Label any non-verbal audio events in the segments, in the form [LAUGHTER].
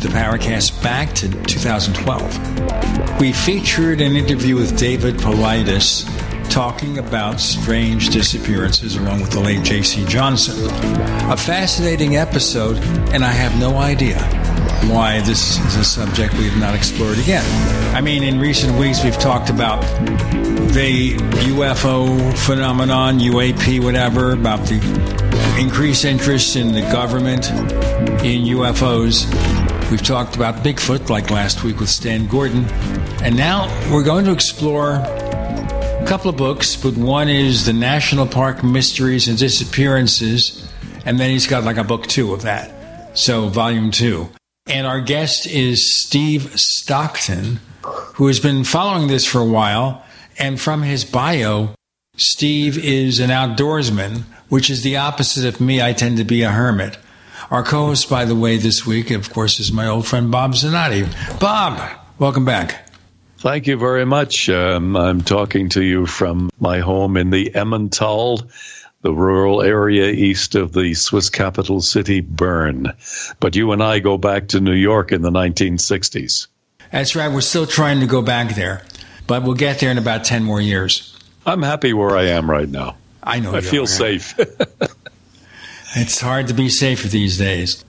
the Paracast back to 2012, we featured an interview with David Paulides talking about strange disappearances along with the late J.C. Johnson. A fascinating episode, and I have no idea why this is a subject we have not explored again. I mean, in recent weeks, we've talked about the UFO phenomenon, UAP, whatever, about the increased interest in the government in UFOs. We've talked about Bigfoot, like last week with Stan Gordon. And now we're going to explore a couple of books, but one is The National Park Mysteries and Disappearances, and then he's got like a book two of that. So, volume two. And our guest is Steve Stockton, who has been following this for a while. And from his bio, Steve is an outdoorsman, which is the opposite of me. I tend to be a hermit. Our co host, by the way, this week, of course, is my old friend Bob Zanotti. Bob, welcome back. Thank you very much. Um, I'm talking to you from my home in the Emmental the rural area east of the Swiss capital city, Bern. But you and I go back to New York in the 1960s. That's right. We're still trying to go back there, but we'll get there in about 10 more years. I'm happy where I am right now. I know. I feel are. safe. [LAUGHS] it's hard to be safe these days.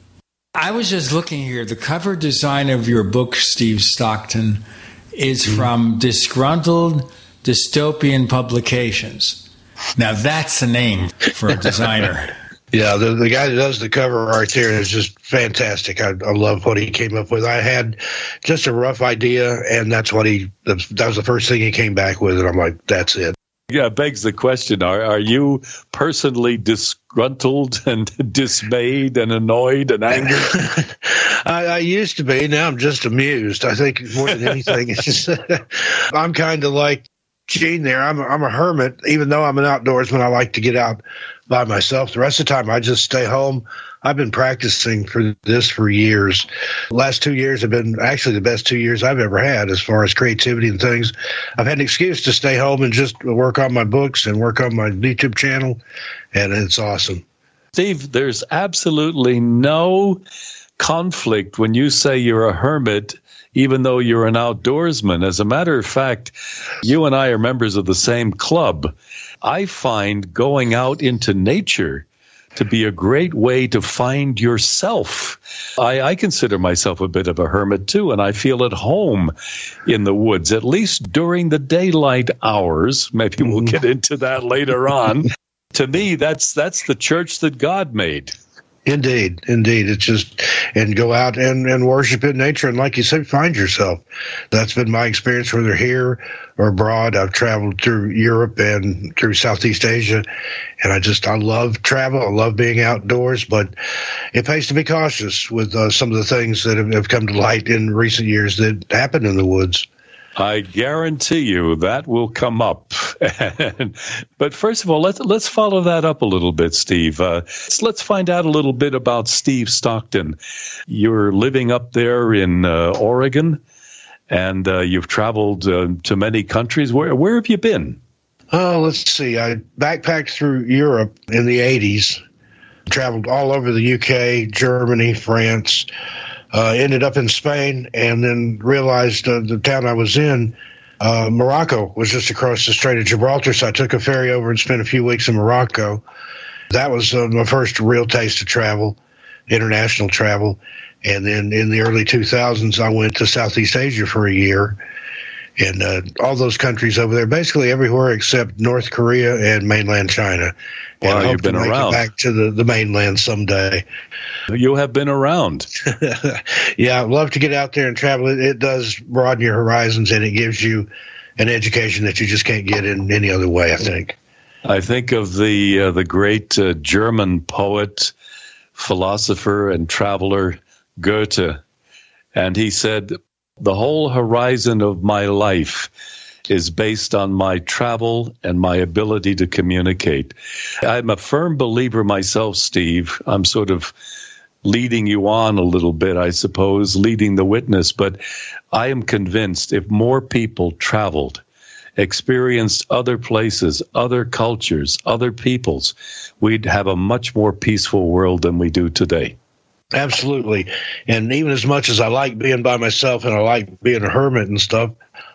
I was just looking here. The cover design of your book, Steve Stockton, is mm-hmm. from Disgruntled Dystopian Publications. Now that's a name for a designer. [LAUGHS] yeah, the, the guy that does the cover art there is just fantastic. I, I love what he came up with. I had just a rough idea, and that's what he that was the first thing he came back with, and I'm like, that's it. Yeah, begs the question: Are are you personally disgruntled [LAUGHS] and dismayed and annoyed and angry? [LAUGHS] I, I, used to be. Now I'm just amused. I think more than anything, [LAUGHS] it's just I'm kind of like Gene there. I'm a, I'm a hermit, even though I'm an outdoorsman. I like to get out by myself. The rest of the time, I just stay home. I've been practicing for this for years. The last two years have been actually the best two years I've ever had as far as creativity and things. I've had an excuse to stay home and just work on my books and work on my YouTube channel, and it's awesome. Steve, there's absolutely no conflict when you say you're a hermit even though you're an outdoorsman. As a matter of fact, you and I are members of the same club. I find going out into nature to be a great way to find yourself. I, I, consider myself a bit of a hermit too, and I feel at home in the woods, at least during the daylight hours. Maybe we'll mm-hmm. get into that later on. [LAUGHS] to me, that's that's the church that God made. Indeed, indeed. It's just and go out and, and worship in nature and like you said, find yourself. That's been my experience whether here or abroad. I've traveled through Europe and through Southeast Asia and I just I love travel. I love being outdoors, but it pays to be cautious with uh, some of the things that have, have come to light in recent years that happened in the woods. I guarantee you that will come up. [LAUGHS] but first of all, let's let's follow that up a little bit, Steve. Uh, let's find out a little bit about Steve Stockton. You're living up there in uh, Oregon, and uh, you've traveled uh, to many countries. Where where have you been? Oh, let's see. I backpacked through Europe in the '80s. Traveled all over the UK, Germany, France uh, ended up in Spain, and then realized uh, the town I was in, uh, Morocco, was just across the Strait of Gibraltar. So I took a ferry over and spent a few weeks in Morocco. That was uh, my first real taste of travel, international travel. And then in the early 2000s, I went to Southeast Asia for a year and uh, all those countries over there, basically everywhere except North Korea and mainland China. Wow, and you've been around. back to the, the mainland someday. You have been around. [LAUGHS] yeah, I'd love to get out there and travel. It, it does broaden your horizons and it gives you an education that you just can't get in any other way. I think. I think of the uh, the great uh, German poet, philosopher, and traveler Goethe, and he said, "The whole horizon of my life." Is based on my travel and my ability to communicate. I'm a firm believer myself, Steve. I'm sort of leading you on a little bit, I suppose, leading the witness. But I am convinced if more people traveled, experienced other places, other cultures, other peoples, we'd have a much more peaceful world than we do today. Absolutely. And even as much as I like being by myself and I like being a hermit and stuff,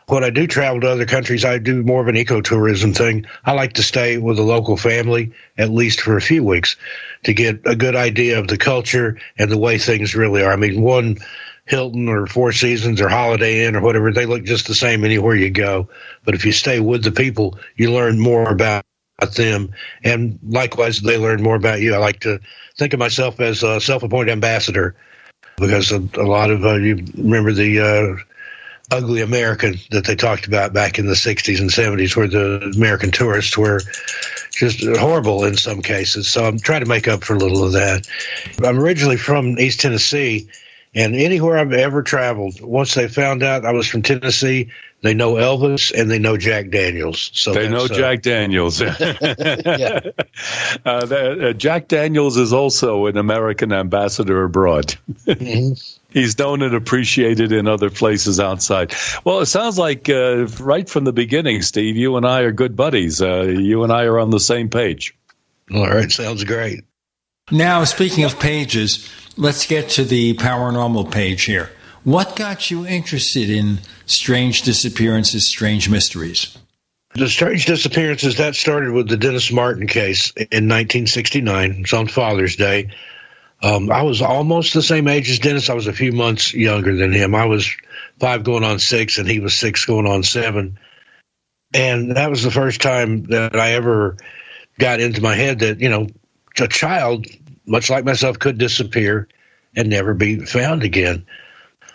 when I do travel to other countries, I do more of an ecotourism thing. I like to stay with a local family at least for a few weeks to get a good idea of the culture and the way things really are. I mean, one Hilton or Four Seasons or Holiday Inn or whatever, they look just the same anywhere you go. But if you stay with the people, you learn more about them. And likewise, they learn more about you. I like to think of myself as a self appointed ambassador because a, a lot of uh, you remember the uh, ugly American that they talked about back in the 60s and 70s, where the American tourists were just horrible in some cases. So I'm trying to make up for a little of that. I'm originally from East Tennessee, and anywhere I've ever traveled, once they found out I was from Tennessee, they know Elvis and they know Jack Daniels. So they know uh, Jack Daniels. [LAUGHS] yeah. uh, the, uh, Jack Daniels is also an American ambassador abroad. mm-hmm he's known and appreciated in other places outside. Well, it sounds like uh, right from the beginning, Steve, you and I are good buddies. Uh, you and I are on the same page. All right, sounds great. Now, speaking of pages, let's get to the paranormal page here. What got you interested in strange disappearances, strange mysteries? The strange disappearances that started with the Dennis Martin case in 1969. It's on Father's Day. Um, I was almost the same age as Dennis. I was a few months younger than him. I was five going on six, and he was six going on seven. And that was the first time that I ever got into my head that, you know, a child, much like myself, could disappear and never be found again.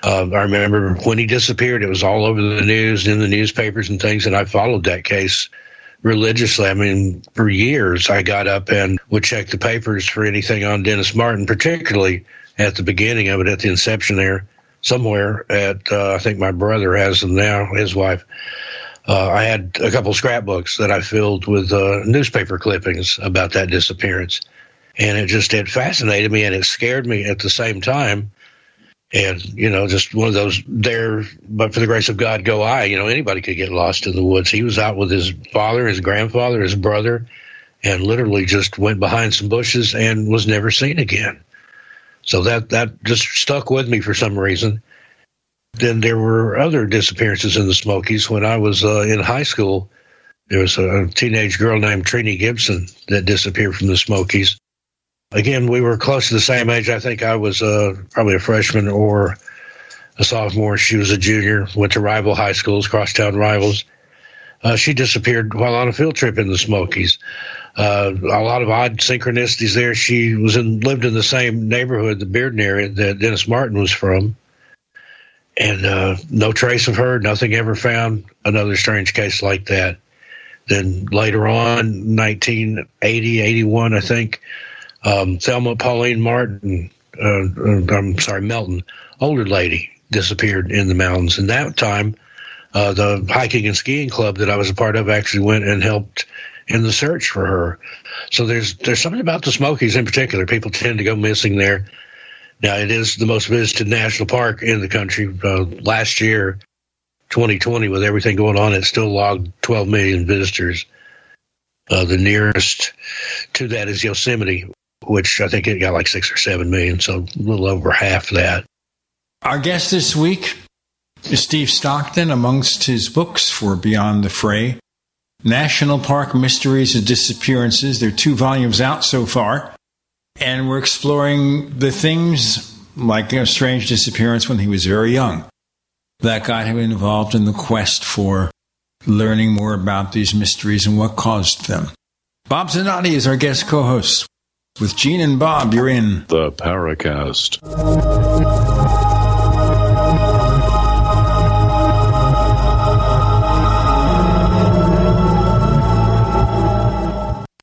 Uh, I remember when he disappeared, it was all over the news, in the newspapers and things, and I followed that case religiously. I mean, for years, I got up and would check the papers for anything on Dennis Martin, particularly at the beginning of it, at the inception there, somewhere at, uh, I think my brother has them now, his wife. Uh, I had a couple scrapbooks that I filled with uh, newspaper clippings about that disappearance. And it just, it fascinated me and it scared me at the same time and you know just one of those there but for the grace of god go i. You know anybody could get lost in the woods. He was out with his father his grandfather his brother and literally just went behind some bushes and was never seen again. So that that just stuck with me for some reason. Then there were other disappearances in the smokies. When i was uh, in high school there was a teenage girl named Trenny Gibson that disappeared from the smokies again, we were close to the same age. I think I was uh, probably a freshman or a sophomore. She was a junior, went to rival high schools, crosstown rivals. Uh, she disappeared while on a field trip in the Smokies. Uh, a lot of odd synchronicities there. She was in lived in the same neighborhood, the Bearden area that Dennis Martin was from, and uh, no trace of her. Nothing ever found. Another strange case like that. Then later on, 1980, 81, I think, um, Thelma Pauline Martin, uh, I'm sorry, Melton, older lady, disappeared in the mountains. And that time, uh, the hiking and skiing club that I was a part of actually went and helped in the search for her. So there's there's something about the Smokies in particular. People tend to go missing there. Now it is the most visited national park in the country. Uh, last year, 2020, with everything going on, it still logged 12 million visitors. Uh, the nearest to that is Yosemite, which I think it got like six or seven million, so a little over half that. Our guest this week is Steve Stockton, amongst his books for Beyond the Fray. National Park Mysteries and Disappearances. There are two volumes out so far. And we're exploring the things like a strange disappearance when he was very young that got him involved in the quest for learning more about these mysteries and what caused them. Bob Zanotti is our guest co host. With Gene and Bob, you're in the Paracast.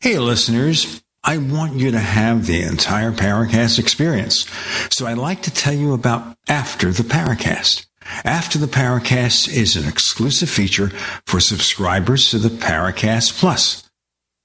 Hey, listeners. I want you to have the entire Paracast experience. So I'd like to tell you about After the Paracast. After the Paracast is an exclusive feature for subscribers to the Paracast Plus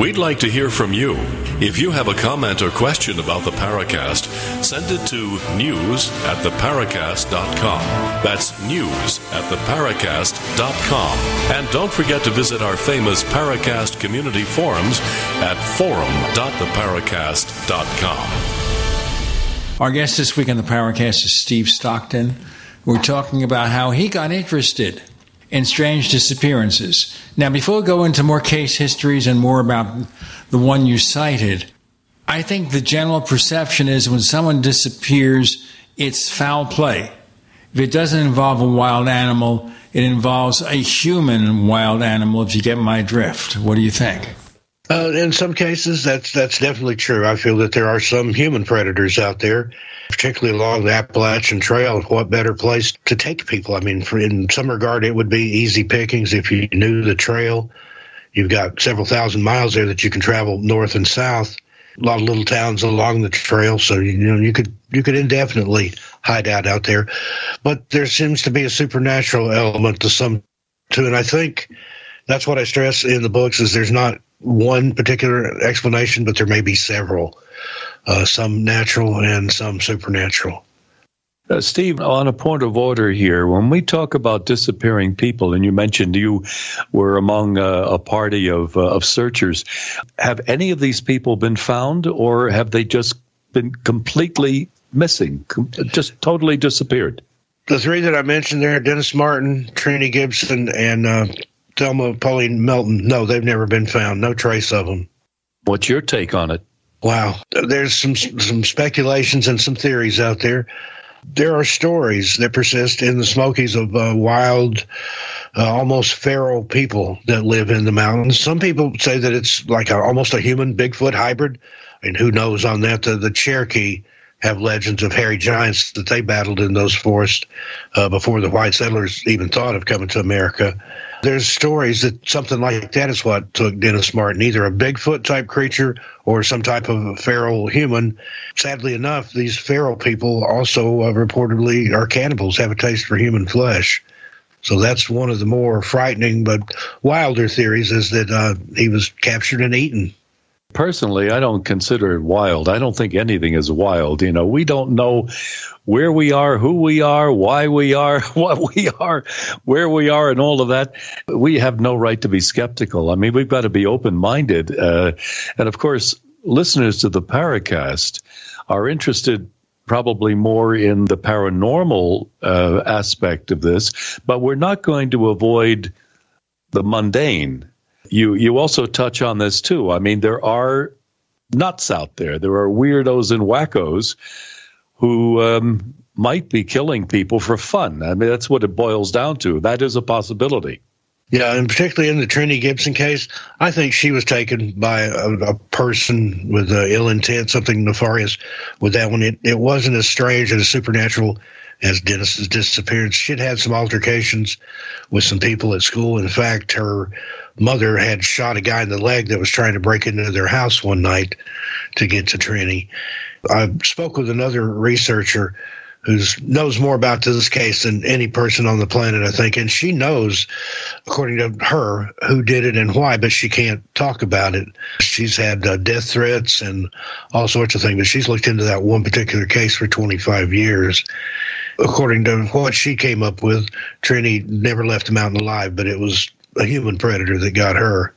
We'd like to hear from you. If you have a comment or question about the Paracast, send it to news at theparacast.com. That's news at theparacast.com. And don't forget to visit our famous Paracast community forums at forum.theparacast.com. Our guest this week on the Paracast is Steve Stockton. We're talking about how he got interested in strange disappearances. Now, before we go into more case histories and more about the one you cited, I think the general perception is when someone disappears, it's foul play. If it doesn't involve a wild animal, it involves a human wild animal, if you get my drift. What do you think? Uh, in some cases, that's that's definitely true. I feel that there are some human predators out there, particularly along the Appalachian Trail. What better place to take people? I mean, for, in some regard, it would be easy pickings if you knew the trail. You've got several thousand miles there that you can travel north and south. A lot of little towns along the trail, so you know you could you could indefinitely hide out out there. But there seems to be a supernatural element to some to. And I think that's what I stress in the books is there's not one particular explanation, but there may be several, uh, some natural and some supernatural. Uh, Steve, on a point of order here, when we talk about disappearing people, and you mentioned you were among uh, a party of, uh, of searchers, have any of these people been found, or have they just been completely missing, com- just totally disappeared? The three that I mentioned there Dennis Martin, Trenny Gibson, and uh, Thelma Pauline Melton no, they've never been found. No trace of them. What's your take on it? Wow. There's some some speculations and some theories out there there are stories that persist in the Smokies of uh, wild, uh, almost feral people that live in the mountains. Some people say that it's like a, almost a human Bigfoot hybrid. and who knows on that? The, the Cherokee have legends of hairy giants that they battled in those forests uh, before the white settlers even thought of coming to America. There's stories that something like that is what took Dennis Martin, either a Bigfoot type creature or some type of feral human. Sadly enough, these feral people also uh, reportedly are cannibals, have a taste for human flesh. So that's one of the more frightening but wilder theories is that uh, he was captured and eaten. Personally, I don't consider it wild. I don't think anything is wild. You know, we don't know where we are, who we are, why we are, [LAUGHS] what we are, where we are, and all of that. We have no right to be skeptical. I mean, we've got to be open minded. Uh, and of course, listeners to the Paracast are interested probably more in the paranormal uh, aspect of this, but we're not going to avoid the mundane you you also touch on this too. I mean, there are nuts out there. There are weirdos and wackos who um, might be killing people for fun. I mean, that's what it boils down to. That is a possibility. Yeah, and particularly in the Trenny Gibson case, I think she was taken by a, a person with uh, ill intent, something nefarious with that one. It, it wasn't as strange and as supernatural as Dennis's disappearance. She'd had some altercations with some people at school. In fact, her mother had shot a guy in the leg that was trying to break into their house one night to get to Trenny. I spoke with another researcher who knows more about this case than any person on the planet, I think. And she knows, according to her, who did it and why, but she can't talk about it. She's had uh, death threats and all sorts of things, but she's looked into that one particular case for 25 years. According to what she came up with, Trenny never left the mountain alive, but it was a human predator that got her.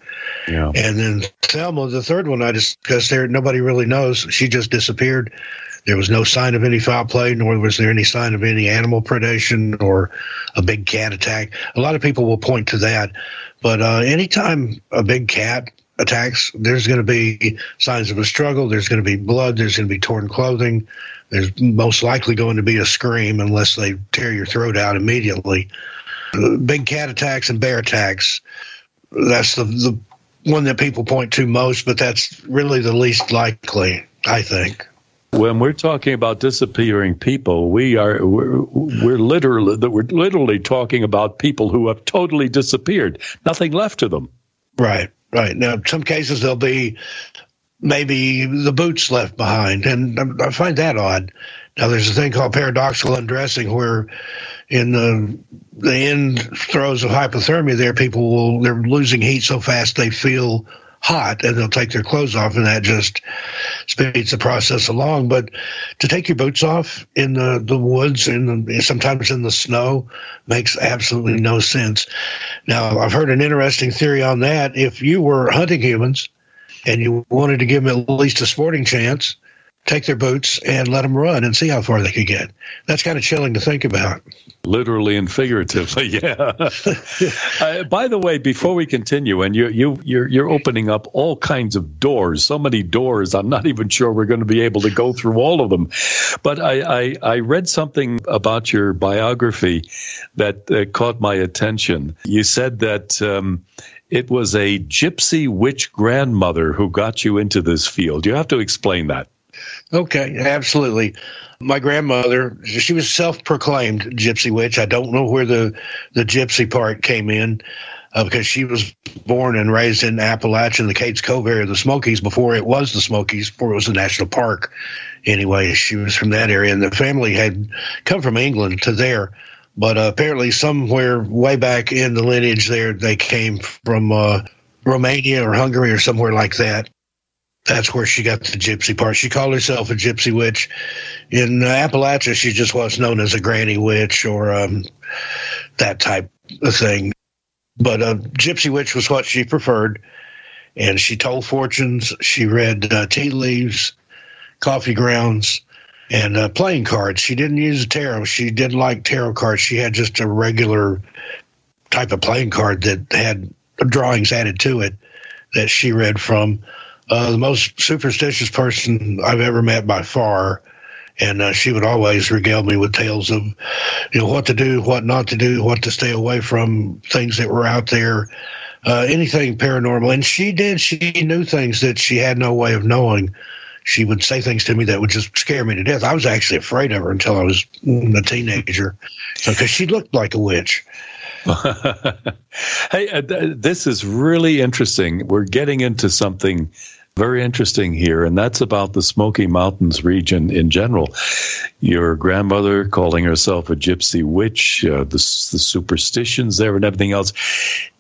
Yeah. And then Thelma, the third one I discussed there, nobody really knows. She just disappeared. There was no sign of any foul play, nor was there any sign of any animal predation or a big cat attack. A lot of people will point to that. But uh, anytime a big cat attacks, there's going to be signs of a struggle. There's going to be blood. There's going to be torn clothing. There's most likely going to be a scream unless they tear your throat out immediately big cat attacks and bear attacks. That's the the one that people point to most, but that's really the least likely, I think. When we're talking about disappearing people, we are we're, we're literally we're literally talking about people who have totally disappeared, nothing left to them. Right, right. Now, in some cases there'll be maybe the boots left behind, and I find that odd. Now, there's a thing called paradoxical undressing where in the the end throes of hypothermia there people will they're losing heat so fast they feel hot and they'll take their clothes off and that just speeds the process along. But to take your boots off in the, the woods and sometimes in the snow makes absolutely no sense. Now i've heard an interesting theory on that. If you were hunting humans and you wanted to give them at least a sporting chance take their boots and let them run and see how far they could get. That's kind of chilling to think about. Literally and figuratively, [LAUGHS] yeah. [LAUGHS] uh, by the way, before we continue, and you you you're you're opening up all kinds of doors, so many doors. I'm not even sure we're going to be able to go through all of them. But I I, I read something about your biography that uh, caught my attention. You said that. Um, it was a gypsy witch grandmother who got you into this field. You have to explain that. Okay, absolutely. My grandmother, she was self-proclaimed gypsy witch. I don't know where the the gypsy part came in. Uh, because she was born and raised in Appalachia, the Cades Cove area the Smokies, before it was the Smokies, before it was a national park. Anyway, she was from that area, and the family had come from England to there But uh, apparently, somewhere way back in the lineage, there they came from uh, Romania or Hungary or somewhere like that. That's where she got the gypsy part. She called herself a gypsy witch. In Appalachia, she just was known as a granny witch or um, that type of thing. But uh, gypsy witch was what she preferred, and she told fortunes. She read uh, tea leaves, coffee grounds, and uh, playing cards. She didn't use tarot. She didn't like tarot cards. She had just a regular type of playing card that had drawings added to it that she read from uh, the most superstitious person I've ever met by far. And uh, she would always regale me with tales of, you know, what to do, what not to do, what to stay away from, things that were out there, uh, anything paranormal. And she did. She knew things that she had no way of knowing. She would say things to me that would just scare me to death. I was actually afraid of her until I was a teenager, because she looked like a witch. [LAUGHS] hey, uh, th- this is really interesting. We're getting into something very interesting here, and that's about the Smoky Mountains region in general. Your grandmother calling herself a gypsy witch, uh, the, the superstitions there, and everything else.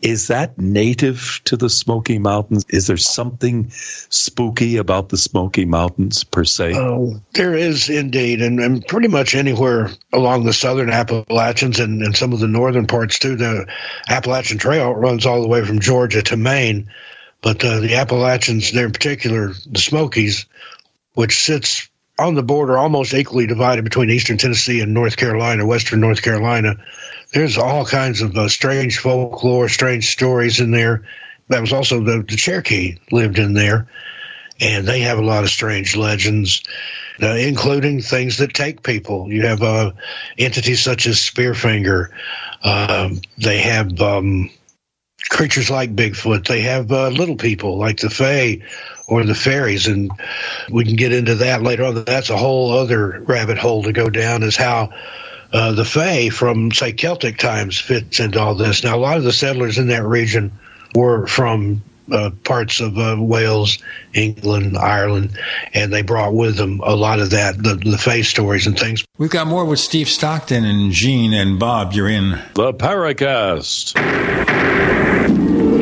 Is that native to the Smoky Mountains? Is there something spooky about the Smoky Mountains per se? Oh, there is indeed, and, and pretty much anywhere along the southern Appalachians and, and some of the northern parts too. The Appalachian Trail runs all the way from Georgia to Maine but uh, the Appalachians, there in particular, the Smokies, which sits on the border almost equally divided between eastern Tennessee and North Carolina, western North Carolina. There's all kinds of uh, strange folklore, strange stories in there. That was also the, the Cherokee lived in there, and they have a lot of strange legends, uh, including things that take people. You have uh, entities such as Spearfinger. Um, they have um, creatures like Bigfoot. They have uh, little people like the Fae or the fairies, and we can get into that later on. That's a whole other rabbit hole to go down. Is how uh, the Fae from say Celtic times fits into all this. Now, a lot of the settlers in that region were from uh, parts of uh, Wales, England, Ireland, and they brought with them a lot of that, the, the Fae stories and things. We've got more with Steve Stockton and Gene and Bob. You're in the Paracast.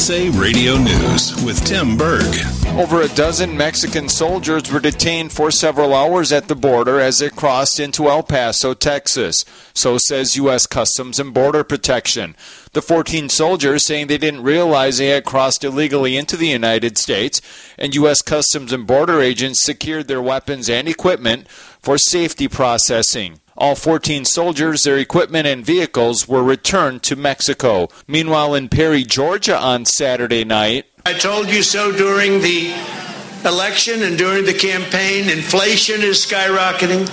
USA Radio News with Tim Berg. Over a dozen Mexican soldiers were detained for several hours at the border as they crossed into El Paso, Texas. So says U.S. Customs and Border Protection. The 14 soldiers saying they didn't realize they had crossed illegally into the United States, and U.S. Customs and Border agents secured their weapons and equipment for safety processing. All 14 soldiers, their equipment, and vehicles were returned to Mexico. Meanwhile, in Perry, Georgia on Saturday night, I told you so during the election and during the campaign. Inflation is skyrocketing,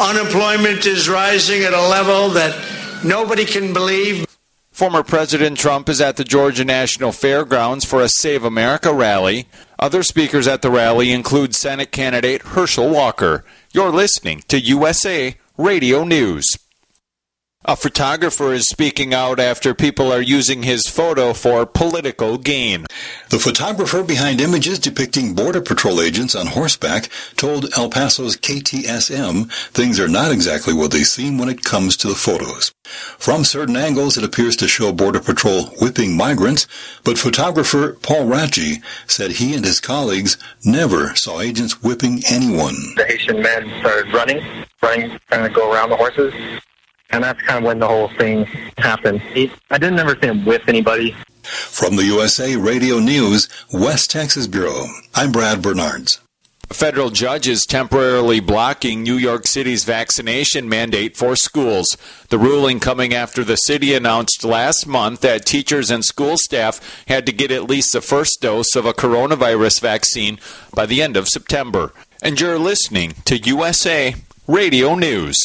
unemployment is rising at a level that nobody can believe. Former President Trump is at the Georgia National Fairgrounds for a Save America rally. Other speakers at the rally include Senate candidate Herschel Walker. You're listening to USA Radio News. A photographer is speaking out after people are using his photo for political gain. The photographer behind images depicting Border Patrol agents on horseback told El Paso's KTSM things are not exactly what they seem when it comes to the photos. From certain angles, it appears to show Border Patrol whipping migrants, but photographer Paul Ratje said he and his colleagues never saw agents whipping anyone. The Haitian men started running, running, trying to go around the horses. And that's kind of when the whole thing happened. I didn't ever see him whip anybody. From the USA Radio News, West Texas Bureau, I'm Brad Bernards. A federal judge is temporarily blocking New York City's vaccination mandate for schools. The ruling coming after the city announced last month that teachers and school staff had to get at least the first dose of a coronavirus vaccine by the end of September. And you're listening to USA Radio News.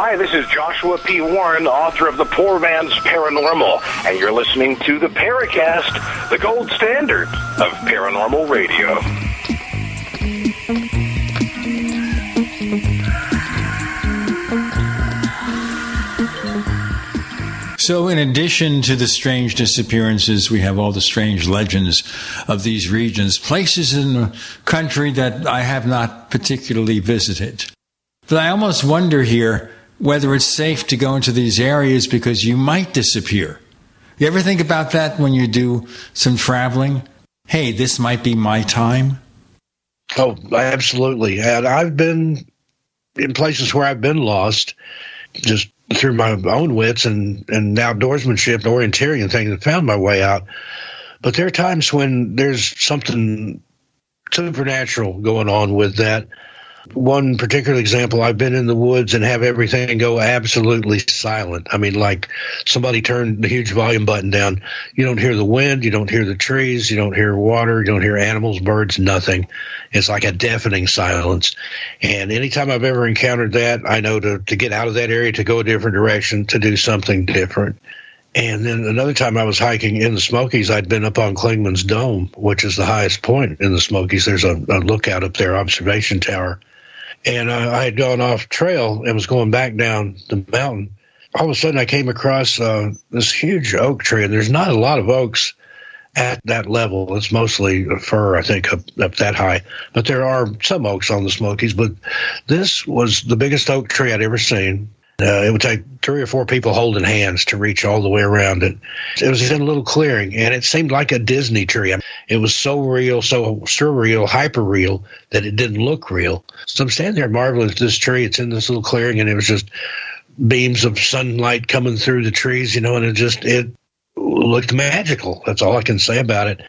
Hi, this is Joshua P. Warren, author of The Poor Man's Paranormal, and you're listening to the Paracast, the gold standard of paranormal radio. So, in addition to the strange disappearances, we have all the strange legends of these regions, places in the country that I have not particularly visited. But I almost wonder here whether it's safe to go into these areas because you might disappear. You ever think about that when you do some traveling? Hey, this might be my time. Oh, absolutely. And I've been in places where I've been lost just through my own wits and, and outdoorsmanship and orienteering things and found my way out. But there are times when there's something supernatural going on with that one particular example, I've been in the woods and have everything go absolutely silent. I mean, like somebody turned the huge volume button down. You don't hear the wind, you don't hear the trees, you don't hear water, you don't hear animals, birds, nothing. It's like a deafening silence. And anytime I've ever encountered that, I know to, to get out of that area, to go a different direction, to do something different. And then another time I was hiking in the Smokies, I'd been up on Clingman's Dome, which is the highest point in the Smokies. There's a, a lookout up there, observation tower and uh, I had gone off trail and was going back down the mountain. All of a sudden, I came across uh, this huge oak tree, and there's not a lot of oaks at that level. It's mostly fir, I think, up, up that high. But there are some oaks on the Smokies. But this was the biggest oak tree I'd ever seen. Uh, it would take three or four people holding hands to reach all the way around it. It was in a little clearing, and it seemed like a Disney tree. It was so real, so surreal, hyper real that it didn't look real. So I'm standing there marveling at this tree. It's in this little clearing, and it was just beams of sunlight coming through the trees, you know, and it just it looked magical. That's all I can say about it.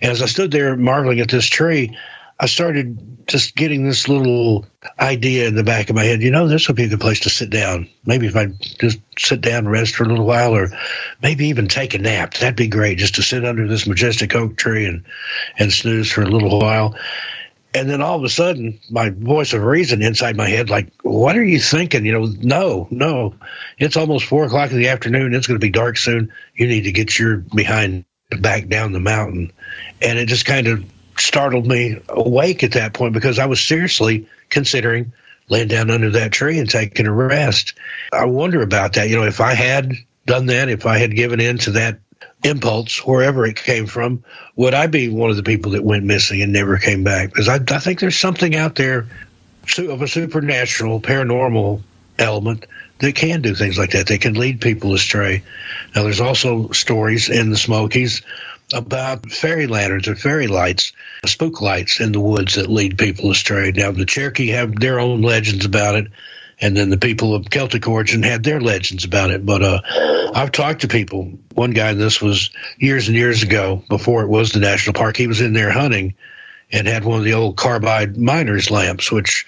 And as I stood there marveling at this tree, I started just getting this little idea in the back of my head. You know, this would be a good place to sit down. Maybe if I just sit down and rest for a little while, or maybe even take a nap. That'd be great. Just to sit under this majestic oak tree and and snooze for a little while. And then all of a sudden, my voice of reason inside my head, like, what are you thinking? You know, no, no. It's almost four o'clock in the afternoon. It's going to be dark soon. You need to get your behind back down the mountain. And it just kind of startled me awake at that point because I was seriously considering laying down under that tree and taking a rest. I wonder about that. You know, if I had done that, if I had given in to that impulse, wherever it came from, would I be one of the people that went missing and never came back? Because I, I think there's something out there of a supernatural, paranormal element that can do things like that. They can lead people astray. Now, there's also stories in the Smokies about fairy lanterns or fairy lights, spook lights in the woods that lead people astray. Now, the Cherokee have their own legends about it, and then the people of Celtic origin had their legends about it. But uh, I've talked to people. One guy, this was years and years ago, before it was the national park, he was in there hunting and had one of the old carbide miner's lamps, which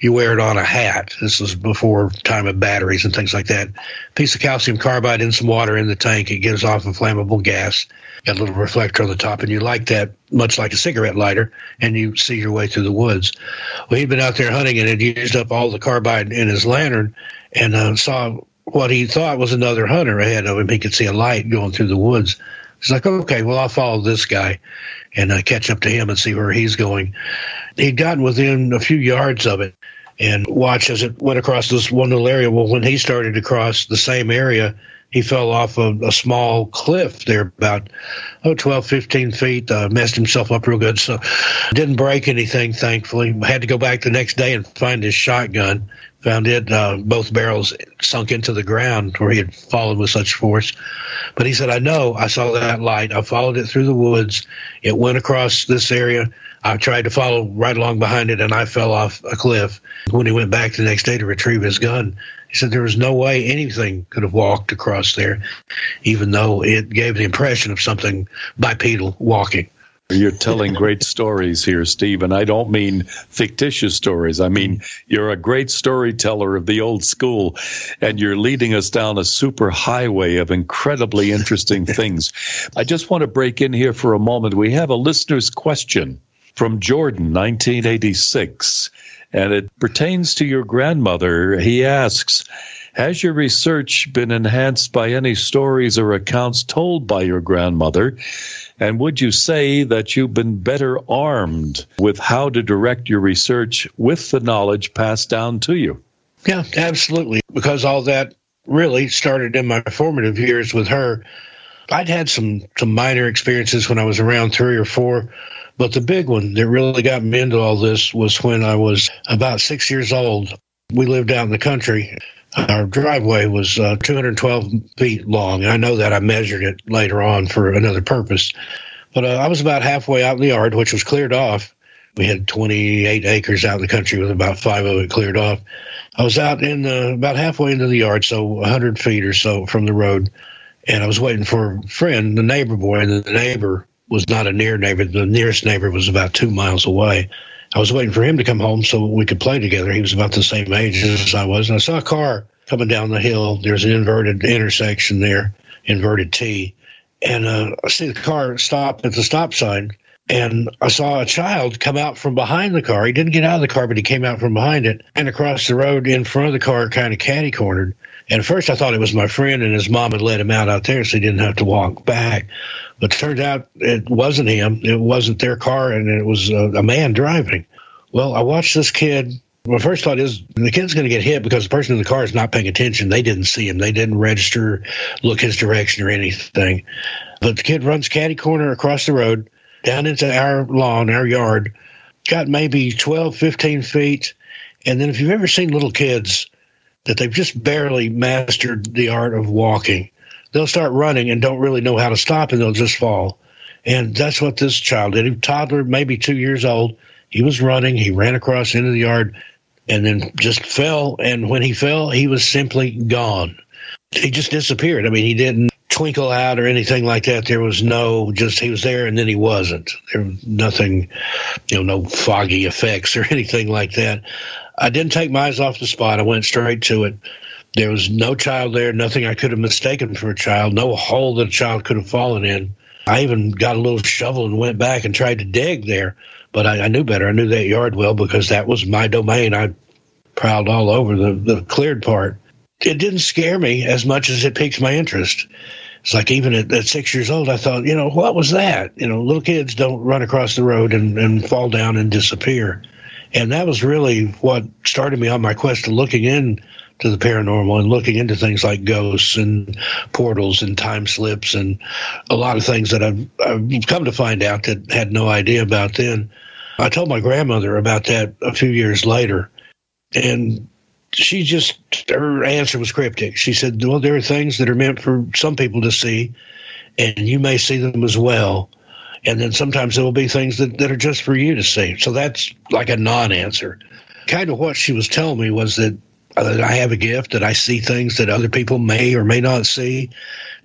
you wear it on a hat. This was before time of batteries and things like that. Piece of calcium carbide in some water in the tank. It gives off a flammable gas. Got a little reflector on the top, and you light that much like a cigarette lighter, and you see your way through the woods. Well, he'd been out there hunting and had used up all the carbide in his lantern, and uh, saw what he thought was another hunter ahead of him. He could see a light going through the woods. He's like, okay, well, I'll follow this guy and uh, catch up to him and see where he's going. He'd gotten within a few yards of it and watch as it went across this one little area. Well, when he started to cross the same area, he fell off a, a small cliff there about oh 12 15 feet. Uh, messed himself up real good so didn't break anything thankfully. Had to go back the next day and find his shotgun. Found it uh, both barrels sunk into the ground where he had fallen with such force. But he said i know. I saw that light. I followed it through the woods. It went across this area I tried to follow right along behind it and I fell off a cliff. When he went back the next day to retrieve his gun, he said there was no way anything could have walked across there, even though it gave the impression of something bipedal walking. You're telling great stories here, Steve, and I don't mean fictitious stories. I mean, you're a great storyteller of the old school, and you're leading us down a super highway of incredibly interesting things. I just want to break in here for a moment. We have a listener's question from Jordan, 1986 and it pertains to your grandmother. He asks, has your research been enhanced by any stories or accounts told by your grandmother? And would you say that you've been better armed with how to direct your research with the knowledge passed down to you? Yeah, absolutely. Because all that really started in my formative years with her. I'd had some some minor experiences when I was around three or four but the big one that really got me into all this was when I was about six years old. We lived out in the country. Our driveway was uh, 212 feet long. I know that I measured it later on for another purpose. But uh, I was about halfway out in the yard, which was cleared off. We had 28 acres out in the country with about five of it cleared off. I was out in the, about halfway into the yard, so 100 feet or so from the road, and I was waiting for a friend, the neighbor boy, and the neighbor was not a near neighbor. The nearest neighbor was about two miles away. I was waiting for him to come home so we could play together. He was about the same age as I was. And I saw a car coming down the hill. There's an inverted intersection there, inverted T. And uh, I see the car stop at the stop sign. And I saw a child come out from behind the car. He didn't get out of the car, but he came out from behind it and across the road in front of the car, kind of catty cornered. And at first I thought it was my friend and his mom had let him out out there so he didn't have to walk back. But it turned out it wasn't him. It wasn't their car, and it was a, a man driving. Well, I watched this kid. My first thought is the kid's going to get hit because the person in the car is not paying attention. They didn't see him. They didn't register, look his direction or anything. But the kid runs caddy corner across the road down into our lawn, our yard, got maybe 12, 15 feet. And then if you've ever seen little kids that they've just barely mastered the art of walking, they'll start running and don't really know how to stop and they'll just fall. And that's what this child did. A toddler, maybe two years old. He was running. He ran across into the yard and then just fell. And when he fell, he was simply gone. He just disappeared. I mean, he didn't twinkle out or anything like that. There was no, just he was there and then he wasn't. There was nothing, you know, no foggy effects or [LAUGHS] anything like that. I didn't take my eyes off the spot. I went straight to it. There was no child there, nothing I could have mistaken for a child, no hole that a child could have fallen in. I even got a little shovel and went back and tried to dig there, but I, I knew better. I knew that yard well because that was my domain. I prowled all over the, the cleared part. It didn't scare me as much as it piqued my interest. It's like even at, at, six years old, I thought, you know, what was that? You know, little kids don't run across the road and, and fall down and disappear. And that was really what started me on my quest to looking in to the paranormal and looking into things like ghosts and portals and time slips and a lot of things that I've, I've come to find out that had no idea about then. I told my grandmother about that a few years later, and she just her answer was cryptic. She said, "Well, there are things that are meant for some people to see, and you may see them as well." And then sometimes there will be things that, that are just for you to see. So that's like a non answer. Kind of what she was telling me was that that I have a gift, that I see things that other people may or may not see.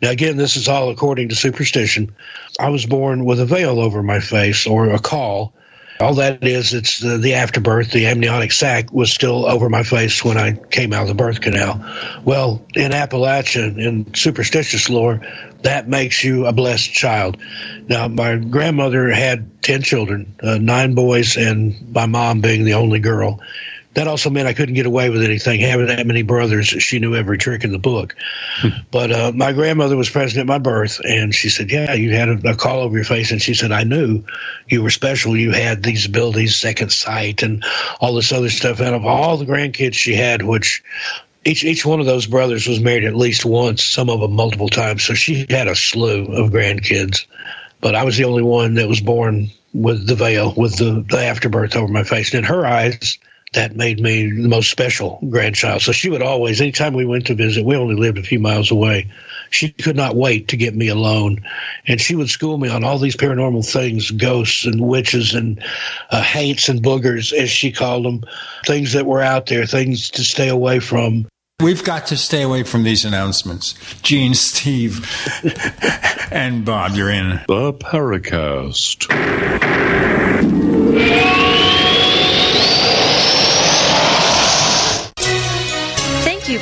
Now, again, this is all according to superstition. I was born with a veil over my face or a caul. All that is, it's the, the afterbirth. The amniotic sac was still over my face when I came out of the birth canal. Well, in Appalachian, in superstitious lore, that makes you a blessed child. Now, my grandmother had 10 children, uh, nine boys, and my mom being the only girl that also meant I couldn't get away with anything. Having that many brothers, she knew every trick in the book. but uh, my grandmother was present at my birth, and she said, "Yeah, you had a, a, caul over your face," and she said, "I knew you were special. You had these abilities, second sight, and all this other stuff." Out of all the grandkids she had, which each each one of those brothers was married at least once, some of them multiple times, so she had a slew of grandkids. But I was the only one that was born with the veil, with the, the afterbirth over my face. And in her eyes, that made me the most special grandchild. So she would always, anytime we went to visit, we only lived a few miles away. She could not wait to get me alone. And she would school me on all these paranormal things ghosts and witches and uh, haints and boogers, as she called them, things that were out there, things to stay away from. We've got to stay away from these announcements. Gene, Steve, [LAUGHS] and Bob, you're in. The Paracast.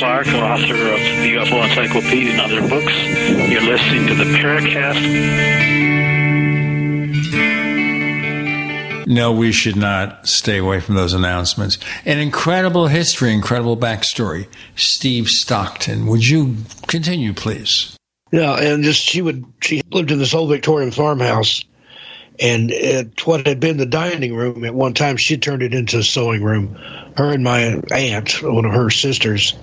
Clark, author of the UFO Encyclopedia and other books. You're listening to the Paracast. No, we should not stay away from those announcements. An incredible history, incredible backstory. Steve Stockton, would you continue, please? Yeah, and just she would she lived in this old Victorian farmhouse, and it, what had been the dining room at one time, she turned it into a sewing room. Her and my aunt, one of her sisters,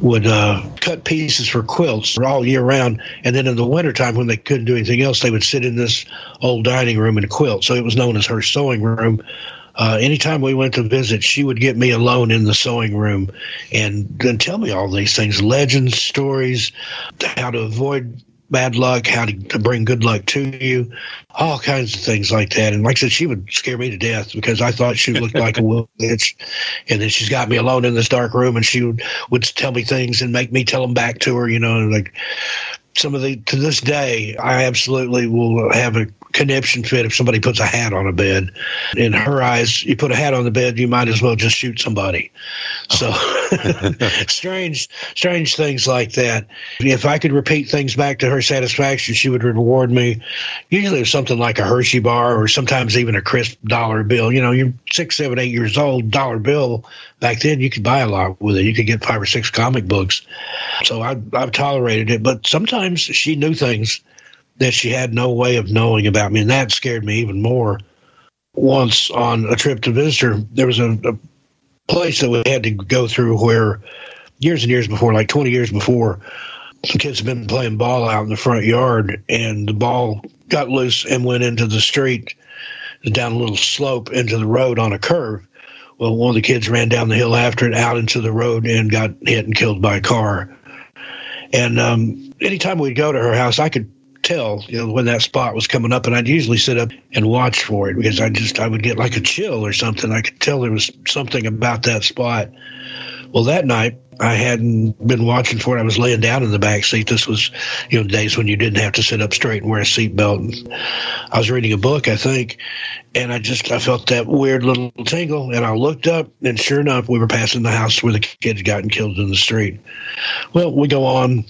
would uh, cut pieces for quilts all year round, and then in the wintertime when they couldn't do anything else, they would sit in this old dining room and quilt. So it was known as her sewing room. Uh, anytime we went to visit, she would get me alone in the sewing room and then tell me all these things legends, stories, how to avoid bad luck, how to, to bring good luck to you, all kinds of things like that. And like I said, she would scare me to death because I thought she looked like a [LAUGHS] witch. And then she's got me alone in this dark room and she would, would tell me things and make me tell them back to her, you know, like some of the, to this day, I absolutely will have a conniption fit if somebody puts a hat on a bed. In her eyes, you put a hat on the bed, you might as well just shoot somebody. So [LAUGHS] strange, strange things like that. If I could repeat things back to her satisfaction, she would reward me. Usually it was something like a Hershey bar or sometimes even a crisp dollar bill. You know, you're six, seven, eight years old, dollar bill. Back then, you could buy a lot with it. You could get five or six comic books. So I, I've tolerated it, but sometimes she knew things that she had no way of knowing about me, and that scared me even more. Once on a trip to visit her, there was a, a place that we had to go through where years and years before, like 20 years before, the kids had been playing ball out in the front yard, and the ball got loose and went into the street, down a little slope into the road on a curve. Well, one of the kids ran down the hill after it, out into the road, and got hit and killed by a car. And um, anytime we'd go to her house, I could tell you know when that spot was coming up and I'd usually sit up and watch for it because I just I would get like a chill or something. I could tell there was something about that spot. Well, that night I hadn't been watching for it. I was laying down in the back seat. This was, you know, days when you didn't have to sit up straight and wear a seatbelt. I was reading a book, I think, and I just I felt that weird little tingle, and I looked up, and sure enough, we were passing the house where the kids gotten killed in the street. Well, we go on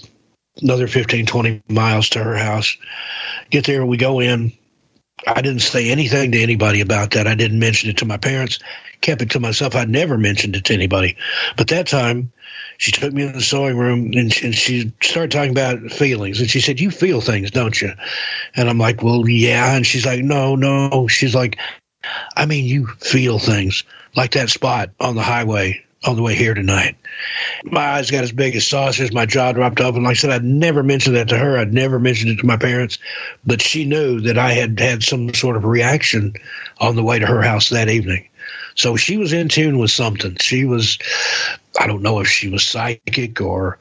another 15, 20 miles to her house. Get there, we go in. I didn't say anything to anybody about that. I didn't mention it to my parents, kept it to myself. I never mentioned it to anybody. But that time, she took me in the sewing room and she, and she, started talking about feelings. And she said, You feel things, don't you? And I'm like, Well, yeah. And she's like, No, no. She's like, I mean, you feel things like that spot on the highway on the way here tonight. My eyes got as big as saucers. My jaw dropped open. Like I said, I'd never mentioned that to her. I'd never mentioned it to my parents, but she knew that I had had some sort of reaction on the way to her house that evening. So she was in tune with something. She was, I don't know if she was psychic or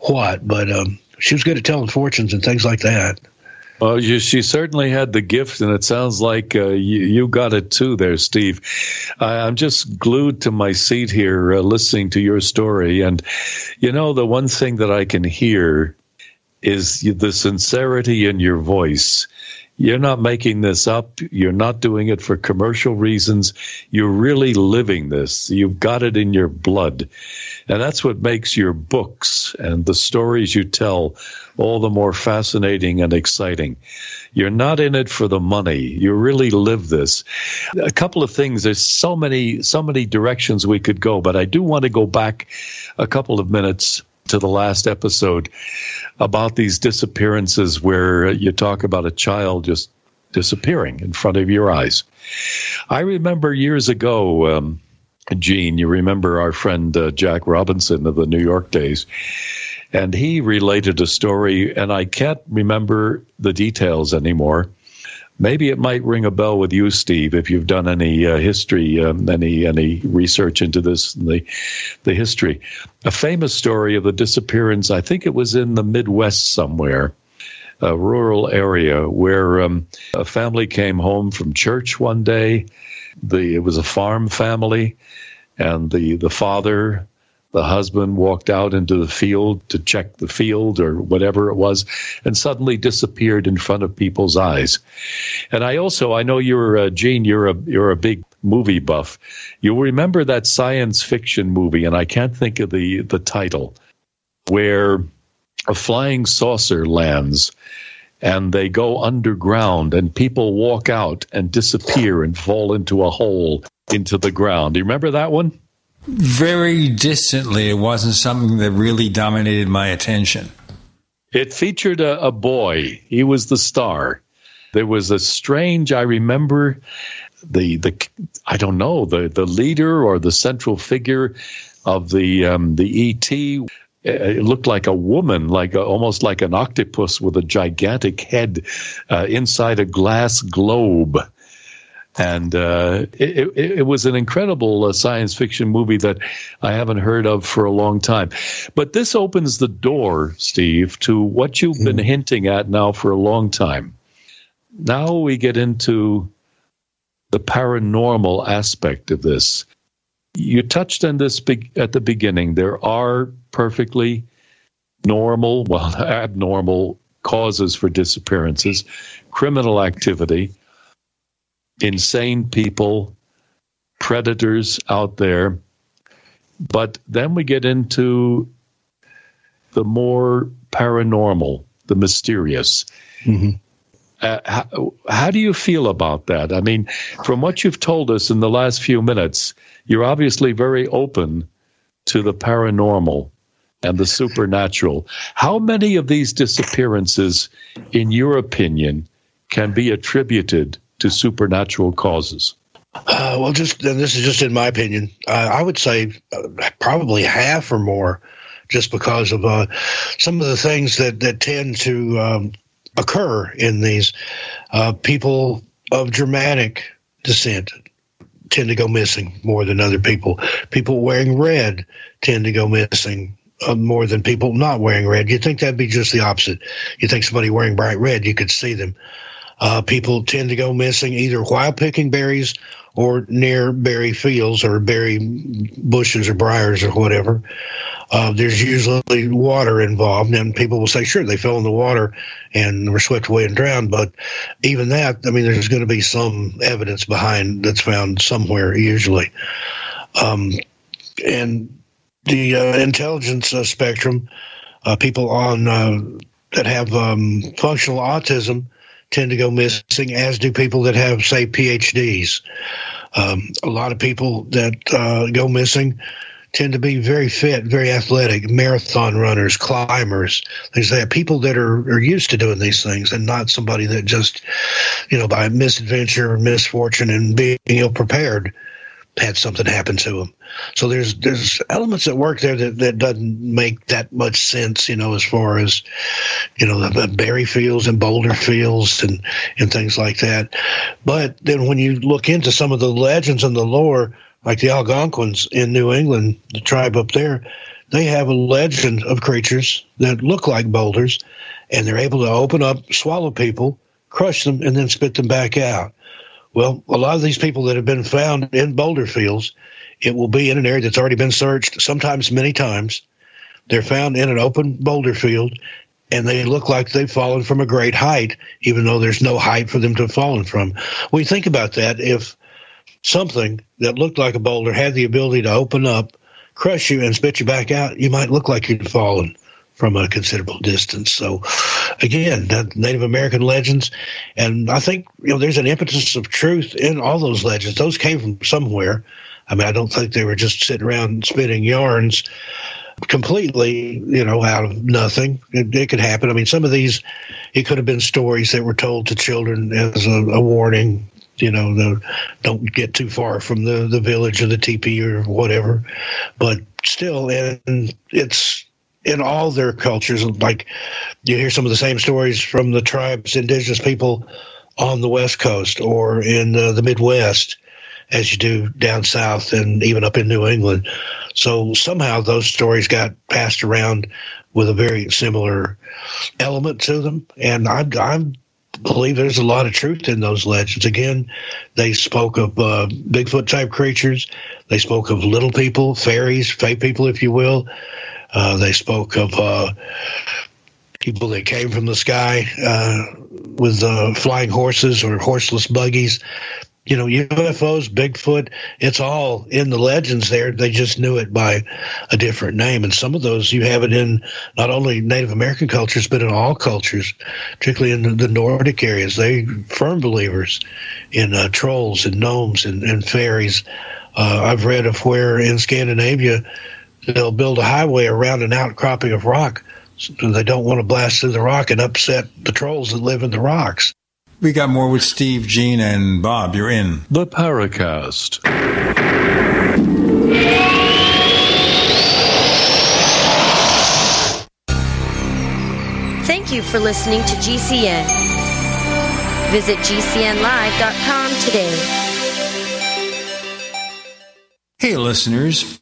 what, but um, she was good at telling fortunes and things like that. Well, she certainly had the gift, and it sounds like uh, you, you, got it too, there, Steve. I'm just glued to my seat here, uh, listening to your story, and you know the one thing that I can hear is the sincerity in your voice. You're not making this up. You're not doing it for commercial reasons. You're really living this. You've got it in your blood. And that's what makes your books and the stories you tell all the more fascinating and exciting. You're not in it for the money. You really live this. A couple of things. There's so many, so many directions we could go, but I do want to go back a couple of minutes to the last episode about these disappearances where you talk about a child just disappearing in front of your eyes. I remember years ago, um, Gene, you remember our friend uh, Jack Robinson of the New York days, and he related a story, and I can't remember the details anymore. Maybe it might ring a bell with you, Steve, if you've done any uh, history, um, any any research into this, the the history. A famous story of the disappearance. I think it was in the Midwest somewhere, a rural area where um, a family came home from church one day. The it was a farm family, and the the father the husband walked out into the field to check the field or whatever it was and suddenly disappeared in front of people's eyes. And I also, I know you're, uh, Gene, you're a, you're a big movie buff. You'll remember that science fiction movie, and I can't think of the, the title, where a flying saucer lands and they go underground and people walk out and disappear and fall into a hole into the ground. Do you remember that one? Very distantly, it wasn't something that really dominated my attention. It featured a, a boy. He was the star. There was a strange. I remember the the I don't know the the leader or the central figure of the um, the ET. It looked like a woman, like a, almost like an octopus with a gigantic head uh, inside a glass globe and uh, it, it, it, was an incredible uh, science fiction movie that I haven't heard of for a long time. But this opens the door, Steve, to what you've been mm-hmm. hinting at now for a long time. Now we get into the paranormal aspect of this. You touched on this be- at the beginning. There are perfectly normal, well, [LAUGHS] abnormal causes for disappearances, criminal activity insane people, predators out there. But then we get into the more paranormal, the mysterious. Mm-hmm. Uh, how, how, do you feel about that? I mean, from what you've told us in the last few minutes, you're obviously very open to the paranormal and the supernatural. How many of these disappearances, in your opinion, can be attributed to supernatural causes? Uh, well, just and this is just in my opinion. Uh, I would say uh, probably half or more, just because of uh, some of the things that that tend to um, occur in these uh, people of Germanic descent tend to go missing more than other people. People wearing red tend to go missing uh, more than people not wearing red. You'd think that'd be just the opposite. You think somebody wearing bright red, you could see them. Uh, people tend to go missing either while picking berries or near berry fields or berry bushes or briars or whatever. Uh, there's usually water involved, and people will say, sure, they fell in the water and were swept away and drowned. But even that, I mean, there's going to be some evidence behind that's found somewhere, usually. Um, and the uh, intelligence uh, spectrum, uh, people on uh, that have um, functional autism tend to go missing, as do people that have, say, PhDs. Um, a lot of people that uh, go missing tend to be very fit, very athletic, marathon runners, climbers, things like that. People that are, are used to doing these things and not somebody that just, you know, by misadventure or misfortune and being ill prepared had something happen to them. So there's there's elements at work there that, that doesn't make that much sense, you know, as far as you know the, the berry fields and boulder fields and and things like that. But then when you look into some of the legends and the lore, like the Algonquins in New England, the tribe up there, they have a legend of creatures that look like boulders, and they're able to open up, swallow people, crush them, and then spit them back out. Well, a lot of these people that have been found in boulder fields, it will be in an area that's already been searched, sometimes many times. They're found in an open boulder field, and they look like they've fallen from a great height, even though there's no height for them to have fallen from. We think about that, if something that looked like a boulder had the ability to open up, crush you, and spit you back out, you might look like you'd fallen from a considerable distance. So, again, Native American legends, and I think you know there's an impetus of truth in all those legends. Those came from somewhere. I mean, I don't think they were just sitting around spinning yarns completely, you know, out of nothing. It, it, could happen. I mean, some of these, it could have been stories that were told to children as a, a warning. You know, the, don't get too far from the, the village or the teepee or whatever. But still, and it's in all their cultures. Like you hear some of the same stories from the tribes, indigenous people on the West Coast or in the Midwest as you do down south and even up in New England. So somehow those stories got passed around with a very similar element to them. And I, I believe there's a lot of truth in those legends. Again, they spoke of uh, Bigfoot type creatures. They spoke of little people, fairies, fey people, if you will. Uh, they spoke of uh, people that came from the sky uh, with uh, flying horses or horseless buggies you know, UFOs, Bigfoot, it's all in the legends there. They just knew it by a different name. And some of those you have it in not only Native American cultures, but in all cultures, particularly in the, Nordic areas. They firm believers in trolls and gnomes and, and fairies. Uh, I've read of where in Scandinavia they'll build a highway around an outcropping of rock. So they don't want to blast through the rock and upset the trolls that live in the rocks. We got more with Steve, Gene, and Bob. You're in. The Paracast. Thank you for listening to GCN. Visit GCNlive.com today. Hey, listeners.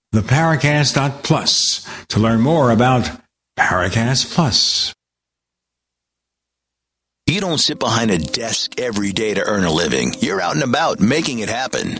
theparacast.plus to learn more about Paracast Plus. You don't sit behind a desk every day to earn a living. You're out and about making it happen.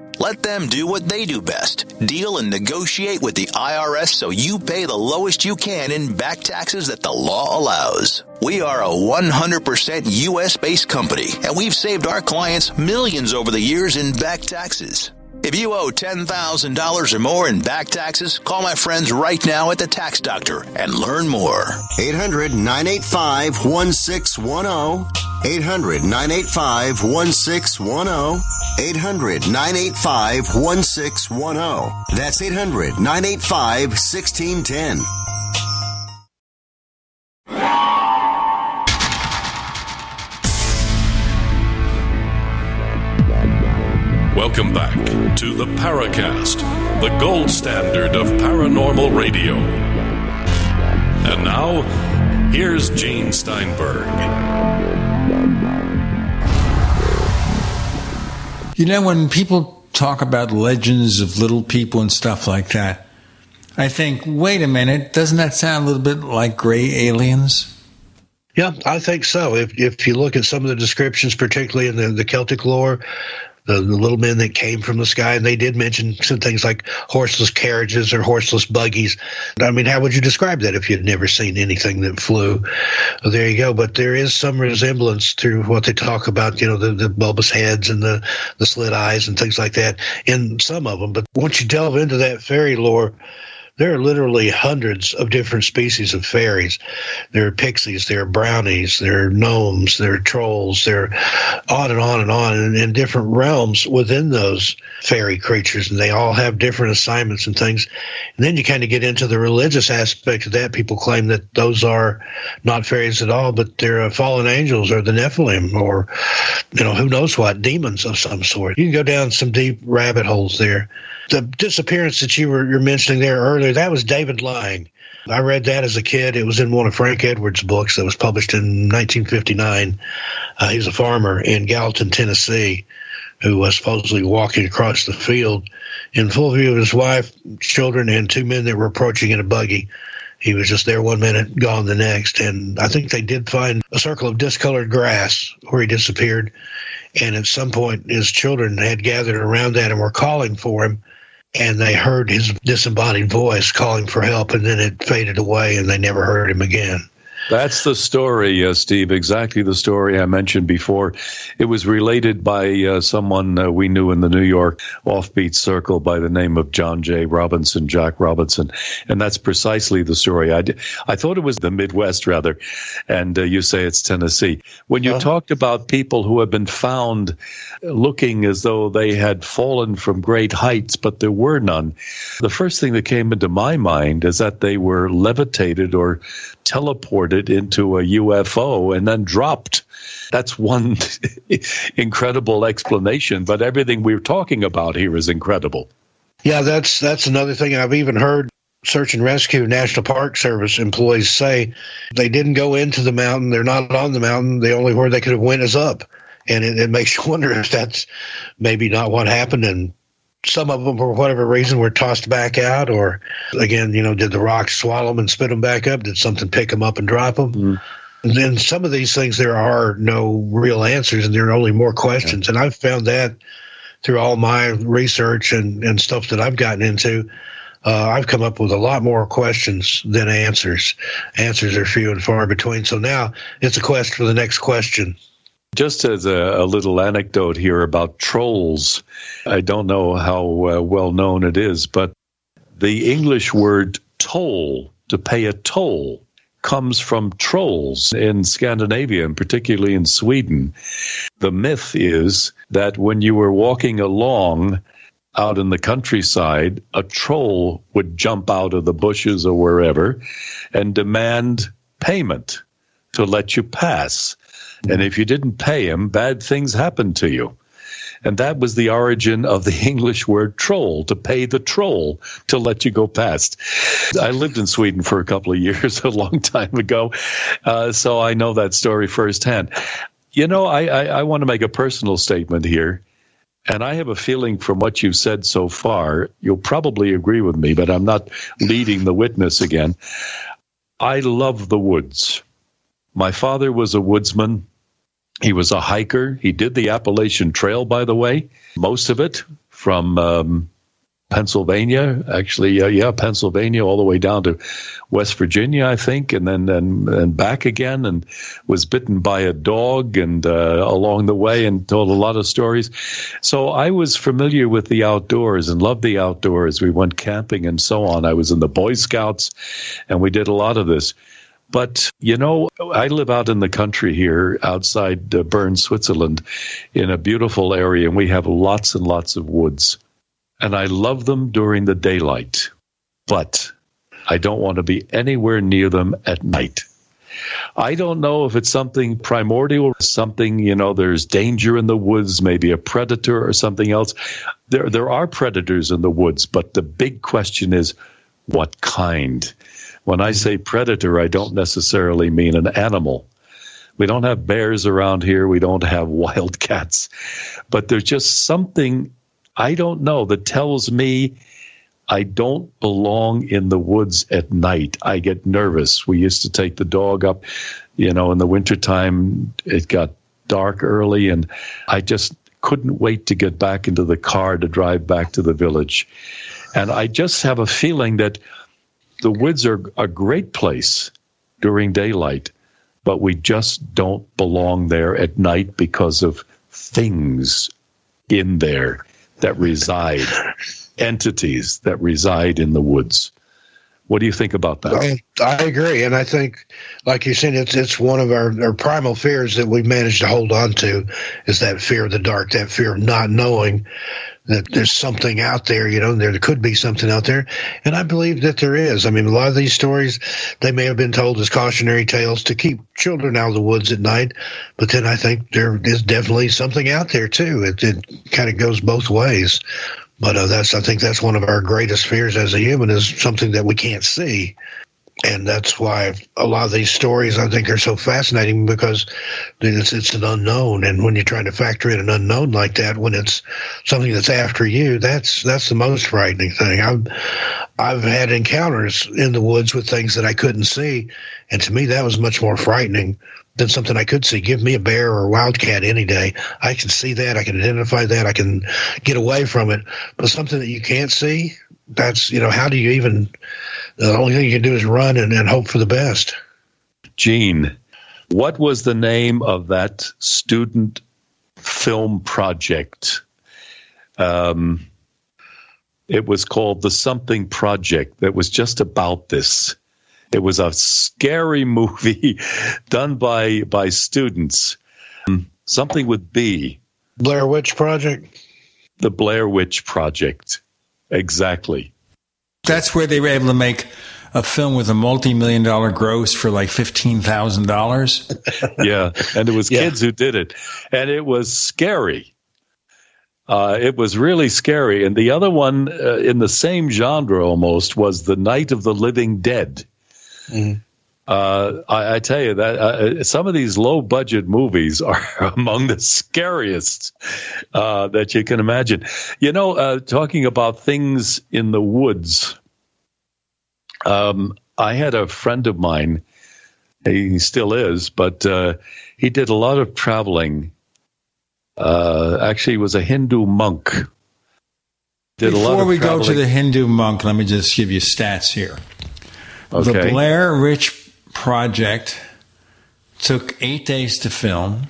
Let them do what they do best deal and negotiate with the IRS so you pay the lowest you can in back taxes that the law allows. We are a 100% US based company, and we've saved our clients millions over the years in back taxes. If you owe $10,000 or more in back taxes, call my friends right now at the Tax Doctor and learn more. 800 985 1610. 800 985 1610. 800 985 1610. That's 800 985 1610. Welcome back to the Paracast, the gold standard of paranormal radio. And now, here's Gene Steinberg. You know, when people talk about legends of little people and stuff like that, I think, wait a minute, doesn't that sound a little bit like gray aliens? Yeah, I think so. If if you look at some of the descriptions, particularly in the, the Celtic lore, the, the, little men that came from the sky. And they did mention some things like horseless carriages or horseless buggies. I mean, how would you describe that if you'd never seen anything that flew? Well, there you go. But there is some resemblance to what they talk about, you know, the, the bulbous heads and the, the slit eyes and things like that in some of them. But once you delve into that fairy lore, there are literally hundreds of different species of fairies. There are pixies, there are brownies, there are gnomes, there are trolls, there are on and on and on, and in different realms within those fairy creatures, and they all have different assignments and things. And then you kind of get into the religious aspect of that. People claim that those are not fairies at all, but they're uh, fallen angels or the Nephilim or, you know, who knows what, demons of some sort. You can go down some deep rabbit holes there the disappearance that you were you're mentioning there earlier, that was David Lang. I read that as a kid. It was in one of Frank Edwards' books that was published in 1959. Uh, he was a farmer in Gallatin, Tennessee, who was supposedly walking across the field in full view of his wife, children, and two men that were approaching in a buggy. He was just there one minute, gone the next. And I think they did find a circle of discolored grass where he disappeared. And at some point, his children had gathered around that and were calling for him and they heard his disembodied voice calling for help, and then it faded away, and they never heard him again. That's the story, uh, Steve. Exactly the story I mentioned before. It was related by uh, someone uh, we knew in the New York offbeat circle by the name of John J. Robinson, Jack Robinson, and that's precisely the story. I, I thought it was the Midwest rather, and uh, you say it's Tennessee. When you uh-huh. talked about people who have been found looking as though they had fallen from great heights, but there were none, the first thing that came into my mind is that they were levitated or teleported into a UFO and then dropped. That's one [LAUGHS] incredible explanation, but everything we're talking about here is incredible. Yeah, that's that's another thing I've even heard search and rescue national park service employees say they didn't go into the mountain they're not on the mountain the only where they could have went is up and it, it makes you [LAUGHS] wonder if that's maybe not what happened and some of them, for whatever reason, were tossed back out, or again, you know, did the rocks swallow them and spit them back up? Did something pick them up and drop them? Mm. And then some of these things, there are no real answers, and there are only more questions. Yeah. And I've found that through all my research and, and stuff that I've gotten into. Uh, I've come up with a lot more questions than answers. Answers are few and far between. So now it's a quest for the next question. Just as a, a, little anecdote here about trolls, I don't know how uh, well known it is, but the English word toll, to pay a toll, comes from trolls in Scandinavia and particularly in Sweden. The myth is that when you were walking along out in the countryside, a troll would jump out of the bushes or wherever and demand payment to let you pass. And if you didn't pay him, bad things happened to you. And that was the origin of the [LAUGHS] English word troll, to pay the troll to let you go past. I lived in Sweden for a couple of years, [LAUGHS] a long time ago, uh, so I know that story firsthand. You know, I, I, I want to make a personal statement here. And I have a feeling from what you've said so far, you'll probably agree with me, but I'm not leading the witness again. I love the woods. My father was a woodsman. He was a hiker. He did the Appalachian Trail, by the way, most of it from um, Pennsylvania, actually, uh, yeah, Pennsylvania, all the way down to West Virginia, I think, and then and, and back again, and was bitten by a dog, and uh, along the way, and told a lot of stories. So I was familiar with the outdoors and loved the outdoors. We went camping and so on. I was in the Boy Scouts, and we did a lot of this. But, you know, I live out in the country here outside uh, Bern, Switzerland, in a beautiful area, and we have lots and lots of woods. And I love them during the daylight, but I don't want to be anywhere near them at night. I don't know if it's something primordial, something, you know, there's danger in the woods, maybe a predator or something else. There, there are predators in the woods, but the big question is what kind? When I say predator, I don't necessarily mean an animal. We don't have bears around here. We don't have [LAUGHS] wild cats. But there's just something I don't know that tells me I don't belong in the woods at night. I get nervous. We used to take the dog up, you know, in the wintertime, it got dark early and I just couldn't wait to get back into the car to drive back to the village. And I just have a feeling that the woods are a great place during daylight, but we just don't belong there at night because of things in there that reside, [LAUGHS] entities that reside in the woods. What do you think about that? I, I, agree, and I think, like you said, it's it's one of our, our primal fears that we've managed to hold on to is that fear of the dark, that fear of not knowing that there's something out there. You know, there could be something out there, and I believe that there is. I mean, a lot of these stories they may have been told as cautionary tales to keep children out of the woods at night, but then I think there is definitely something out there too. It, it kind of goes both ways. But uh, that's I think that's one of our greatest fears as a human is something that we can't see. And that's why a lot of these stories I think are so fascinating because it's it's an unknown, and when you're trying to factor in an unknown like that, when it's something that's after you, that's that's the most frightening thing. I've I've had encounters in the woods with things that I couldn't see, and to me that was much more frightening than something I could see. Give me a bear or a wildcat any day. I can see that. I can identify that. I can get away from it. But something that you can't see, that's, you know, how do you even, the only thing you can do is run and, and hope for the best. Gene, what was the name of that student film project? Um, it was called the Something Project that was just about this. It was a scary [LAUGHS] movie done by by students. Something with B. Blair Witch Project. The Blair Witch Project. Exactly. That's where they were able to make a film with a multi-million dollar gross for like fifteen thousand dollars. [LAUGHS] yeah, and it was yeah. kids who did it, and it was scary. Uh, it was really scary. And the other one uh, in the same genre almost was The Night of the Living Dead. Mm-hmm. Uh, I, I, tell you that uh, some of these low budget movies [LAUGHS] are among the scariest uh, that you can imagine. You know, uh, talking about things in the woods, um, I had a friend of mine, he still is, but uh, he did a lot of traveling. Uh, actually, he was a Hindu monk. Did Before we traveling. go to the Hindu monk, let me just give you stats here. Okay. The Blair Witch Project took eight days to film.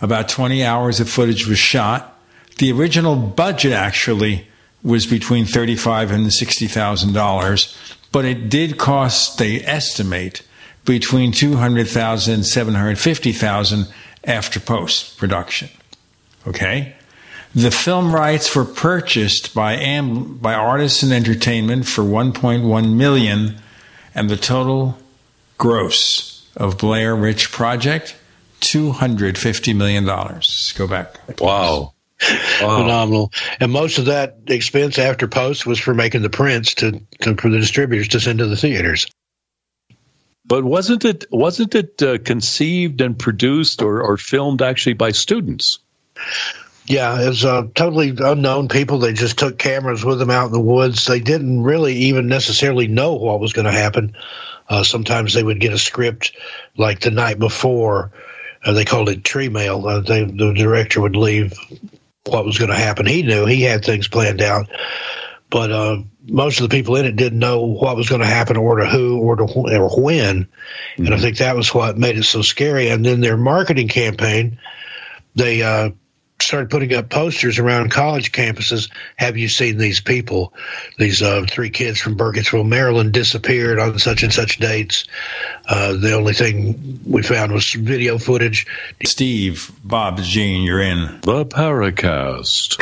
About 20 hours of footage was shot. The original budget actually was between thirty-five and sixty thousand dollars, but it did cost, they estimate, between two hundred thousand and seven hundred fifty thousand after post production. Okay, the film rights were purchased by Am- by Artisan Entertainment for 1.1 million, and the total gross of Blair Witch Project 250 million dollars. Go back. Wow. Wow. Phenomenal. And most of that expense after post was for making the prints to, to for the distributors to send to the theaters. But wasn't it wasn't it uh, conceived and produced or, or filmed actually by students? Yeah, it was uh, totally unknown people. They just took cameras with them out in the woods. They didn't really even necessarily know what was going to happen. Uh, sometimes they would get a script like the night before. Uh, they called it tree mail. Uh, they, the director would leave what was going to happen. He knew he had things planned out, but uh, most of the people in it didn't know what was going to happen, or to who, or to or when. Mm-hmm. And I mm-hmm. think that was what made it so scary. And then their marketing campaign, they uh, started putting up posters around college campuses. Have you seen these people? These uh, three kids from Burkittsville, Maryland, disappeared on such and such dates. Uh, the only thing we found was video footage. Steve, Bob, Gene, you're in the Paracast.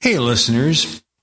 Hey, listeners.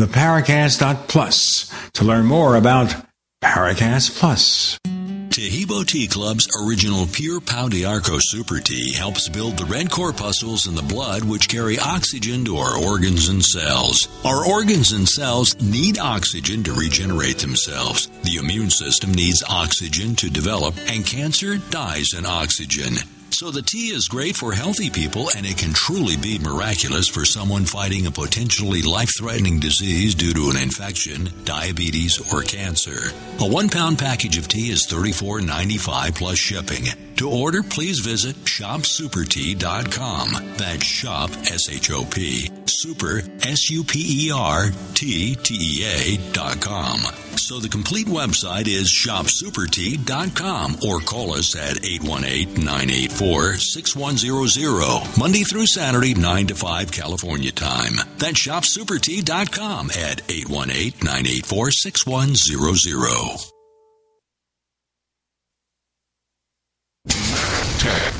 theparacast.plus to learn more about Paracast Plus. Taheebo Tea Club's original Pure Pau d'Arco Super Tea helps build the red corpuscles in the blood which carry oxygen to our organs and cells. Our organs and cells need oxygen to regenerate themselves. The immune system needs oxygen to develop, and cancer dies in oxygen. So the tea is great for healthy people and it can truly be miraculous for someone fighting a potentially life-threatening disease due to an infection, diabetes, or cancer. A one pound package of tea is $34.95 plus shipping. To order, please visit shopsupertea.com. That's shop, S-H-O-P, super, S-U-P-E-R-T-T-E-A dot com. So the complete website is shopsupertea.com or call us at 818-984-6100, Monday through Saturday, 9 to 5 California time. That's shopsupertea.com at 818-984-6100.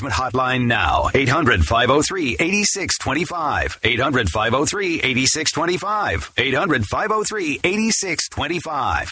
Management Hotline now. 800 503 8625. 800 503 8625. 800 503 8625.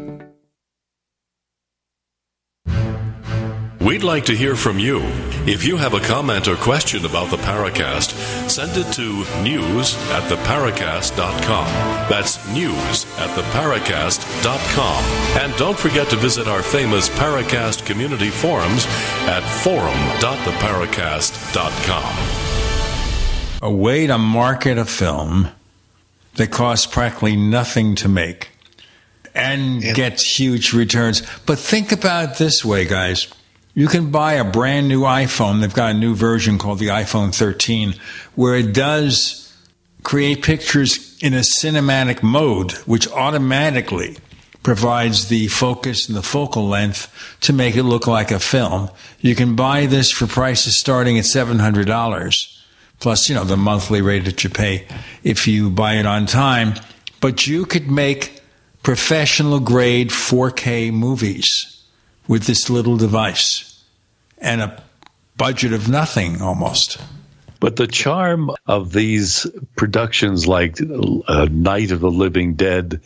We'd like to hear from you. If you have a comment or question about the Paracast, send it to news at theparacast.com. That's news at theparacast.com. And don't forget to visit our famous Paracast community forums at forum.theparacast.com. A way to market a film that costs practically nothing to make and gets huge returns. But think about it this way, guys. You can buy a brand new iPhone. They've got a new version called the iPhone 13 where it does create pictures in a cinematic mode, which automatically provides the focus and the focal length to make it look like a film. You can buy this for prices starting at $700 plus, you know, the monthly rate that you pay if you buy it on time. But you could make professional grade 4K movies with this little device and a budget of nothing almost. But the charm of these productions, like uh, Night of the Living Dead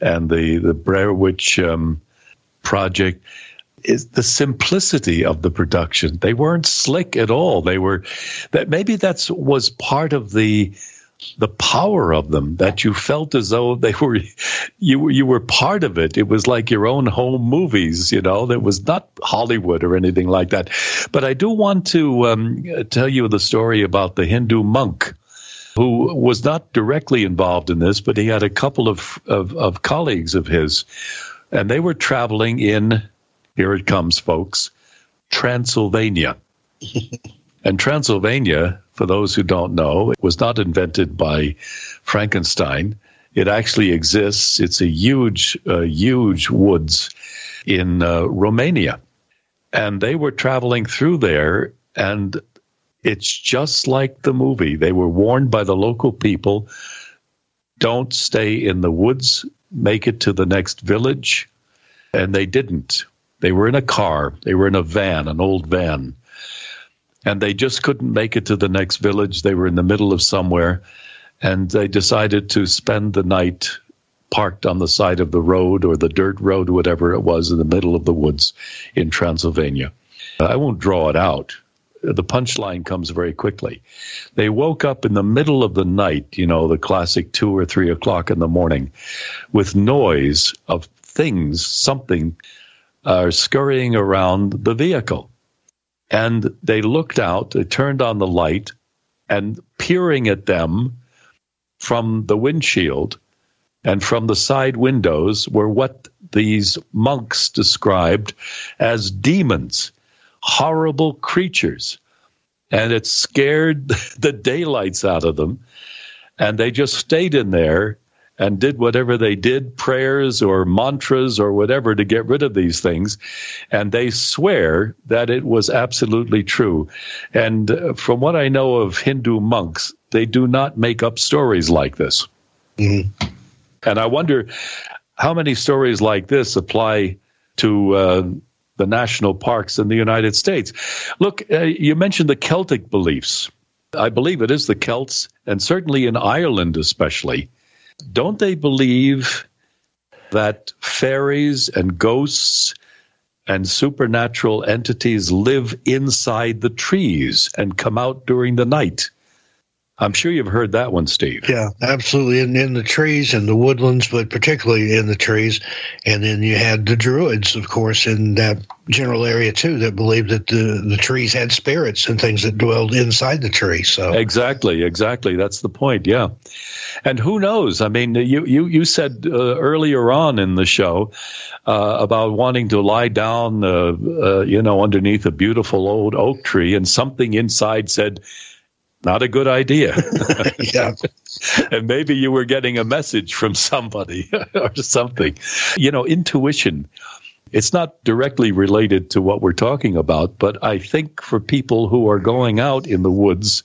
and the the Blair Witch um, Project, is the simplicity of the production. They weren't slick at all. They were that maybe that's was part of the the power of them that you felt as though they were you were you were part of it. It was like your own home movies, you know. That was not Hollywood or anything like that. But I do want to um, tell you the story about the Hindu monk who was not directly involved in this, but he had a couple of, of, of colleagues of his, and they were traveling in. Here it comes, folks. Transylvania. [LAUGHS] And Transylvania, for those who don't know, was not invented by Frankenstein. It actually exists. It's a huge, uh, huge woods in uh, Romania. And they were traveling through there, and it's just like the movie. They were warned by the local people don't stay in the woods, make it to the next village. And they didn't. They were in a car, they were in a van, an old van and they just couldn't make it to the next village. They were in the middle of somewhere, and they decided to spend the night parked on the side of the road or the dirt road, whatever it was, in the middle of the woods in Transylvania. I won't draw it out. The punchline comes very quickly. They woke up in the middle of the night, you know, the classic two or three o'clock in the morning, with noise of things, something, uh, scurrying around the vehicle and they looked out, they turned on the light, and peering at them from the windshield and from the side windows were what these monks described as demons, horrible creatures. And it scared [LAUGHS] the daylights out of them. And they just stayed in there and did whatever they did, prayers or mantras or whatever, to get rid of these things. And they swear that it was absolutely true. And uh, from what I know of Hindu monks, they do not make up stories like this. Mm-hmm. And I wonder how many stories like this apply to uh, the national parks in the United States. Look, uh, you mentioned the Celtic beliefs. I believe it is the Celts, and certainly in Ireland, especially don't they believe that fairies and ghosts and supernatural entities live inside the trees and come out during the night? I'm sure you've heard that one, Steve. Yeah, absolutely. In, in the trees and the woodlands, but particularly in the trees. And then you had the druids, of course, in that general area too, that believed that the, the trees had spirits and things that dwelled inside the tree. So exactly, exactly. That's the point. Yeah. And who knows? I mean, you you you said uh, earlier on in the show uh, about wanting to lie down, uh, uh you know, underneath a beautiful old oak tree, and something inside said not a good idea. [LAUGHS] yeah. [LAUGHS] and maybe you were getting a message from somebody [LAUGHS] or something. You know, intuition. It's not directly related to what we're talking about, but I think for people who are going out in the woods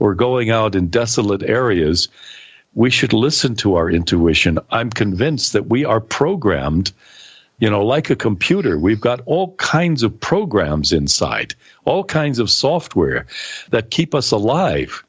or going out in desolate areas, we should listen to our intuition. I'm convinced that we are programmed you know, like a computer, we've got all kinds of programs inside, all kinds of software that keep us alive.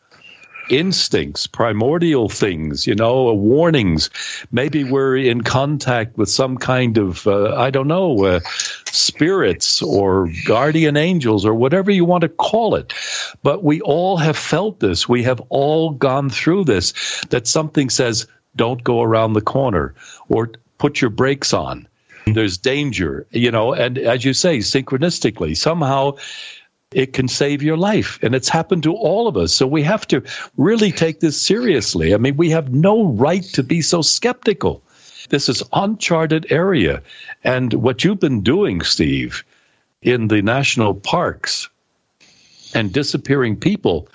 Instincts, primordial things, you know, warnings. Maybe we're in contact with some kind of, uh, I don't know, uh, spirits or guardian angels or whatever you want to call it. But we all have felt this. We have all gone through this that something says, don't go around the corner or put your brakes on there's danger, you know, and as you say, synchronistically, somehow it can save your life. And it's happened to all of us. So we have to really take this seriously. I mean, we have no right to be so skeptical. This is uncharted area. And what you've been doing, Steve, in the national parks and disappearing people,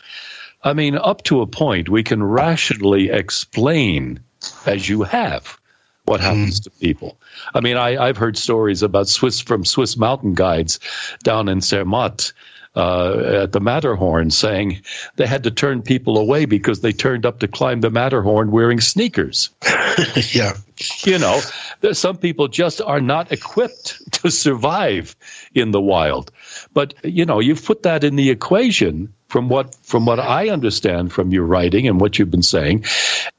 I mean, up to a point, we can rationally explain, as you have, what happens mm. to people. I mean, I, have heard stories about Swiss from Swiss mountain guides down in Zermatt uh, at the Matterhorn saying they had to turn people away because they turned up to climb the Matterhorn wearing sneakers. [LAUGHS] yeah. You know, some people just are not equipped to survive in the wild. But, you know, you've put that in the equation from what from what I understand from your writing and what you've been saying,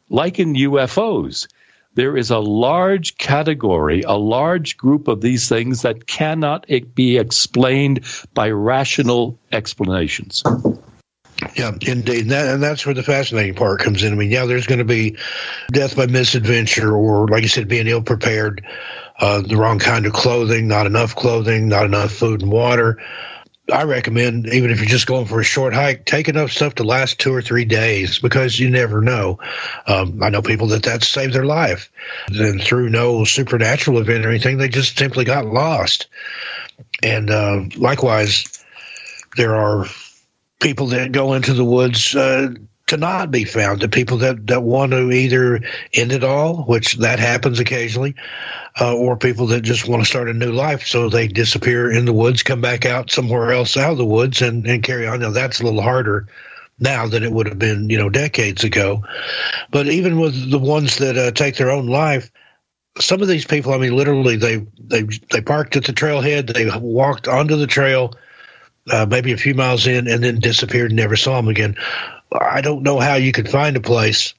like in UFOs there is a large category, a large group of these things that cannot be explained by rational explanations. Yeah, indeed. And, that, and that's where the fascinating part comes in. I mean, yeah, there's going to be death by misadventure or, like you said, being ill prepared, uh, the wrong kind of clothing, not enough clothing, not enough food and water. I recommend, even if you're just going for a short hike, take enough stuff to last two or three days because you never know. Um, I know people that that saved their life. And through no supernatural event or anything, they just simply got lost. And uh, likewise, there are people that go into the woods uh, to not be found. The people that, that want to either end it all, which that happens occasionally, uh, or people that just want to start a new life. So they disappear in the woods, come back out somewhere else out of the woods and, and carry on. Now that's a little harder now than it would have been, you know, decades ago. But even with the ones that uh, take their own life, some of these people, I mean, literally, they they they parked at the trailhead, they walked onto the trail, uh, maybe a few miles in, and then disappeared and never saw them again. I don't know how you could find a place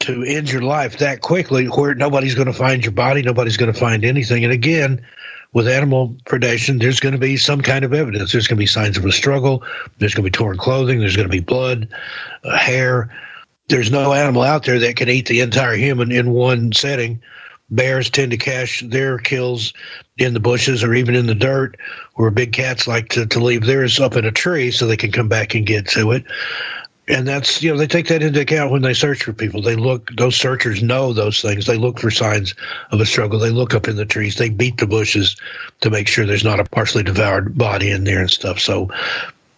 to end your life that quickly where nobody's going to find your body, nobody's going to find anything. And again, with animal predation, there's going to be some kind of evidence. There's going to be signs of a struggle. There's going to be torn clothing. There's going to be blood, uh, hair. There's no animal out there that can eat the entire human in one setting. Bears tend to cache their kills in the bushes or even in the dirt, where big cats like to, to leave theirs up in a tree so they can come back and get to it and that's you know they take that into account when they search for people. They look those searchers know those things. They look for signs of a struggle. They look up in the trees. They beat the bushes to make sure there's not a partially devoured body in there and stuff. So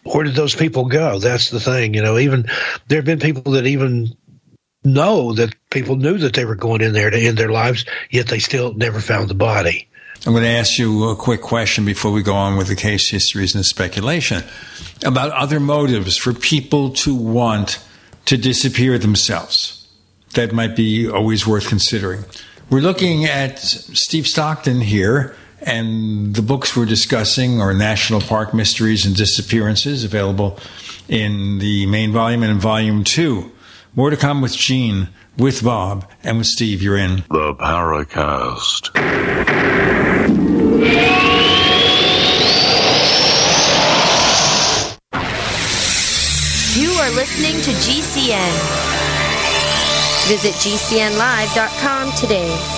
where did those people go? That's the thing you know. Even there have been people that even know that people knew that they were going in there to end their lives yet they still never found the body I'm going to ask you a quick question before we go on with the case histories and the speculation about other motives for people to want to disappear themselves. That might be always worth considering. We're looking at Steve Stockton here, and the books we're discussing are National Park Mysteries and Disappearances, available in the main volume and in volume two. More to come with Gene, with Bob, and with Steve. You're in the Paracast. You are listening to GCN. Visit GCNlive.com today.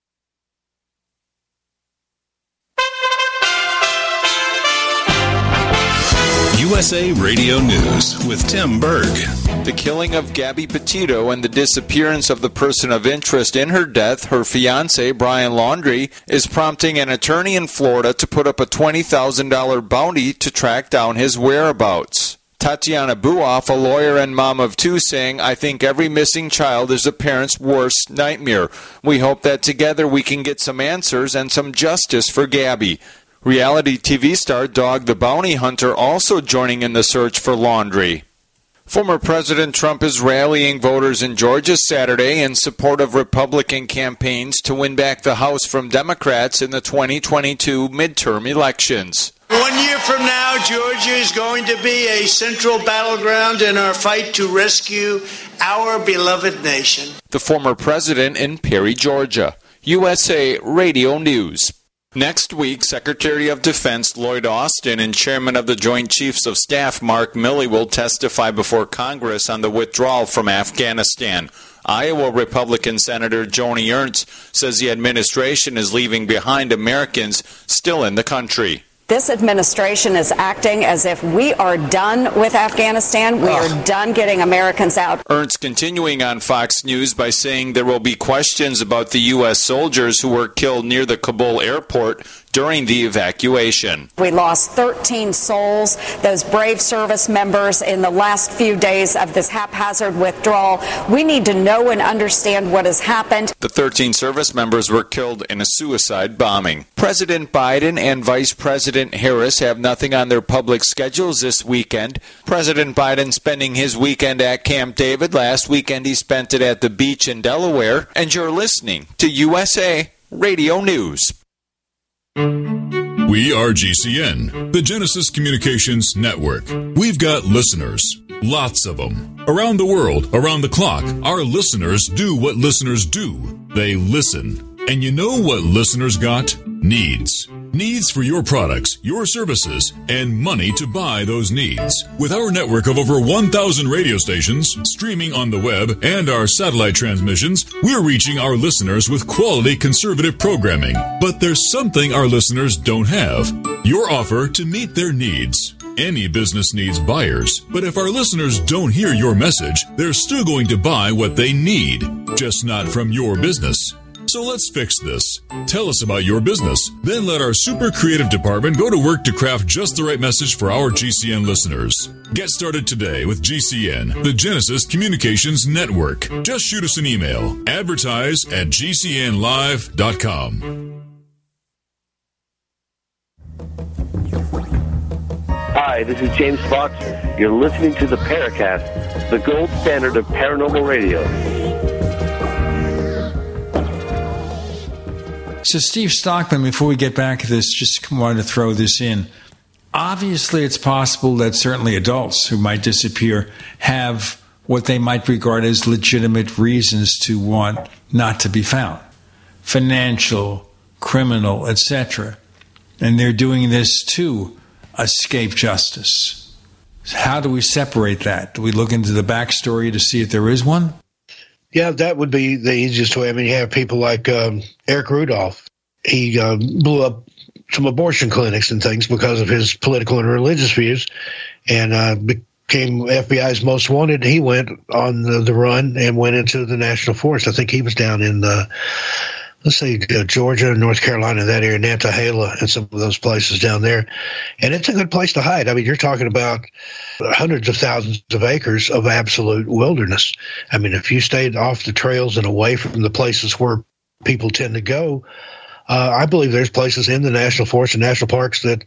USA Radio News with Tim Berg. The killing of Gabby Petito and the disappearance of the person of interest in her death, her fiance, Brian Laundrie, is prompting an attorney in Florida to put up a $20,000 bounty to track down his whereabouts. Tatiana Buoff, a lawyer and mom of two, saying, I think every missing child is a parent's worst nightmare. We hope that together we can get some answers and some justice for Gabby. Reality TV star Dog the Bounty Hunter also joining in the search for Laundrie. Former President Trump is rallying voters in Georgia Saturday in support of Republican campaigns to win back the House from Democrats in the 2022 midterm elections. One year from now, Georgia is going to be a central battleground in our fight to rescue our beloved nation. The former president in Perry, Georgia. USA Radio News. Next week, Secretary of Defense Lloyd Austin and Chairman of the Joint Chiefs of Staff Mark Milley will testify before Congress on the withdrawal from Afghanistan. Iowa Republican Senator Joni Ernst says the administration is leaving behind Americans still in the country. This administration is acting as if we are done with Afghanistan. We are ah. done getting Americans out. Ernst continuing on Fox News by saying there will be questions about the U.S. soldiers who were killed near the Kabul airport during the evacuation. We lost 13 souls, those brave service members, in the last few days of this haphazard withdrawal. We need to know and understand what has happened. The 13 service members were killed in a suicide bombing. President Biden and Vice President Harris have nothing on their public schedules this weekend. President Biden spending his weekend at Camp David. Last weekend he spent it at the beach in Delaware. And you're listening to USA Radio News. We are GCN, the Genesis Communications Network. We've got listeners, lots of them. Around the world, around the clock, our listeners do what listeners do. They listen. And you know what listeners got? Needs. Needs for your products, your services, and money to buy those needs. With our network of over 1,000 radio stations, streaming on the web, and our satellite transmissions, we're reaching our listeners with quality conservative programming. But there's something our listeners don't have your offer to meet their needs. Any business needs buyers, but if our listeners don't hear your message, they're still going to buy what they need, just not from your business. So let's fix this. Tell us about your business. Then let our super creative department go to work to craft just the right message for our GCN listeners. Get started today with GCN, the Genesis Communications Network. Just shoot us an email. Advertise at gcnlive.com. Hi, this is James Fox. You're listening to the Paracast, the gold standard of paranormal radio. So, Steve Stockton, before we get back to this, just wanted to throw this in. Obviously, it's possible that certainly adults who might disappear have what they might regard as legitimate reasons to want not to be found financial, criminal, etc. And they're doing this to escape justice. How do we separate that? Do we look into the backstory to see if there is one? Yeah, that would be the easiest way. I mean, you have people like um, Eric Rudolph. He uh, blew up some abortion clinics and things because of his political and religious views, and uh, became FBI's most wanted. He went on the, the, run and went into the national forest. I think he was down in the let's say uh, Georgia, North Carolina, that area, Nantahala, and some of those places down there. And it's a good place to hide. I mean, you're talking about hundreds of thousands of acres of absolute wilderness. I mean, if you stayed off the trails and away from the places where people tend to go, uh, I believe there's places in the national forest and national parks that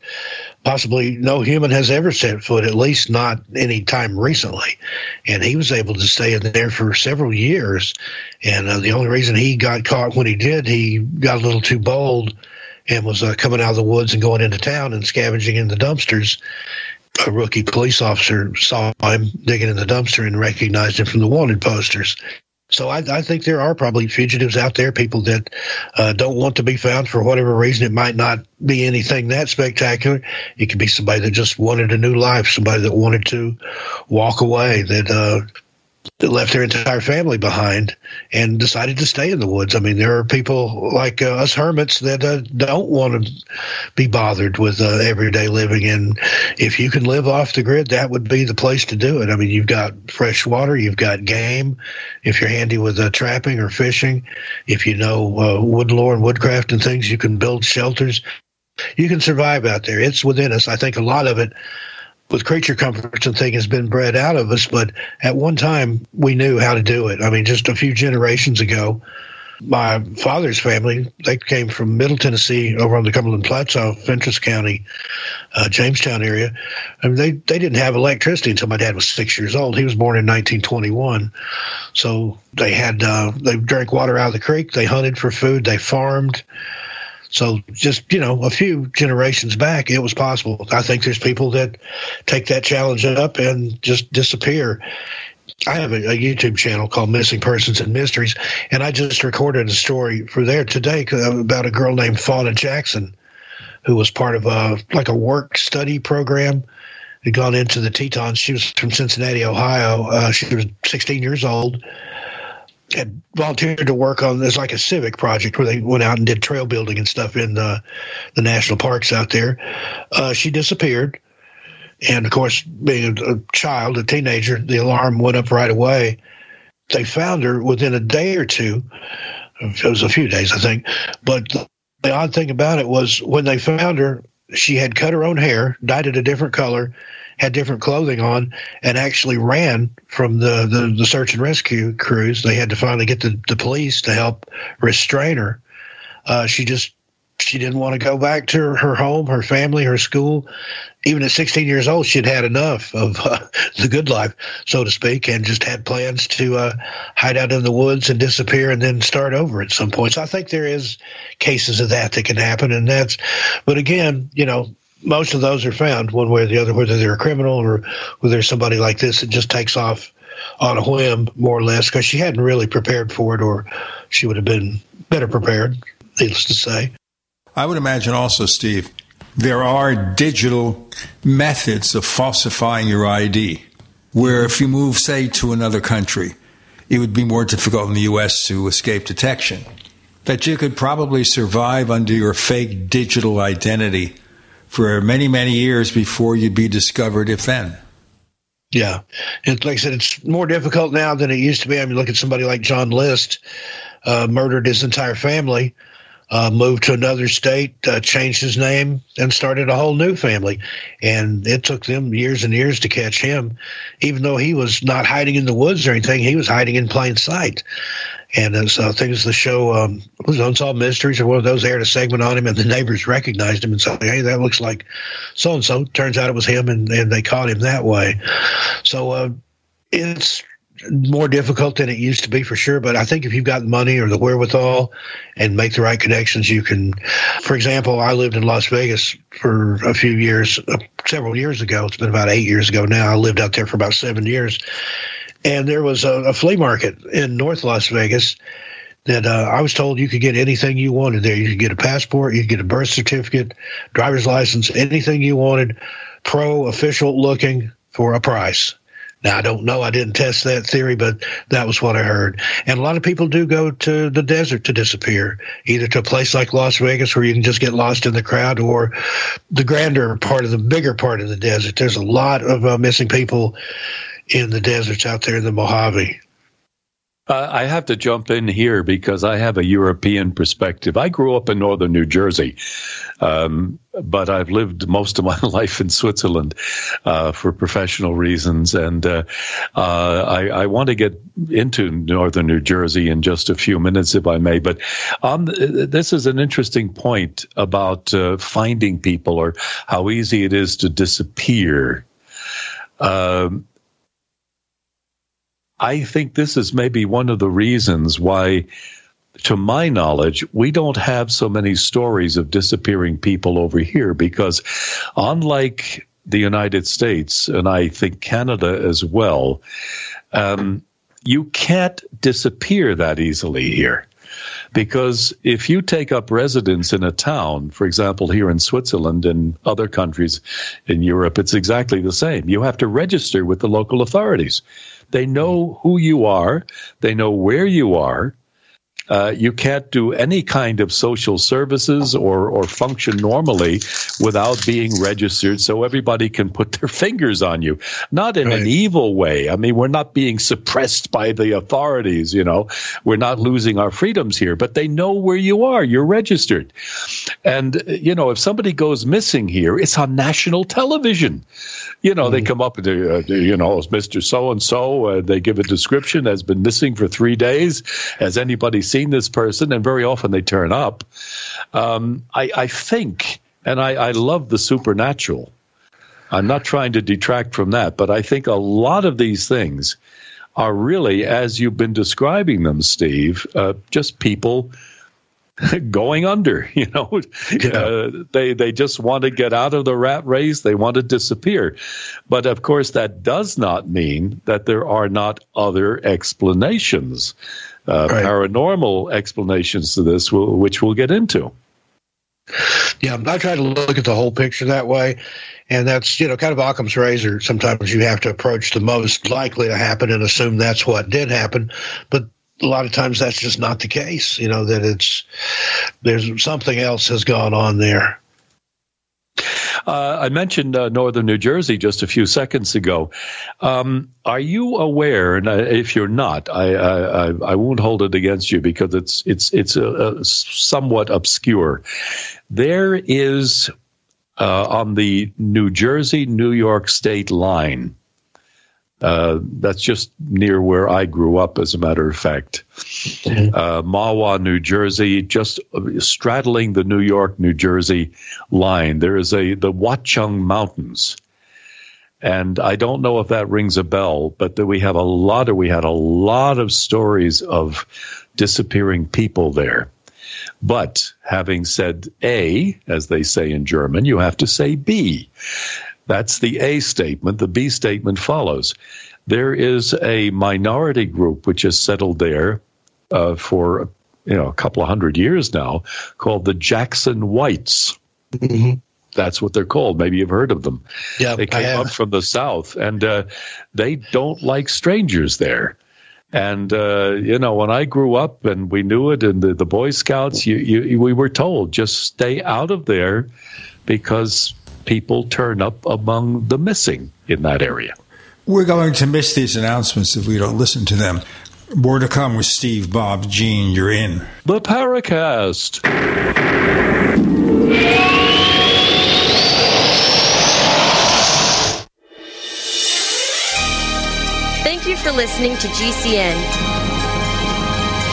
possibly no human has ever set foot, at least not any time recently. And he was able to stay in there for several years. And uh, the only reason he got caught when he did, he got a little too bold and was uh, coming out of the woods and going into town and scavenging in the dumpsters. A rookie police officer saw him digging in the dumpster and recognized him from the wanted posters. So I, I, think there are probably fugitives out there, people that uh, don't want to be found for whatever reason. It might not be anything that spectacular. It could be somebody that just wanted a new life, somebody that wanted to walk away, that uh, left their entire family behind and decided to stay in the woods. I mean, there are people like uh, us hermits that uh, don't want to be bothered with uh, everyday living. And if you can live off the grid, that would be the place to do it. I mean, you've got fresh water, you've got game. If you're handy with uh, trapping or fishing, if you know uh, wood lore and woodcraft and things, you can build shelters. You can survive out there. It's within us. I think a lot of it with creature comforts and thing has been bred out of us, but at one time we knew how to do it. I mean, just a few generations ago, my father's family, they came from Middle Tennessee over on the Cumberland Plateau, Fentress County, uh, Jamestown area. I mean, they, they didn't have electricity until my dad was six years old. He was born in 1921. So they had, uh, they drank water out of the creek. They hunted for food. They farmed. So just, you know, a few generations back, it was possible. I think there's people that take that challenge up and just disappear. I have a, a, YouTube channel called Missing Persons and Mysteries, and I just recorded a story for there today about a girl named Fauna Jackson, who was part of a like a work study program. Had gone into the Tetons. She was from Cincinnati, Ohio. Uh, she was 16 years old had volunteered to work on this like a civic project where they went out and did trail building and stuff in the, the national parks out there. Uh, she disappeared. And of course, being a, a child, a teenager, the alarm went up right away. They found her within a day or two. It was a few days, I think. But the odd thing about it was when they found her, she had cut her own hair, dyed it a different color, had different clothing on, and actually ran from the, the, the search and rescue crews. They had to finally get the, the police to help restrain her. Uh, she just she didn't want to go back to her, her, home, her family, her school. Even at 16 years old, she'd had enough of uh, [LAUGHS] the good life, so to speak, and just had plans to uh, hide out in the woods and disappear and then start over at some point. So I think there is cases of that that can happen, and that's. But again, you know, most of those are found one way or the other, whether they're a criminal or whether somebody like this that just takes off on a whim, more or less, because she hadn't really prepared for it, or she would have been better prepared, needless to say. I would imagine also, Steve, there are digital methods of falsifying your ID, where if you move, say, to another country, it would be more difficult in the U.S. to escape detection. That you could probably survive under your fake digital identity for many, many years before you'd be discovered, if then. Yeah. And like I said, it's more difficult now than it used to be. I mean, look at somebody like John List, uh, murdered his entire family uh, moved to another state, uh, changed his name, and started a whole new family. And it took them years and years to catch him, even though he was not hiding in the woods or anything. He was hiding in plain sight. And as uh, things the show um, was Unsolved Mysteries or one of those aired a segment on him, and the neighbors recognized him and said, "Hey, that looks like so and so." Turns out it was him, and, and they caught him that way. So uh, it's more difficult than it used to be for sure. But I think if you've got money or the wherewithal and make the right connections, you can. For example, I lived in Las Vegas for a few years, uh, several years ago. It's been about eight years ago now. I lived out there for about seven years. And there was a, a flea market in North Las Vegas that uh, I was told you could get anything you wanted there. You could get a passport, you could get a birth certificate, driver's license, anything you wanted, pro official looking for a price. Now, I don't know. I didn't test that theory, but that was what I heard. And a lot of people do go to the desert to disappear, either to a place like Las Vegas where you can just get lost in the crowd or the grander part of the bigger part of the desert. There's a lot of uh, missing people in the deserts out there in the Mojave. Uh, I have to jump in here because I have a European perspective. I grew up in northern New Jersey, um, but I've lived most of my [LAUGHS] life in Switzerland uh, for professional reasons, and uh, uh, I, I, want to get into northern New Jersey in just a few minutes, if I may. But this is an interesting point about uh, finding people or how easy it is to disappear. Um, I think this is maybe one of the reasons why, to my knowledge, we don't have so many stories of disappearing people over here because, unlike the United States, and I think Canada as well, um, you can't disappear that easily here. Because if you take up residence in a town, for example, here in Switzerland and other countries in Europe, it's exactly the same. You have to register with the local authorities. They know who you are. They know where you are. Uh, you can't do any kind of social services or, or function normally without being registered so everybody can put their [LAUGHS] fingers on you. Not in right. an evil way. I mean, we're not being suppressed by the authorities, you know. We're not losing our freedoms here, but they know where you are. You're registered. And, you know, if somebody goes missing here, it's on national television you know, mm. they come up with, uh, you know, Mr. So and so. They give a description has been missing for three days. Has anybody seen this person? And very often they turn up. Um, I, I, think, and I, I love the supernatural. I'm not trying to detract from that, but I think a lot of these things are really, as you've been describing them, Steve, uh, just people [LAUGHS] going under. [LAUGHS] You know, yeah. uh, they they just want to get out of the rat race. They want to disappear. But of course, that does not mean that there are not other explanations, uh, right. paranormal explanations to this, which we'll get into. Yeah, I try to look at the whole picture that way. And that's, you know, kind of Occam's razor. Sometimes you have to approach the most likely to happen and assume that's what did happen. But a lot of times that's just not the case. You know that it's there's something else has gone on there. Uh, I mentioned uh, northern New Jersey just a few seconds ago. Um, are you aware? And if you're not, I, I, I won't hold it against you because it's it's it's a, a somewhat obscure. There is uh, on the New Jersey New York state line. Uh, that's just near where I grew up, as a matter of fact. Mm-hmm. Uh, Mahwah, New Jersey, just straddling the New York, New Jersey line. There is a the Watchung Mountains, and I don't know if that rings a bell, but we have a lot of we had a lot of stories of disappearing people there. But having said A, as they say in German, you have to say B. That's the A statement. The B statement follows. There is a minority group which has settled there uh, for you know a couple of hundred years now, called the Jackson Whites. Mm-hmm. That's what they're called. Maybe you've heard of them. Yeah, they came up from the south, and uh, they don't like strangers there. And uh, you know, when I grew up and we knew it, and the, the Boy Scouts, you, you, we were told just stay out of there because people turn up among the missing in that area. We're going to miss these announcements if we don't listen to them. More to come with Steve, Bob, Gene. You're in the Paracast. Thank you for listening to GCN.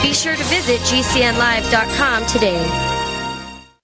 Be sure to visit GCNlive.com today.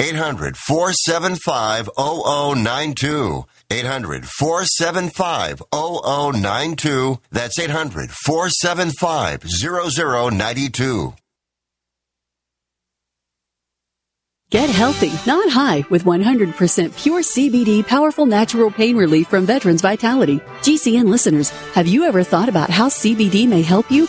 800 475 0092. 800 475 0092. That's 800 475 0092. Get healthy, not high, with 100% pure CBD powerful natural pain relief from Veterans Vitality. GCN listeners, have you ever thought about how CBD may help you?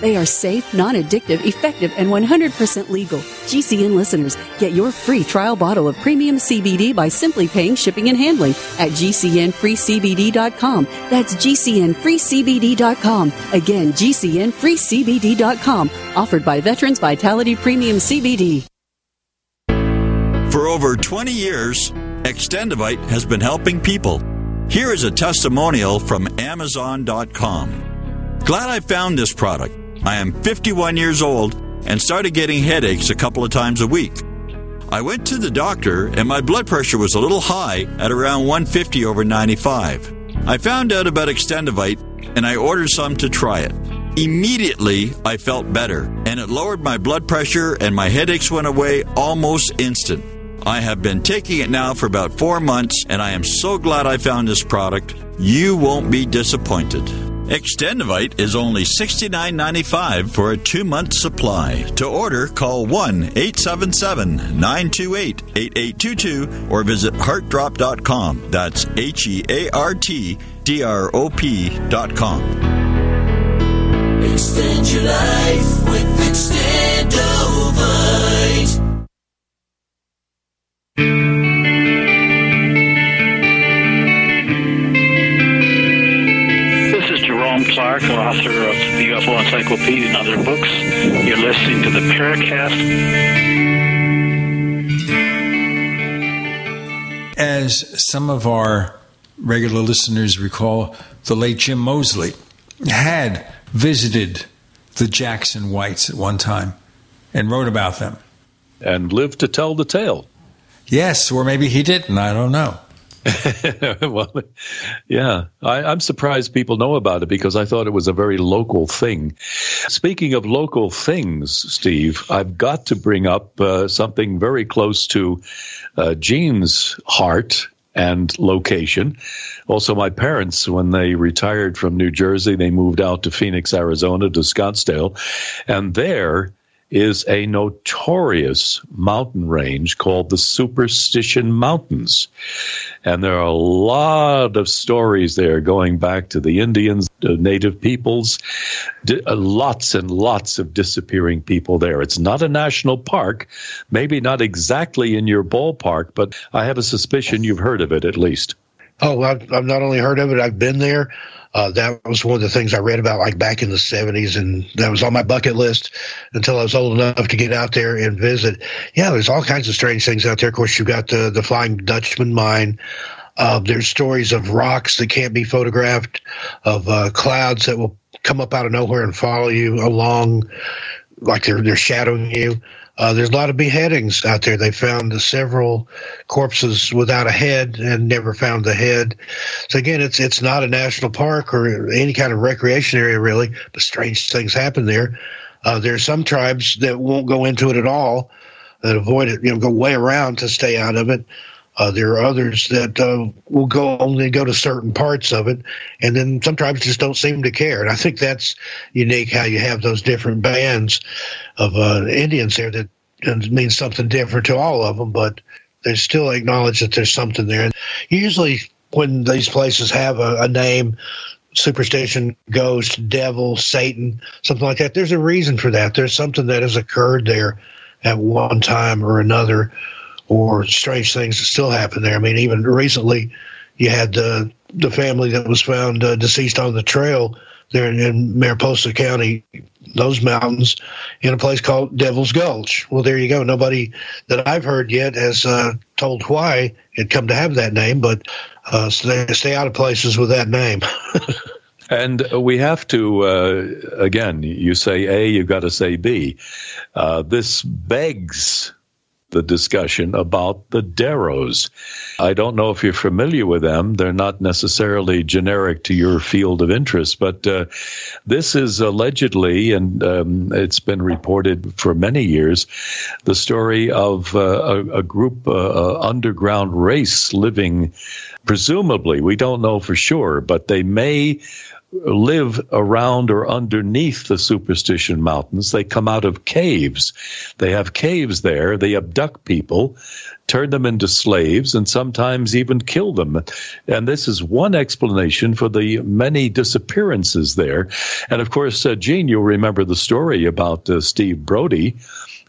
They are safe, non addictive, effective, and 100% legal. GCN listeners, get your free trial bottle of premium CBD by simply paying shipping and handling at GCNFreeCBD.com. That's GCNFreeCBD.com. Again, GCNFreeCBD.com. Offered by Veterans Vitality Premium CBD. For over 20 years, Extendovite has been helping people. Here is a testimonial from Amazon.com. Glad I found this product. I am 51 years old and started getting headaches a couple of times a week. I went to the doctor and my blood pressure was a little high at around 150 over 95. I found out about Extendovite and I ordered some to try it. Immediately, I felt better and it lowered my blood pressure and my headaches went away almost instant. I have been taking it now for about four months and I am so glad I found this product. You won't be disappointed. Extendovite is only $69.95 for a two month supply. To order, call 1 877 928 8822 or visit heartdrop.com. That's H E A R T D R O P.com. Extend your life with Extendovite. Jerome Clark, author of the UFO Encyclopedia and other books. You're listening to the Paracast. As some of our regular listeners recall, the late Jim Moseley had visited the Jackson Whites at one time and wrote about them. And lived to tell the tale. Yes, or maybe he didn't. I don't know. [LAUGHS] well, yeah, I, I'm surprised people know about it because I thought it was a very local thing. Speaking of local things, Steve, I've got to bring up uh, something very close to uh, Gene's heart and location. Also, my parents, when they retired from New Jersey, they moved out to Phoenix, Arizona, to Scottsdale, and there is a notorious mountain range called the Superstition Mountains. And there are a lot of stories there going back to the Indians, the native peoples, uh, lots and lots of disappearing people there. It's not a national park, maybe not exactly in your ballpark, but I have a suspicion you've heard of it at least. Oh, I've, I've not only heard of it, I've been there. Uh, that was one of the things I read about, like back in the '70s, and that was on my bucket list until I was old enough to get out there and visit. Yeah, there's all kinds of strange things out there. Of course, you've got the the Flying Dutchman mine. Uh, there's stories of rocks that can't be photographed, of uh, clouds that will come up out of nowhere and follow you along, like they're they're shadowing you. Uh, there's a lot of beheadings out there. They found several corpses without a head and never found the head. So again, it's it's not a national park or any kind of recreation area really, but strange things happen there. Uh, there are some tribes that won't go into it at all, that avoid it, you know, go way around to stay out of it. Uh, there are others that uh, will go only go to certain parts of it, and then some tribes just don't seem to care. And I think that's unique how you have those different bands of uh, Indians there that means something different to all of them, but they still acknowledge that there's something there. And usually, when these places have a, a name, superstition, ghost, devil, Satan, something like that, there's a reason for that. There's something that has occurred there at one time or another or strange things that still happen there. I mean, even recently, you had the the family that was found uh, deceased on the trail there in, in Mariposa County, those mountains, in a place called Devil's Gulch. Well, there you go. Nobody that I've heard yet has uh, told why it come to have that name, but uh, stay, stay out of places with that name. [LAUGHS] And we have to, uh, again, you say A, you've got to say B. Uh, this begs the discussion about the Deros. I don't know if you're familiar with them. They're not necessarily generic to your field of interest, but uh, this is allegedly, and um, it's been reported for many years, the story of uh, a, a, group, uh, underground race living, presumably, we don't know for sure, but they may live around or underneath the Superstition Mountains. They come out of caves. They have caves there. They abduct people, turn them into slaves, and sometimes even kill them. And this is one explanation for the many disappearances there. And of course, uh, Gene, you'll remember the story about uh, Steve Brody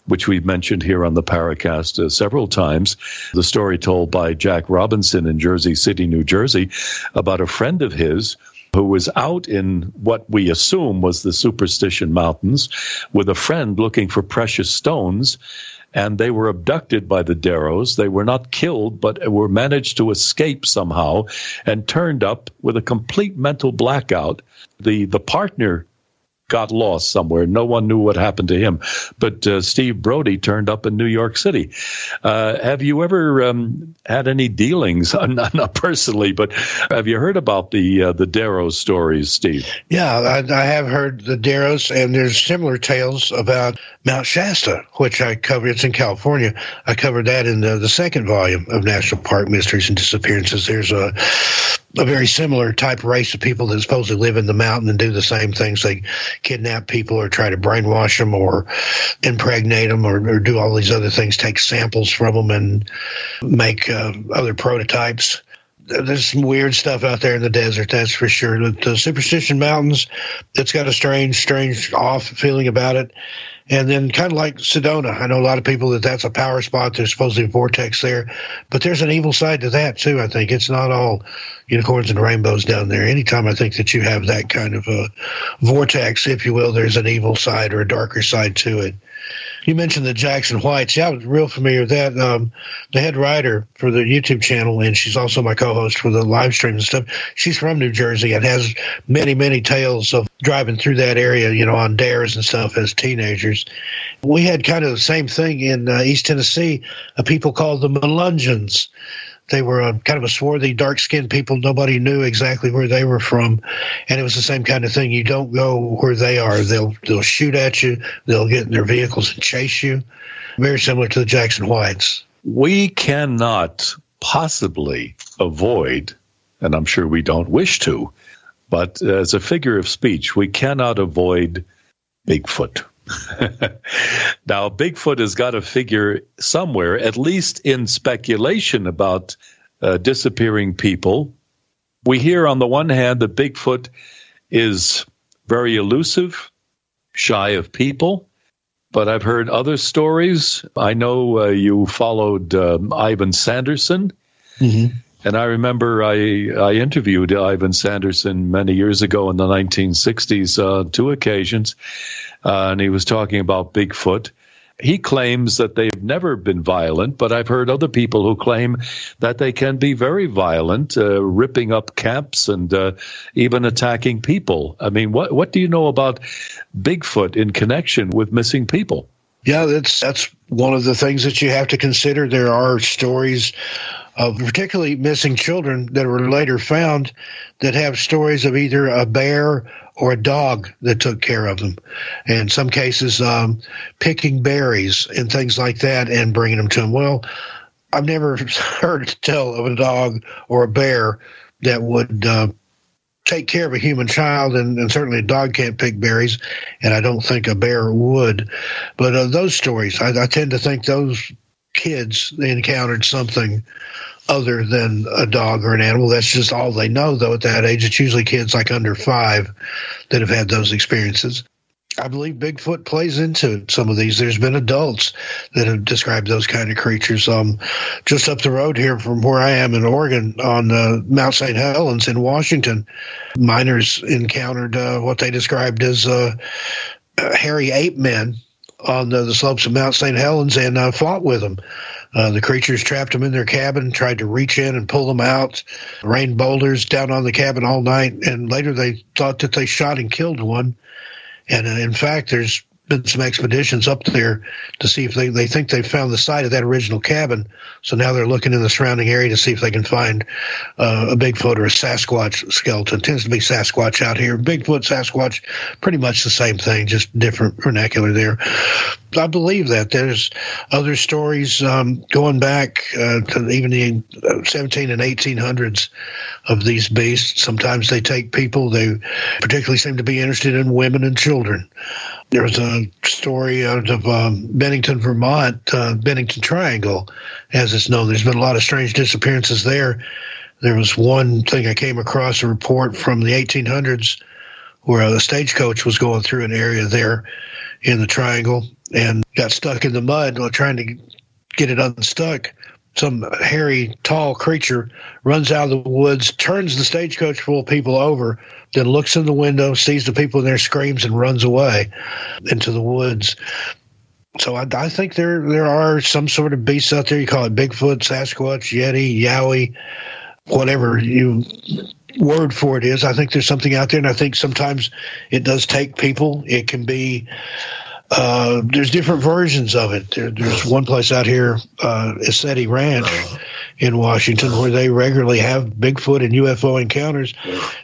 which we've mentioned here on the Paracast uh, several times. The story told by Jack Robinson in Jersey City, New Jersey, about a friend of his who was out in what we assume was the Superstition Mountains with a friend looking for precious stones. and they were abducted by the Deros. They were not killed, but were managed to escape somehow and turned up with a complete mental blackout. The the partner got lost somewhere. No one knew what happened to him. But uh, Steve Brody turned up in New York City. Uh, have you ever um, had any dealings? [LAUGHS] not, not, personally, but have you heard about the uh, the Deros stories, Steve? Yeah, I, I, have heard the Deros, and there's similar tales about Mount Shasta, which I covered. It's in California. I covered that in the, the second volume of National Park Mysteries and Disappearances. There's a a very similar type race of people that supposedly live in the mountain and do the same things. They kidnap people or try to brainwash them or impregnate them or, or do all these other things, take samples from them and make uh, other prototypes. There's some weird stuff out there in the desert, that's for sure. The, the Superstition Mountains, it's got a strange, strange off feeling about it. And then kind of like Sedona, I know a lot of people that that's a power spot. There's supposedly a vortex there, but there's an evil side to that too. I think it's not all unicorns and rainbows down there. Anytime I think that you have that kind of a vortex, if you will, there's an evil side or a darker side to it. You mentioned the Jackson Whites. Yeah, I was real familiar with that. Um, the head writer for the YouTube channel, and she's also my co-host for the live streams and stuff. She's from New Jersey and has many, many tales of driving through that area, you know, on dares and stuff as teenagers. We had kind of the same thing in uh, East Tennessee. People called the Melungeons they were a, kind of a swarthy, dark skinned people. Nobody knew exactly where they were from. And it was the same kind of thing. You don't go where they are. They'll, they'll shoot at you. They'll get in their vehicles and chase you. Very similar to the Jackson Whites. We cannot possibly avoid, and I'm sure we don't wish to, but as a figure of speech, we cannot avoid Bigfoot. [LAUGHS] now, Bigfoot has got to figure somewhere, at least in speculation about uh, disappearing people. We hear on the one hand that Bigfoot is very elusive, shy of people, but I've heard other stories. I know uh, you followed um, Ivan Sanderson. Mm-hmm. And I remember I, I interviewed Ivan Sanderson many years ago in the 1960s, uh, two occasions uh, and he was talking about Bigfoot. He claims that they've never been violent, but I've heard other people who claim that they can be very violent, uh, ripping up camps and uh, even attacking people. I mean, what what do you know about Bigfoot in connection with missing people? Yeah, that's that's one of the things that you have to consider. There are stories of particularly missing children that were later found that have stories of either a bear or a dog that took care of them. In some cases, um, picking berries and things like that and bringing them to them. Well, I've never [LAUGHS] heard tell of a dog or a bear that would uh, take care of a human child, and, and, certainly a dog can't pick berries, and I don't think a bear would. But uh, those stories, I, I tend to think those kids they encountered something other than a dog or an animal. That's just all they know, though, at that age. It's usually kids like under five that have had those experiences. I believe Bigfoot plays into some of these. There's been adults that have described those kind of creatures. Um, just up the road here from where I am in Oregon on uh, Mount St. Helens in Washington, miners encountered uh, what they described as uh, hairy ape men on the, the, slopes of Mount St. Helens and uh, fought with them. Uh, the creatures trapped them in their cabin, tried to reach in and pull them out, rained boulders down on the cabin all night, and later they thought that they shot and killed one. And uh, in fact, there's been some expeditions up there to see if they, they think they found the site of that original cabin. So now they're looking in the surrounding area to see if they can find uh, a Bigfoot or a Sasquatch skeleton. It tends to be Sasquatch out here. Bigfoot, Sasquatch, pretty much the same thing, just different vernacular there. I believe that there's other stories um, going back uh, to even the 17 and 1800s of these beasts. Sometimes they take people. They particularly seem to be interested in women and children. There was a story out of um, Bennington, Vermont, uh, Bennington Triangle, as it's known. There's been a lot of strange disappearances there. There was one thing I came across a report from the 1800s where a stagecoach was going through an area there in the triangle and got stuck in the mud while trying to get it unstuck. Some hairy, tall creature runs out of the woods, turns the stagecoach full of people over, then looks in the window, sees the people in there, screams, and runs away into the woods. so I, I, think there there are some sort of beasts out there. You call it Bigfoot, Sasquatch, Yeti, Yowie, whatever you word for it is. I think there's something out there, and I think sometimes it does take people. It can be. Uh, there's different versions of it. There, there's one place out here, uh, Ranch, in Washington where they regularly have Bigfoot and UFO encounters.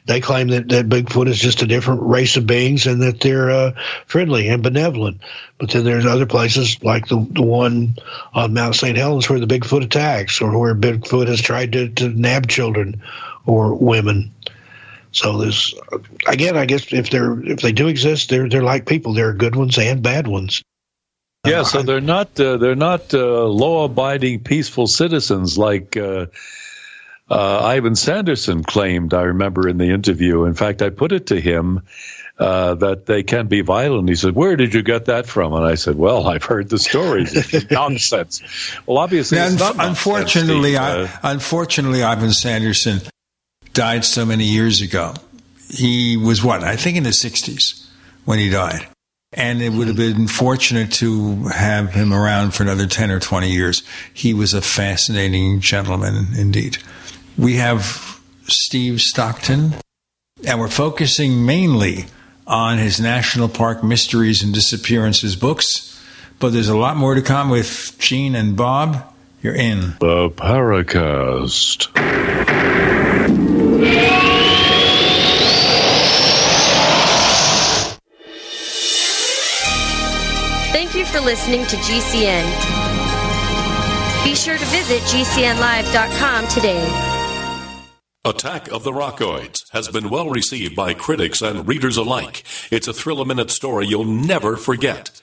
They claim that, that Bigfoot is just a different race of beings and that they're uh, friendly and benevolent. But then there's other places like the, the one on Mount St. Helens where the Bigfoot attacks or where Bigfoot has tried to, to nab children or women. So there's again, I guess if they're if they do exist, they're they're like people. There are good ones and bad ones. Yeah, so they're not uh, they're not uh, law-abiding, peaceful citizens like uh, uh, Ivan Sanderson claimed. I remember in the interview. In fact, I put it to him uh, that they can be violent. He said, "Where did you get that from?" And I said, "Well, I've heard the stories. It's [LAUGHS] nonsense." Well, obviously, un- unfortunately, I, uh, unfortunately, Ivan Sanderson died so many years ago. He was what I think in the '60s when he died. And it would have been fortunate to have him around for another 10 or 20 years. He was a fascinating gentleman indeed. We have Steve Stockton, and we're focusing mainly on his National Park Mysteries and Disappearances books. But there's a lot more to come with Gene and Bob. You're in. The Paracast. For listening to GCN. Be sure to visit GCNlive.com today. Attack of the Rockoids has been well received by critics and readers alike. It's a thrill a minute story you'll never forget.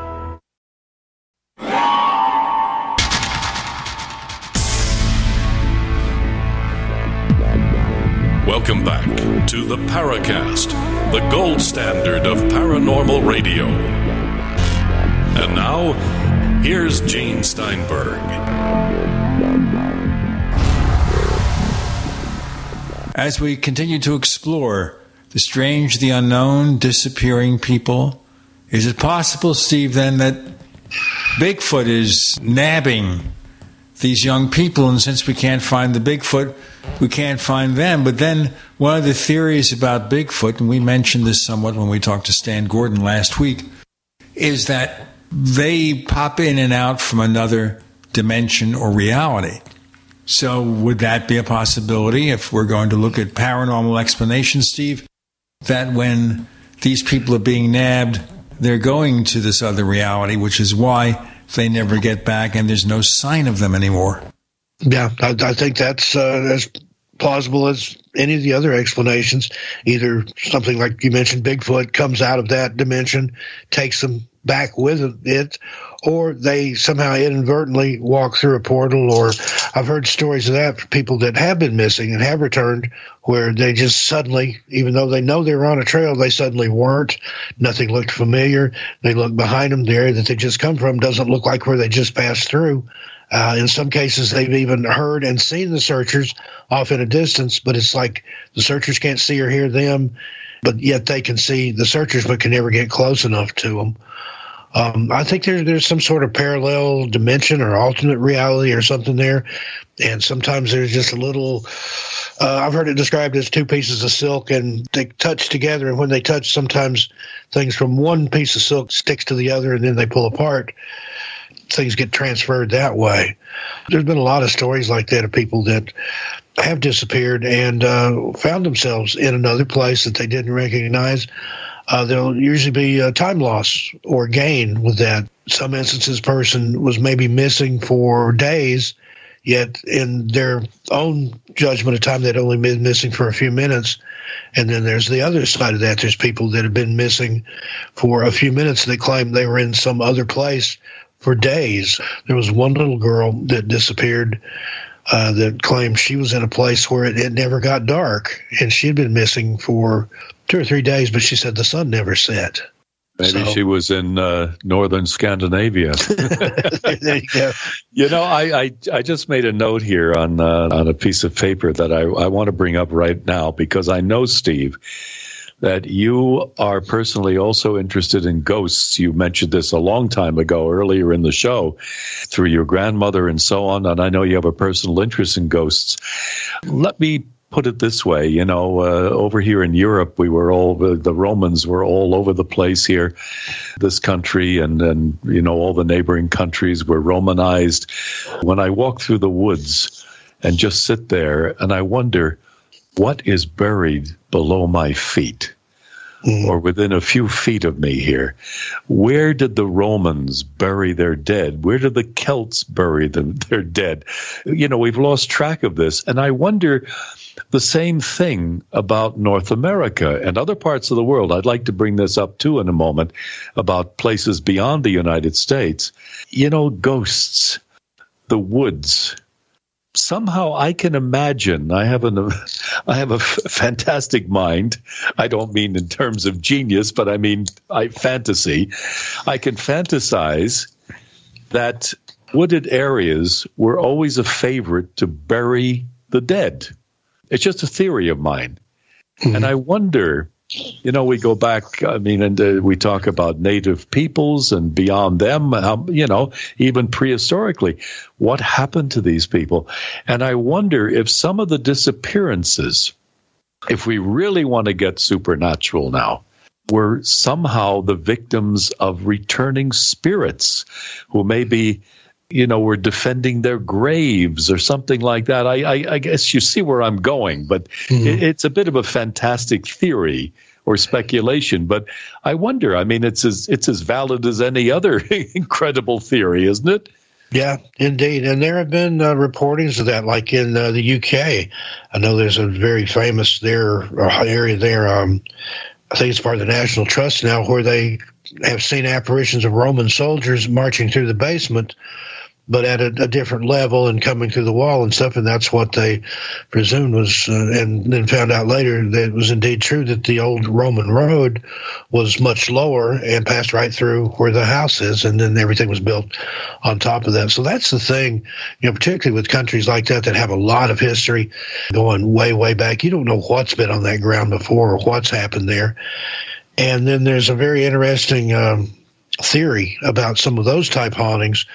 Welcome back to the Paracast, the gold standard of paranormal radio. And now, here's Gene Steinberg. As we continue to explore the strange, the unknown, disappearing people, is it possible, Steve, then, that Bigfoot is nabbing these young people, and since we can't find the Bigfoot, we can't find them. But then one of the theories about Bigfoot, and we mentioned this somewhat when we talked to Stan Gordon last week, is that they pop in and out from another dimension or reality. So, would that be a possibility if we're going to look at paranormal explanations, Steve? That when these people are being nabbed, they're going to this other reality, which is why they never get back and there's no sign of them anymore. Yeah, I, I think that's uh, that's plausible as any of the other explanations. Either something like you mentioned, Bigfoot comes out of that dimension, takes them back with it, or they somehow inadvertently walk through a portal. Or I've heard stories of that people that have been missing and have returned, where they just suddenly, even though they know they were on a trail, they suddenly weren't. Nothing looked familiar. They look behind them. The area that they just come from doesn't look like where they just passed through. Uh, in some cases, they've even heard and seen the searchers off in a distance, but it's like the searchers can't see or hear them, but yet they can see the searchers, but can never get close enough to them. Um, I think there, there's some sort of parallel dimension or alternate reality or something there. And sometimes there's just a little, uh, I've heard it described as two pieces of silk and they touch together. And when they touch, sometimes things from one piece of silk sticks to the other and then they pull apart. Things get transferred that way. There's been a lot of stories like that of people that have disappeared and uh, found themselves in another place that they didn't recognize uh, there'll usually be a time loss or gain with that. Some instances, person was maybe missing for days, yet in their own judgment of time, they'd only been missing for a few minutes. And then there's the other side of that. There's people that have been missing for a few minutes. They claim they were in some other place for days. There was one little girl that disappeared uh, that claimed she was in a place where it, it never got dark, and she had been missing for two or three days, but she said the sun never set. Maybe so. she was in uh, northern Scandinavia. [LAUGHS] [LAUGHS] you. You know, I, I, I just made a note here on uh, on a piece of paper that I, I want to bring up right now because I know Steve that you are personally also interested in ghosts. You mentioned this a long time ago, earlier in the show, through your grandmother and so on. And I know you have a personal interest in ghosts. Let me put it this way you know uh, over here in europe we were all the romans were all over the place here this country and and you know all the neighboring countries were romanized when i walk through the woods and just sit there and i wonder what is buried below my feet mm. or within a few feet of me here. Where did the Romans bury their dead? Where did the Celts bury them, [LAUGHS] their dead? You know, we've lost track of this. And I wonder the same thing about North America and other parts of the world. I'd like to bring this up too in a moment about places beyond the United States. You know, ghosts, the woods, somehow I can imagine. I have an, [LAUGHS] I have a f- fantastic mind. I don't mean in terms of genius, but I mean I fantasy. I can fantasize that wooded areas were always a favorite to bury the dead. It's just a theory of mine, mm-hmm. and I wonder you know, we go back, I mean, and uh, we talk about native peoples and beyond them, um, you know, even prehistorically, what happened to these people? And I wonder if some of the disappearances, if we really want to get supernatural now, were somehow the victims of returning spirits who maybe you know, were defending their graves or something like that. I, I, I guess you see where I'm going, but mm-hmm. it, it's a bit of a fantastic theory or speculation. But I wonder. I mean, it's as it's as valid as any other [LAUGHS] incredible theory, isn't it? Yeah, indeed. And there have been uh, reportings of that, like in uh, the UK. I know there's a very famous there uh, area there. Um, I think it's part of the National Trust now, where they have seen apparitions of Roman soldiers marching through the basement but at a, a, different level and coming through the wall and stuff. And that's what they presumed was, uh, and then found out later that it was indeed true that the old Roman road was much lower and passed right through where the house is. And then everything was built on top of that. So that's the thing, you know, particularly with countries like that that have a lot of history going way, way back. You don't know what's been on that ground before or what's happened there. And then there's a very interesting, um, theory about some of those type hauntings,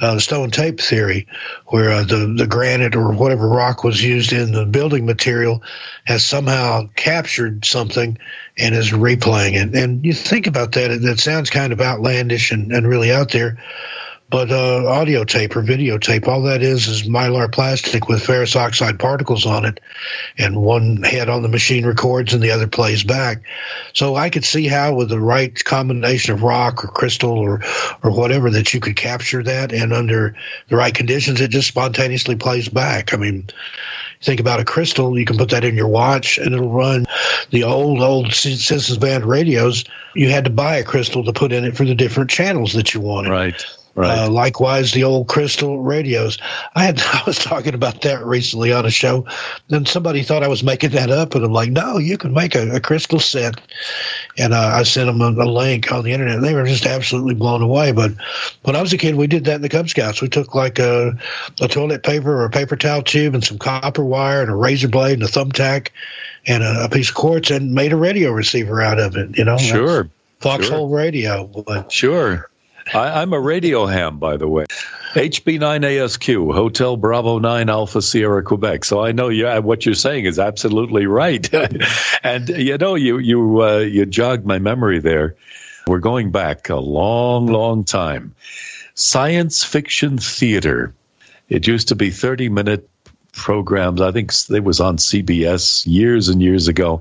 uh, the stone tape theory, where uh, the the granite or whatever rock was used in the building material has somehow captured something and is replaying it. And you think about that, it sounds kind of outlandish and, and really out there. But uh, audio tape or videotape, all that is is mylar plastic with ferrous oxide particles on it, and one head on the machine records and the other plays back. So I could see how, with the right combination of rock or crystal or or whatever, that you could capture that, and under the right conditions, it just spontaneously plays back. I mean, think about a crystal, you can put that in your watch and it'll run the old, old citizens band radios. You had to buy a crystal to put in it for the different channels that you wanted. Right. Right. Uh, likewise, the old crystal radios. I had [LAUGHS] I was talking about that recently on a show, and somebody thought I was making that up, and I'm like, no, you can make a, a crystal set. And uh, I sent them a, a, link on the internet. And they were just absolutely blown away. But when I was a kid, we did that in the Cub Scouts. We took like a, a toilet paper or a paper towel tube and some copper wire and a razor blade and a thumbtack and a, a piece of quartz and made a radio receiver out of it. You know, sure. Foxhole sure. radio. But, sure. I, am a radio ham, by the way. HB9ASQ, Hotel Bravo 9 Alpha Sierra, Quebec. So I know you, uh, what you're saying is absolutely right. [LAUGHS] and, you know, you, you, uh, you jogged my memory there. We're going back a long, long time. Science fiction theater. It used to be 30 minute programs. I think it was on CBS years and years ago,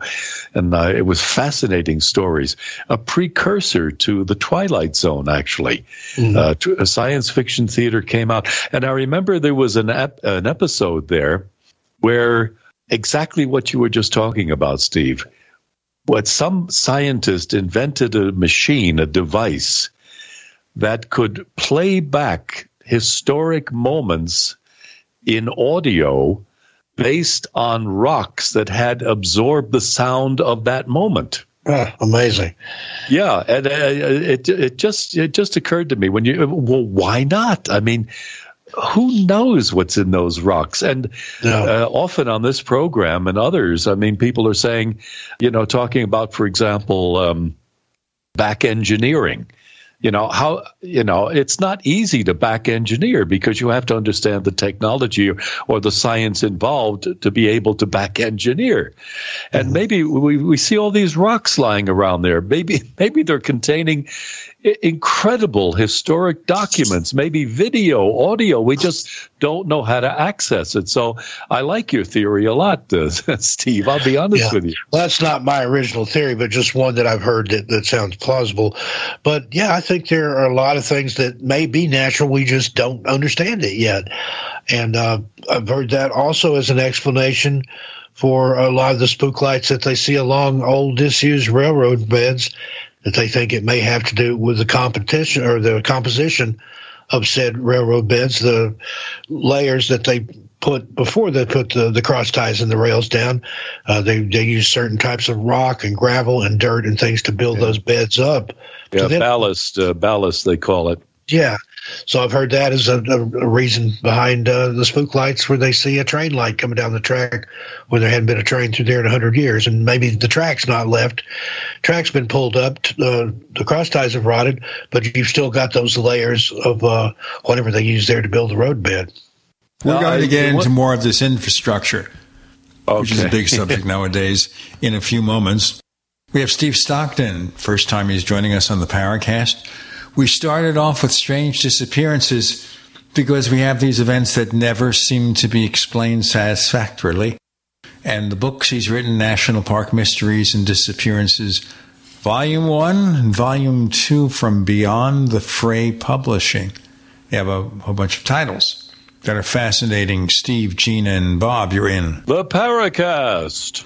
and uh, it was fascinating stories. A precursor to the Twilight Zone, actually. Mm-hmm. Uh, a science fiction theater came out, and I remember there was an ep- an episode there where exactly what you were just talking about, Steve. What some scientist invented a machine, a device that could play back historic moments in audio based on rocks that had absorbed the sound of that moment. Ah, amazing. Yeah, and uh, it it just it just occurred to me when you well why not? I mean, who knows what's in those rocks? And no. uh, often on this program and others, I mean, people are saying, you know, talking about, for example, um, back engineering you know how you know it's not easy to back engineer because you have to understand the technology or the science involved to be able to back engineer and mm-hmm. maybe we, we see all these rocks lying around there maybe [LAUGHS] maybe they're containing incredible historic documents, maybe video, audio. We just don't know how to access it. So I like your theory a lot, uh, [LAUGHS] Steve. I'll be honest yeah. with you. Well, that's not my original theory, but just one that I've heard that, that sounds plausible. But yeah, I think there are a lot of things that may be natural. We just don't understand it yet. And uh, I've heard that also as an explanation for a lot of the spook lights that they see along old disused railroad beds that they think it may have to do with the competition or the composition of said railroad beds, the layers that they put before they put the, the cross ties and the rails down. Uh, they they use certain types of rock and gravel and dirt and things to build yeah. those beds up. Yeah, ballast, uh, ballast they call it. Yeah, so I've heard that as a, a, a reason behind uh, the spook lights where they see a train light coming down the track when there hadn't been a train through there in 100 years. And maybe the track's not left. Track's been pulled up. Uh, the cross ties have rotted, but you've still got those layers of uh, whatever they use there to build the road bed. We're going to get into more of this infrastructure, okay. which is a big subject [LAUGHS] nowadays, in a few moments. We have Steve Stockton, first time he's joining us on the Paracast. We started off with strange disappearances because we have these events that never seem to be explained satisfactorily. And the books he's written, National Park Mysteries and Disappearances, Volume 1 and Volume 2 from Beyond the Fray Publishing. They have a whole bunch of titles that are fascinating. Steve, Gina, and Bob, you're in. The Paracast.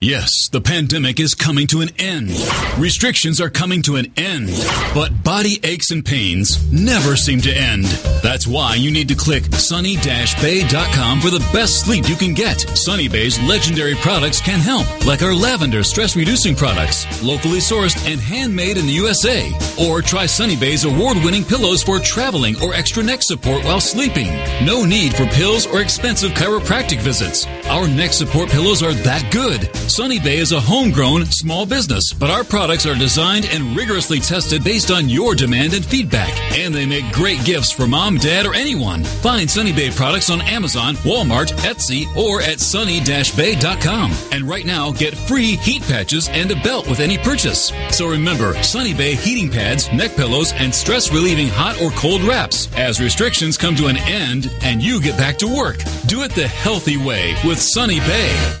Yes, the pandemic is coming to an end. Restrictions are coming to an end. But body aches and pains never seem to end. That's why you need to click sunny-bay.com for the best sleep you can get. Sunny Bay's legendary products can help, like our lavender stress reducing products, locally sourced and handmade in the USA. Or try Sunny Bay's award winning pillows for traveling or extra neck support while sleeping. No need for pills or expensive chiropractic visits. Our neck support pillows are that good. Sunny Bay is a homegrown small business, but our products are designed and rigorously tested based on your demand and feedback. And they make great gifts for mom, dad, or anyone. Find Sunny Bay products on Amazon, Walmart, Etsy, or at sunny-bay.com. And right now, get free heat patches and a belt with any purchase. So remember, Sunny Bay heating pads, neck pillows, and stress relieving hot or cold wraps as restrictions come to an end and you get back to work. Do it the healthy way with Sunny Bay.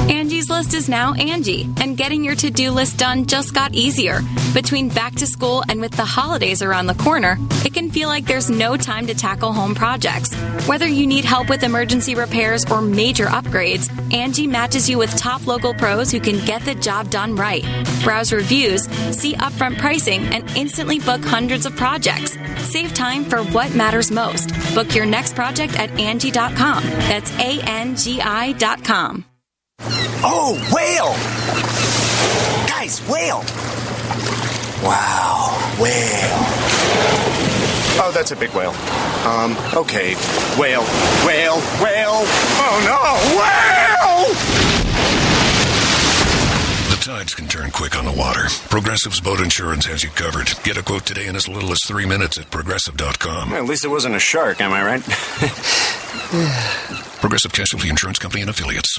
Angie's List is now Angie, and getting your to do list done just got easier. Between back to school and with the holidays around the corner, it can feel like there's no time to tackle home projects. Whether you need help with emergency repairs or major upgrades, Angie matches you with top local pros who can get the job done right. Browse reviews, see upfront pricing, and instantly book hundreds of projects. Save time for what matters most. Book your next project at Angie.com. That's A N G I.com. Oh, whale! Guys, whale! Wow, whale. Oh, that's a big whale. Um, okay. Whale, whale, whale. Oh no, whale! The tides can turn quick on the water. Progressive's boat insurance has you covered. Get a quote today in as little as three minutes at progressive.com. Well, at least it wasn't a shark, am I right? [LAUGHS] Progressive Casualty Insurance Company and affiliates.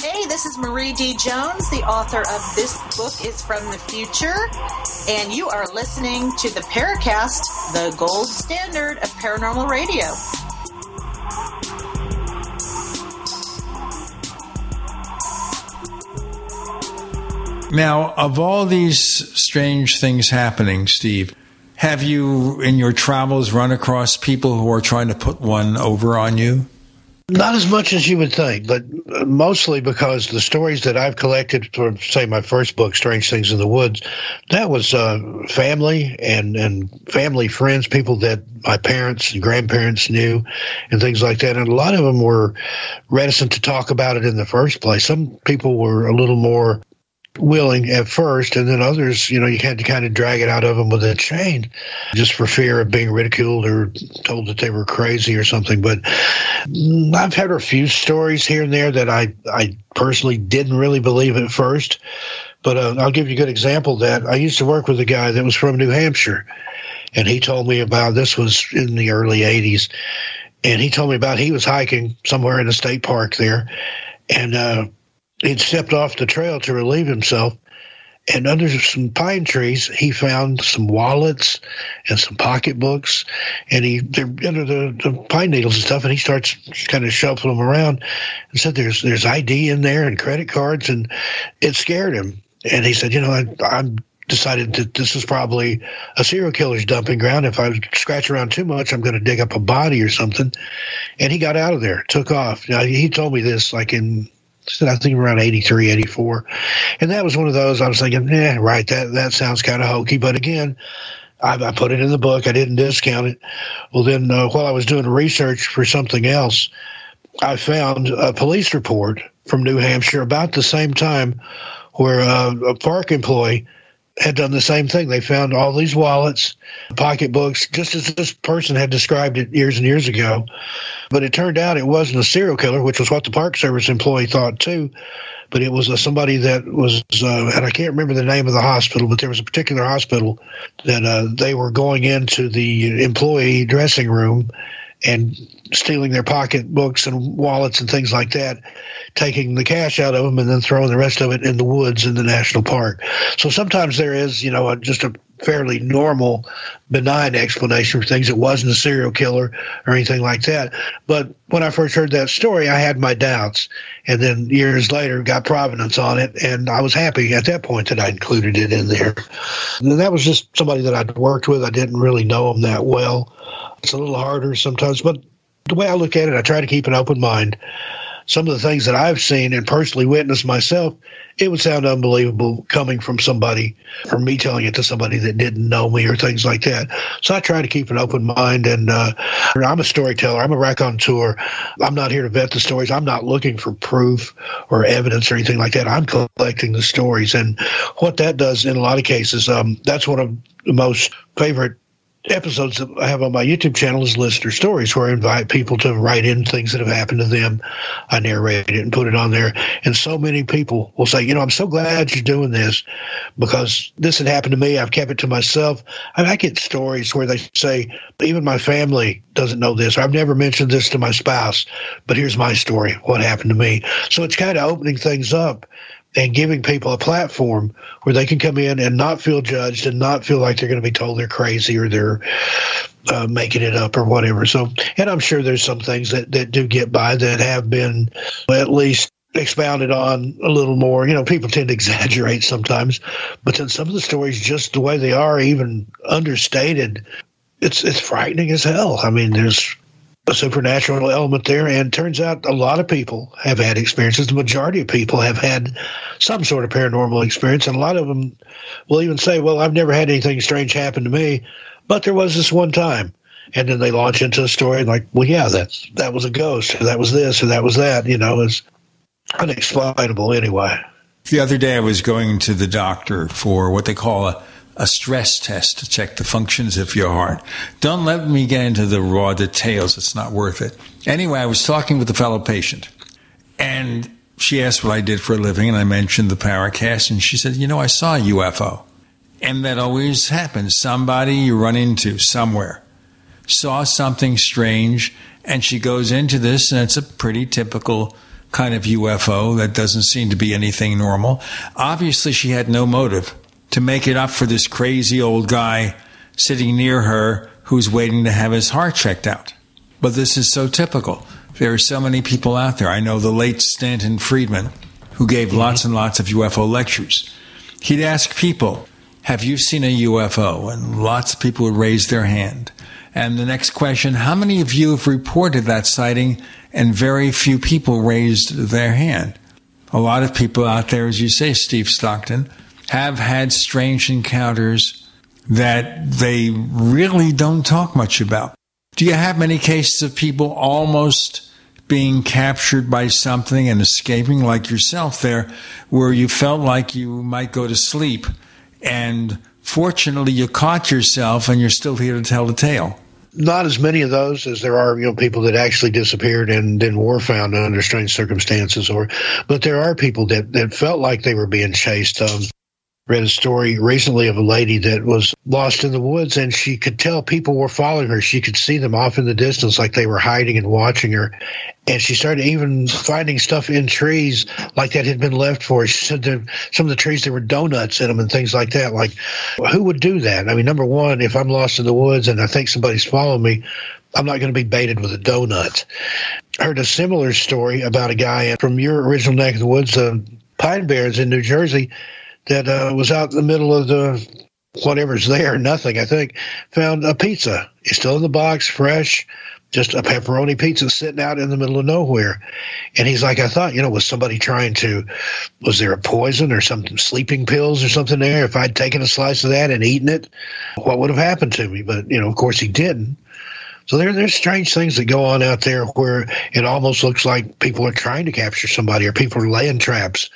Hey, this is Marie D. Jones, the author of This Book is from the Future, and you are listening to the Paracast, the gold standard of paranormal radio. Now, of all these strange things happening, Steve, have you in your travels run across people who are trying to put one over on you? Not as much as you would think, but mostly because the stories that I've collected from, say, my first book, Strange Things in the Woods, that was uh, family and, and family friends, people that my parents and grandparents knew, and things like that. And a lot of them were reticent to talk about it in the first place. Some people were a little more willing at first, and then others, you know, you had to kind of drag it out of them with a chain just for fear of being ridiculed or told that they were crazy or something. But I've had a few stories here and there that I, I personally didn't really believe at first. But uh, I'll give you a good example that I used to work with a guy that was from New Hampshire, and he told me about this was in the early 80s. And he told me about he was hiking somewhere in a state park there, and uh, he'd stepped off the trail to relieve himself. And under some pine trees, he found some wallets and some pocketbooks. And he, they're under the, the pine needles and stuff. And he starts kind of shuffling them around and said, there's, there's ID in there and credit cards. And it scared him. And he said, you know, I, I'm decided that this is probably a serial killer's dumping ground. If I scratch around too much, I'm going to dig up a body or something. And he got out of there, took off. Now, he told me this like in I think around 83, 84. And that was one of those I was thinking, yeah, right, that, that sounds kind of hokey. But again, I, I, put it in the book. I didn't discount it. Well, then uh, while I was doing research for something else, I found a police report from New Hampshire about the same time where uh, a park employee had done the same thing. They found all these wallets, pocketbooks, just as this person had described it years and years ago. But it turned out it wasn't a serial killer, which was what the Park Service employee thought too. But it was somebody that was, uh, and I can't remember the name of the hospital, but there was a particular hospital that uh, they were going into the employee dressing room and stealing their pocketbooks and wallets and things like that, taking the cash out of them and then throwing the rest of it in the woods in the national park. So sometimes there is, you know, a, just a fairly normal, benign explanation for things. It wasn't a serial killer or anything like that. But when I first heard that story, I had my doubts. And then years later, got provenance on it. And I was happy at that point that I included it in there. And that was just somebody that I'd worked with. I didn't really know him that well. It's a little harder sometimes, but the way I look at it, I try to keep an open mind. Some of the things that I've seen and personally witnessed myself, it would sound unbelievable coming from somebody or me telling it to somebody that didn't know me or things like that. So I try to keep an open mind. And uh, I'm a storyteller. I'm a raconteur. I'm not here to vet the stories. I'm not looking for proof or evidence or anything like that. I'm collecting the stories. And what that does in a lot of cases, um, that's one of the most favorite episodes that I have on my YouTube channel is listener stories where I invite people to write in things that have happened to them. I narrate it and put it on there. And so many people will say, you know, I'm so glad you're doing this because this had happened to me. I've kept it to myself. I, I get stories where they say, even my family doesn't know this. Or I've never mentioned this to my spouse, but here's my story, what happened to me. So it's kind of opening things up and giving people a platform where they can come in and not feel judged and not feel like they're going to be told they're crazy or they're uh, making it up or whatever. So, and I'm sure there's some things that, that do get by that have been at least expounded on a little more. You know, people tend to [LAUGHS] exaggerate sometimes, but then some of the stories, just the way they are, even understated, it's it's frightening as hell. I mean, there's a supernatural element there. And turns out a lot of people have had experiences. The majority of people have had some sort of paranormal experience. And a lot of them will even say, well, I've never had anything strange happen to me, but there was this one time. And then they launch into a story like, well, yeah, that's, that was a ghost, or that was this, or that was that, you know, it's unexplainable anyway. The other day I was going to the doctor for what they call a a stress test to check the functions of your heart. Don't let me get into the raw details. It's not worth it. Anyway, I was talking with a fellow patient and she asked what I did for a living and I mentioned the Paracast and she said, you know, I saw a UFO. And that always happens. Somebody you run into somewhere saw something strange and she goes into this and it's a pretty typical kind of UFO that doesn't seem to be anything normal. Obviously, she had no motive to make it up for this crazy old guy sitting near her who's waiting to have his heart checked out. But this is so typical. There are so many people out there. I know the late Stanton Friedman, who gave mm-hmm. lots and lots of UFO lectures. He'd ask people, Have you seen a UFO? And lots of people would raise their hand. And the next question, How many of you have reported that sighting? And very few people raised their hand. A lot of people out there, as you say, Steve Stockton, have had strange encounters that they really don't talk much about. Do you have many cases of people almost being captured by something and escaping, like yourself there, where you felt like you might go to sleep and fortunately you caught yourself and you're still here to tell the tale? Not as many of those as there are, you know, people that actually disappeared and then were found under strange circumstances, or, but there are people that, that felt like they were being chased. Um, read a story recently of a lady that was lost in the woods and she could tell people were following her. She could see them off in the distance like they were hiding and watching her. And she started even finding stuff in trees like that had been left for her. She said that some of the trees, there were donuts in them and things like that. Like, who would do that? I mean, number one, if I'm lost in the woods and I think somebody's following me, I'm not going to be baited with a donut. Heard a similar story about a guy from your original neck of the woods, uh, Pine Barrens in New Jersey that uh, was out in the middle of the whatever's there, nothing, I think, found a pizza. It's still in the box, fresh, just a pepperoni pizza sitting out in the middle of nowhere. And he's like, I thought, you know, was somebody trying to, was there a poison or some sleeping pills or something there? If I'd taken a slice of that and eaten it, what would have happened to me? But, you know, of course he didn't. So there, there's strange things that go on out there where it almost looks like people are trying to capture somebody or people are laying traps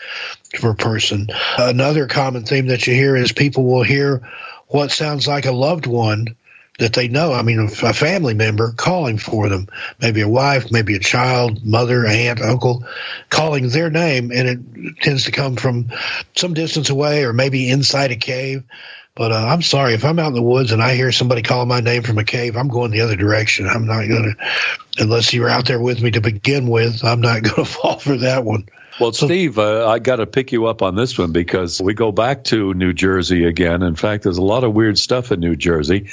for a person. Another common theme that you hear is people will hear what sounds like a loved one that they know. I mean, a family member calling for them, maybe a wife, maybe a child, mother, aunt, uncle, calling their name, and it tends to come from some distance away or maybe inside a cave. But uh, I'm sorry if I'm out in the woods and I hear somebody calling my name from a cave, I'm going the other direction. I'm not going to, unless you're out there with me to begin with, I'm not [LAUGHS] going to fall for that one. Well, Steve, uh, I got to pick you up on this one because we go back to New Jersey again. In fact, there's a lot of weird stuff in New Jersey.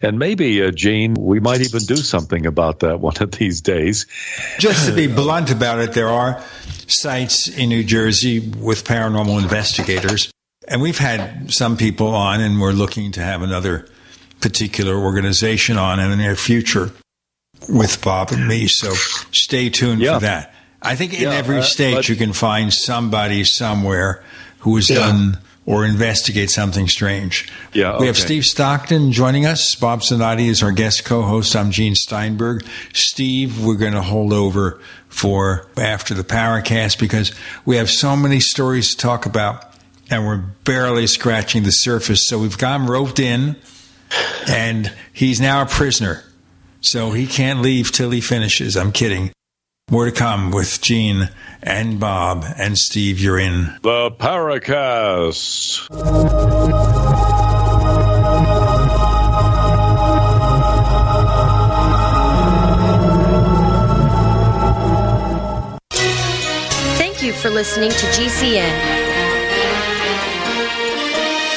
And maybe, uh, Gene, we might even do something about that [LAUGHS] one of these days. Just to be blunt about it, there are sites in New Jersey with paranormal investigators and we've had some people on, and we're looking to have another particular organization on in the near future with Bob and me. So stay tuned yeah. for that. I think in yeah, every uh, state you can find somebody somewhere who has yeah. done or investigate something strange. Yeah, okay. we have Steve Stockton joining us. Bob Zanotti is our guest co-host. I'm Gene Steinberg. Steve, we're going to hold over for after the Paracast because we have so many stories to talk about and we're barely scratching the surface. So we've got him roped in, and he's now a prisoner. So he can't leave till he finishes. I'm kidding. More to come with Gene and Bob and Steve. You're in the Paracast. Thank you for listening to GCN.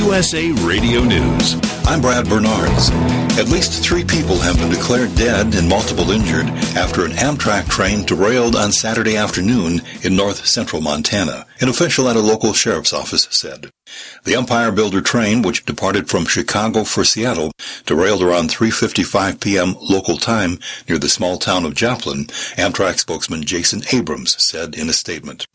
USA Radio News. I'm Brad Bernards. At least three people have been declared dead and multiple injured after an Amtrak train derailed on Saturday afternoon in north central Montana, an official at a local sheriff's office said. The Empire Builder train, which departed from Chicago for Seattle, derailed around 3.55 p.m. local time near the small town of Joplin, Amtrak spokesman Jason Abrams said in a statement.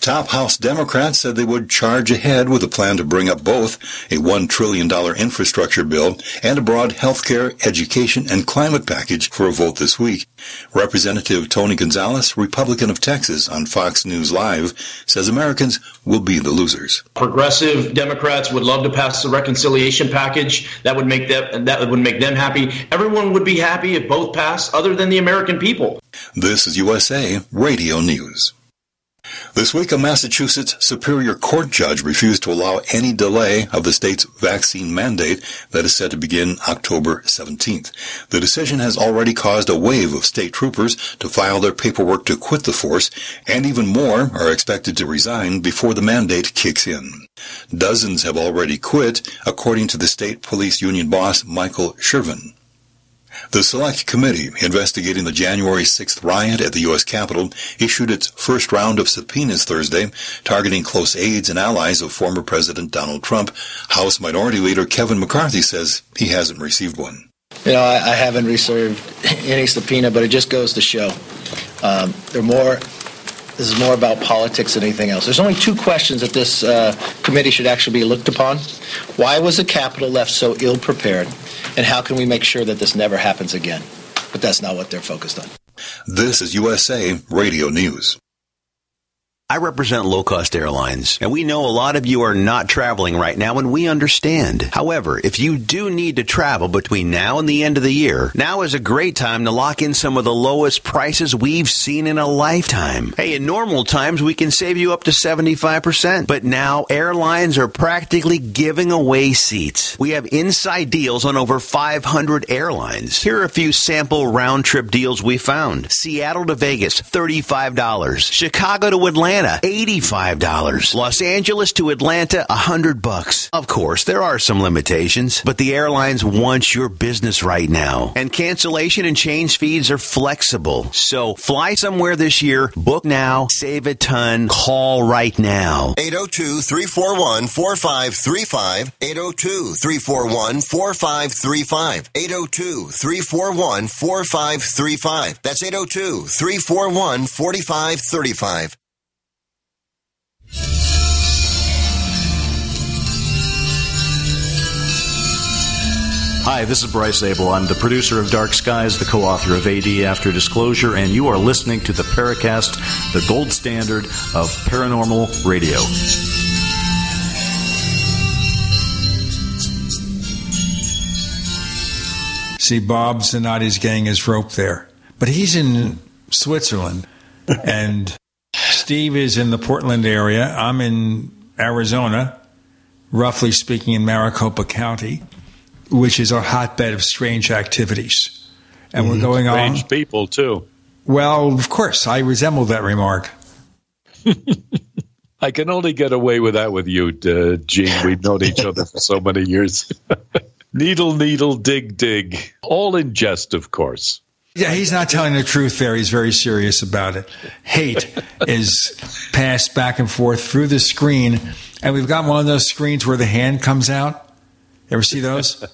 Top House Democrats said they would charge ahead with a plan to bring up both a $1 trillion infrastructure bill and a broad health care, education, and climate package for a vote this week. Representative Tony Gonzales, Republican of Texas, on Fox News Live, says Americans will be the losers. Progressive Democrats would love to pass the reconciliation package. That would make them that would make them happy. Everyone would be happy if both passed, other than the American people. This is USA Radio News. This week, a Massachusetts Superior Court judge refused to allow any delay of the state's vaccine mandate that is set to begin October 17th. The decision has already caused a wave of state troopers to file their paperwork to quit the force, and even more are expected to resign before the mandate kicks in. Dozens have already quit, according to the state police union boss Michael Cherven. The Select Committee investigating the January 6th riot at the U.S. Capitol issued its first round of subpoenas Thursday, targeting close aides and allies of former President Donald Trump. House Minority Leader Kevin McCarthy says he hasn't received one. You know, I, I haven't received any subpoena, but it just goes to show um, there are more This is more about politics than anything else. There's only two questions that this uh, committee should actually be looked upon. Why was the Capitol left so ill prepared? And how can we make sure that this never happens again? But that's not what they're focused on. This is USA Radio News. I represent low cost airlines, and we know a lot of you are not traveling right now, and we understand. However, if you do need to travel between now and the end of the year, now is a great time to lock in some of the lowest prices we've seen in a lifetime. Hey, in normal times, we can save you up to 75%, but now airlines are practically giving away seats. We have inside deals on over 500 airlines. Here are a few sample round trip deals we found Seattle to Vegas, $35, Chicago to Atlanta, Atlanta, $85. Los Angeles to Atlanta, 100 bucks. Of course, there are some limitations, but the airlines want your business right now. And cancellation and change fees are flexible. So fly somewhere this year, book now, save a ton, call right now. 802 341 4535. 802 341 4535. 802 341 4535. That's 802 341 4535. Hi, this is Bryce Zabel. I'm the producer of Dark Skies, the co author of AD After Disclosure, and you are listening to the Paracast, the gold standard of paranormal radio. See, Bob Zanotti's gang is roped there. But he's in Switzerland, [LAUGHS] and Steve is in the Portland area. I'm in Arizona, roughly speaking, in Maricopa County, which is a hotbed of strange activities. And we're going Strange on. Strange people, too. Well, of course, I resemble that remark. [LAUGHS] I can only get away with that with you, uh, Gene. We've known each other for so many years. [LAUGHS] needle, needle, dig, dig. All in jest, of course. Yeah, he's not telling the truth there. He's very serious about it. Hate [LAUGHS] is passed back and forth through the screen. And we've got one of those screens where the hand comes out. Ever see those?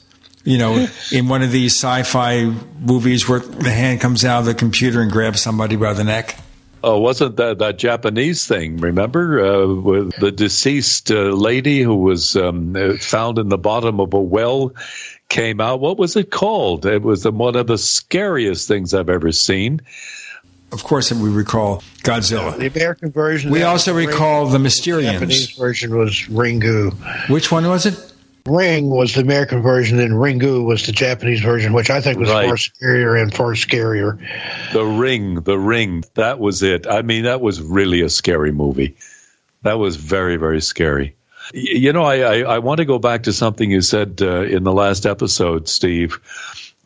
You know, in one of these sci fi movies where the hand comes out of the computer and grabs somebody by the neck. Oh, wasn't that that Japanese thing? Remember, uh, with the deceased uh, lady who was um, uh, found in the bottom of a well came out. What was it called? It was one of the scariest things I've ever seen. Of course, we recall Godzilla. The American version. We that also was recall Ring- the Mysterians. Japanese version was Ringu. Which one was it? Ring was the American version, and Ringu was the Japanese version, which I think was Right. far scarier and far scarier. The Ring, The Ring. That was it. I mean, that was really a scary movie. That was very, very scary. You know, I, I, I want to go back to something you said uh, in the last episode, Steve,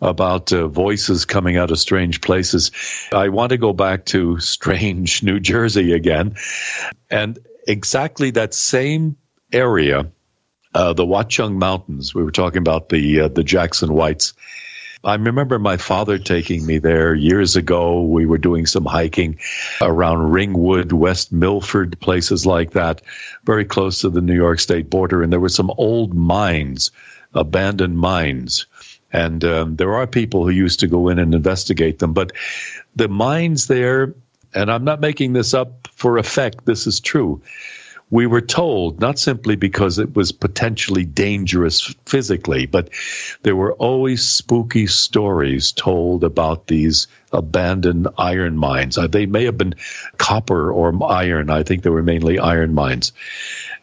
about uh, voices coming out of strange places. I want to go back to strange [LAUGHS] New Jersey again. And exactly that same area, uh, the Watchung Mountains, we were talking about the, uh, the Jackson Whites. I remember my father taking me there years ago. We were doing some hiking around Ringwood, West Milford, places like that, very close to the New York State border. And there were some old mines, abandoned mines. And um, there are people who used to go in and investigate them. But the mines there, and I'm not making this up for effect, this is true. We were told, not simply because it was potentially dangerous physically, but there were always spooky stories told about these abandoned iron mines. Uh, They may have been copper or iron. I think they were mainly iron mines.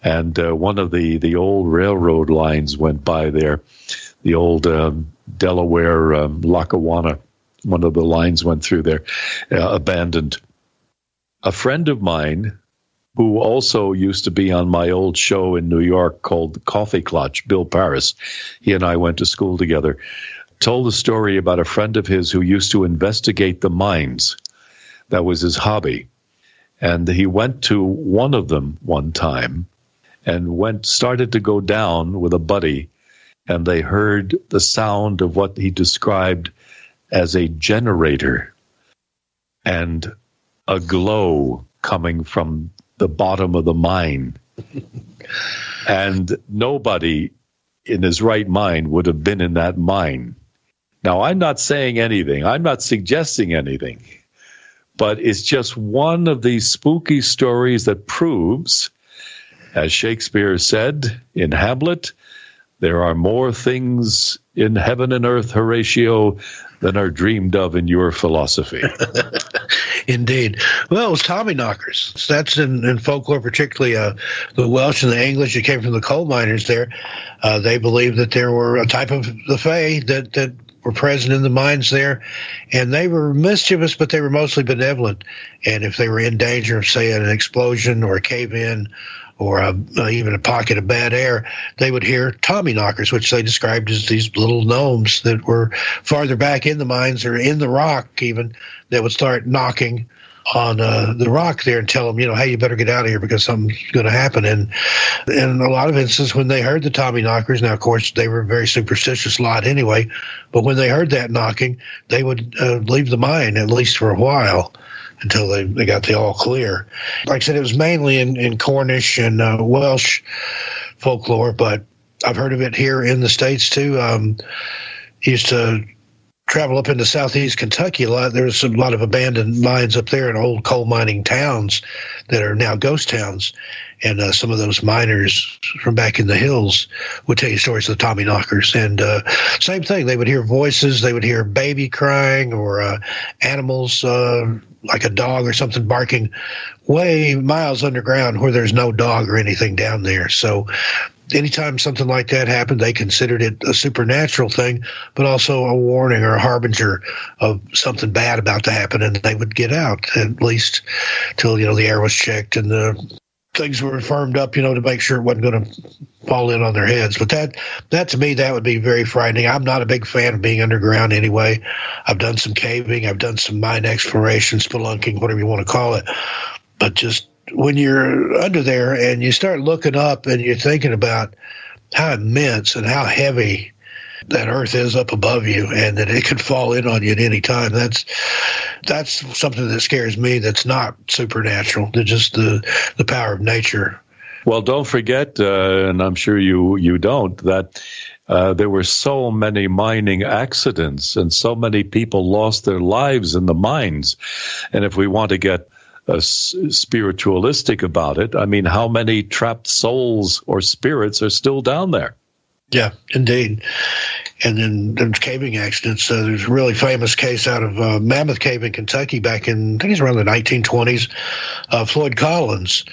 And uh, one of the, the old railroad lines went by there, the old um, Delaware um, Lackawanna. One of the lines went through there, uh, abandoned. A friend of mine who also used to be on my old show in New York called Coffee Clutch, Bill Paris. He and I went to school together. Told a story about a friend of his who used to investigate the mines. That was his hobby. And he went to one of them one time and went started to go down with a buddy and they heard the sound of what he described as a generator and a glow coming from the bottom of the mine. and nobody in his right mind would have been in that mine. Now, I'm not saying anything, I'm not suggesting anything, But it's just one of these spooky stories that proves, as Shakespeare said in Hamlet, there are more things in heaven and earth, Horatio, than are dreamed of in your philosophy. [LAUGHS] Indeed. Well, it was Tommy knockers. That's in, in folklore, particularly uh, the Welsh and the English that came from the coal miners there. Uh, they believed that there were a type of the Fae that, that were present in the mines there, and they were mischievous, but they were mostly benevolent. And if they were in danger of, say, an explosion or a cave in or a, uh, even a pocket of bad air, they would hear Tommy knockers, which they described as these little gnomes that were farther back in the mines or in the rock, even that would start knocking on uh, the rock there and tell them, you know, hey, you better get out of here because something's going to happen. And in a lot of instances, when they heard the Tommy knockers, now of course they were a very superstitious lot anyway, but when they heard that knocking, they would uh, leave the mine at least for a while until they, they got the all clear. Like I said, it was mainly in, in Cornish and uh, Welsh folklore, but I've heard of it here in the States too. Um, used to travel up into southeast Kentucky a lot. There's a lot of abandoned mines up there in old coal mining towns that are now ghost towns. And uh, some of those miners from back in the hills would tell you stories of the Tommy knockers. And uh, same thing, they would hear voices, they would hear baby crying or uh, animals uh, like a dog or something barking way miles underground where there's no dog or anything down there. So anytime something like that happened, they considered it a supernatural thing, but also a warning or a harbinger of something bad about to happen, and they would get out at least till you know the air was checked and the things were firmed up, you know, to make sure it wasn't going to fall in on their heads. But that, that to me, that would be very frightening. I'm not a big fan of being underground anyway. I've done some caving, I've done some mine exploration, spelunking, whatever you want to call it. But just when you're under there and you start looking up and you're thinking about how immense and how heavy that earth is up above you and that it could fall in on you at any time that's that's something that scares me that's not supernatural. It's just the the power of nature. Well don't forget uh, and i'm sure you you don't that uh, there were so many mining accidents and so many people lost their lives in the mines. And if we want to get uh, spiritualistic about it. I mean, how many trapped souls or spirits are still down there? Yeah, indeed. And then there's caving accidents. Uh, there's a really famous case out of uh, Mammoth Cave in Kentucky back in, I think it's around the 1920s. Uh, Floyd Collins,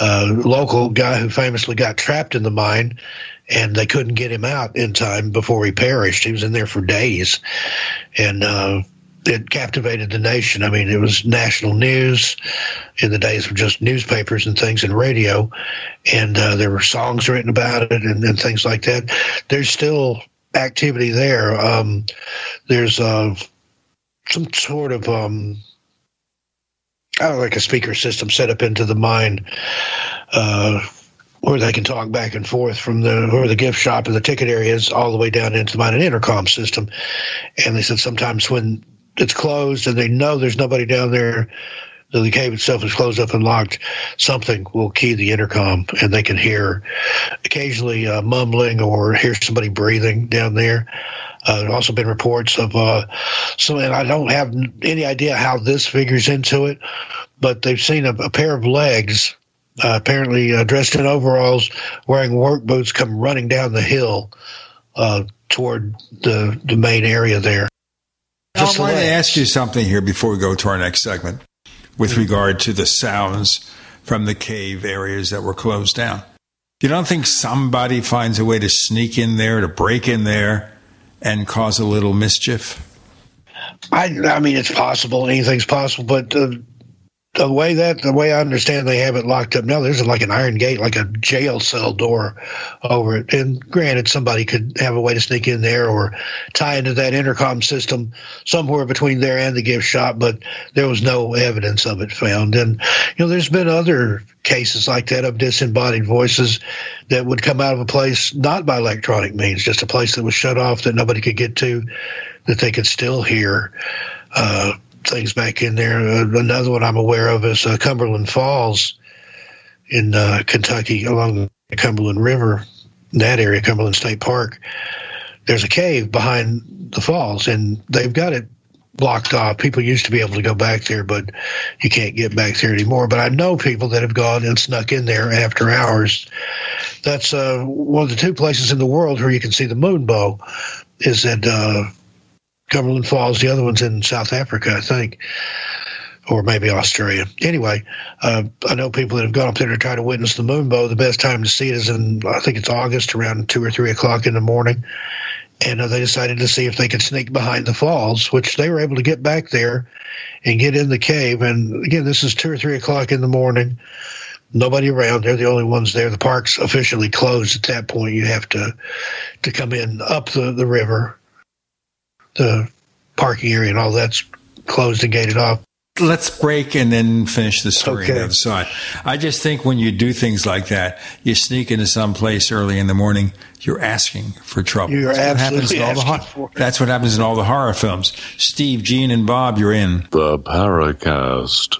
a local guy who famously got trapped in the mine, and they couldn't get him out in time before he perished. He was in there for days. And uh, it captivated the nation. I mean, it was national news in the days of just newspapers and things and radio, and uh, there were songs written about it and, and, things like that. There's still activity there. Um, there's uh, some sort of um, I don't know, like a speaker system set up into the mine. Uh, where they can talk back and forth from the where the gift shop and the ticket areas all the way down into the mine and intercom system. And they said sometimes when it's closed and they know there's nobody down there the cave itself is closed up and locked, something will key the intercom and they can hear occasionally uh, mumbling or hear somebody breathing down there. Uh, there have also been reports of uh, some, and I don't have any idea how this figures into it, but they've seen a, a pair of legs, uh, apparently uh, dressed in overalls, wearing work boots, come running down the hill uh, toward the the main area there. Just I want to ask you something here before we go to our next segment with mm-hmm. regard to the sounds from the cave areas that were closed down. You don't think somebody finds a way to sneak in there, to break in there, and cause a little mischief? I, I mean, it's possible. Anything's possible, but uh, the way that the way I understand they have it locked up now, there's like an iron gate, like a jail cell door over it. And granted, somebody could have a way to sneak in there or tie into that intercom system somewhere between there and the gift shop, but there was no evidence of it found. And you know, there's been other cases like that of disembodied voices that would come out of a place not by electronic means, just a place that was shut off that nobody could get to, that they could still hear. Uh, things back in there. Uh, another one I'm aware of is uh, Cumberland Falls in uh, Kentucky along the Cumberland River, in that area, Cumberland State Park. There's a cave behind the falls, and they've got it blocked off. People used to be able to go back there, but you can't get back there anymore. But I know people that have gone and snuck in there after hours. That's uh, one of the two places in the world where you can see the moon moonbow is at uh, Cumberland Falls. The other one's in South Africa, I think, or maybe Australia. Anyway, uh, I know people that have gone up there to try to witness the moonbow. The best time to see it is in, I think it's August, around two or three o'clock in the morning. And uh, they decided to see if they could sneak behind the falls, which they were able to get back there and get in the cave. And again, this is two or three o'clock in the morning. Nobody around. They're the only ones there. The park's officially closed at that point. You have to to come in up the, the river the parking area and all that's closed and gated off. Let's break and then finish the story Okay. on the other side. I just think when you do things like that, you sneak into some place early in the morning, you're asking for trouble. You're that's what happens absolutely in all the asking hor- That's what happens in all the horror films. Steve, Gene, and Bob, you're in. The Paracast.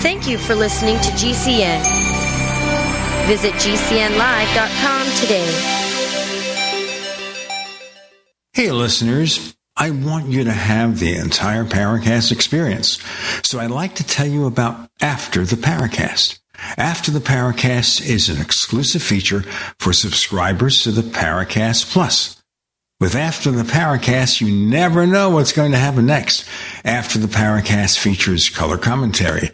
Thank you for listening to GCN. Visit GCNlive.com today. Hey, listeners. I want you to have the entire Paracast experience. So I'd like to tell you about After the Paracast. After the Paracast is an exclusive feature for subscribers to the Paracast Plus. With After the Paracast, you never know what's going to happen next. After the Paracast features color commentary,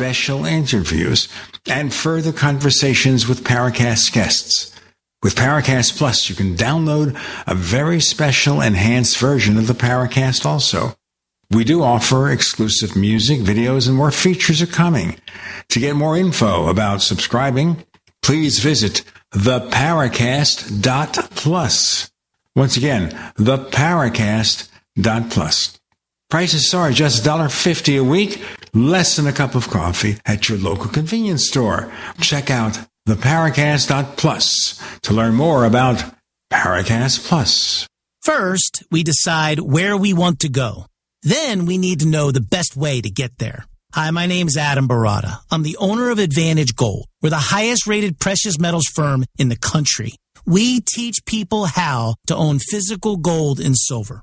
special interviews, and further conversations with Paracast guests. With Paracast Plus, you can download a very special enhanced version of the Paracast also. We do offer exclusive music, videos, and more features are coming. To get more info about subscribing, please visit theparacast.plus. Once again, theparacast.plus. Prices are just $1.50 a week, less than a cup of coffee at your local convenience store. Check out theparacast.plus to learn more about Paracast Plus. First, we decide where we want to go. Then we need to know the best way to get there. Hi, my name is Adam Baratta. I'm the owner of Advantage Gold. We're the highest rated precious metals firm in the country. We teach people how to own physical gold and silver.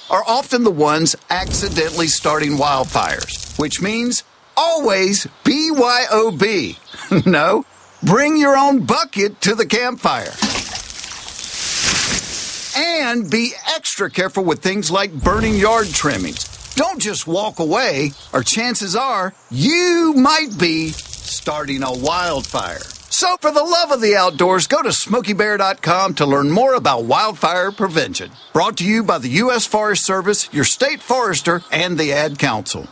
are often the ones accidentally starting wildfires, which means always BYOB. [LAUGHS] no, bring your own bucket to the campfire. And be extra careful with things like burning yard trimmings. Don't just walk away, or chances are you might be starting a wildfire. So, for the love of the outdoors, go to smokeybear.com to learn more about wildfire prevention. Brought to you by the U.S. Forest Service, your state forester, and the Ad Council.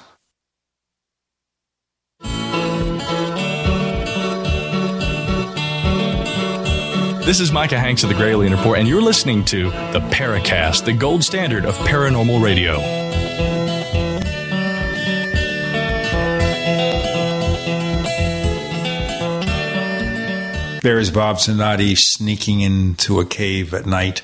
This is Micah Hanks of the Gralien Report, and you're listening to the Paracast, the gold standard of paranormal radio. There is Bob Zanotti sneaking into a cave at night,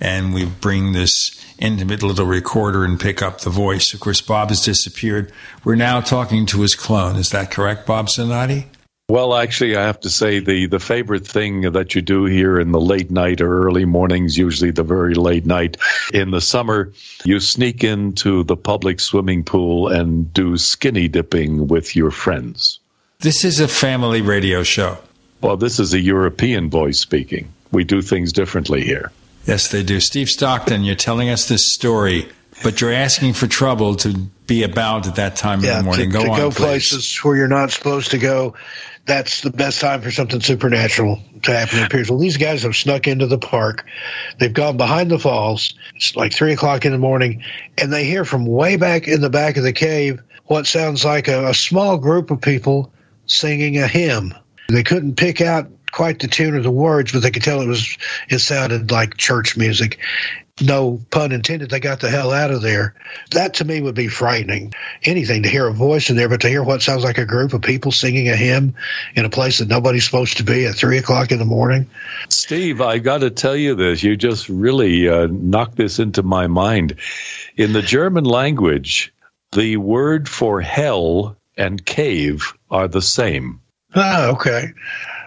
and we bring this intimate little recorder and pick up the voice. Of course, Bob has disappeared. We're now talking to his clone. Is that correct, Bob Zanotti? Well, actually, I have to say the, the favorite thing that you do here in the late night or early mornings, usually the very late night in the summer, you sneak into the public swimming pool and do skinny dipping with your friends. This is a family radio show. Well, this is a European voice speaking. We do things differently here. Yes, they do. Steve Stockton, you're telling us this story, but you're asking for trouble to be about at that time yeah, in the morning. To, go to on, go please. places where you're not supposed to go. That's the best time for something supernatural to happen. It appears. Well, these guys have snuck into the park. They've gone behind the falls. It's like three o'clock in the morning, and they hear from way back in the back of the cave what sounds like a, a small group of people singing a hymn. They couldn't pick out quite the tune or the words, but they could tell it was it sounded like church music. No pun intended. They got the hell out of there. That to me would be frightening. Anything to hear a voice in there, but to hear what sounds like a group of people singing a hymn in a place that nobody's supposed to be at three o'clock in the morning. Steve, I got to tell you this. You just really uh, knocked this into my mind. In the German language, the word for hell and cave are the same. Ah, okay.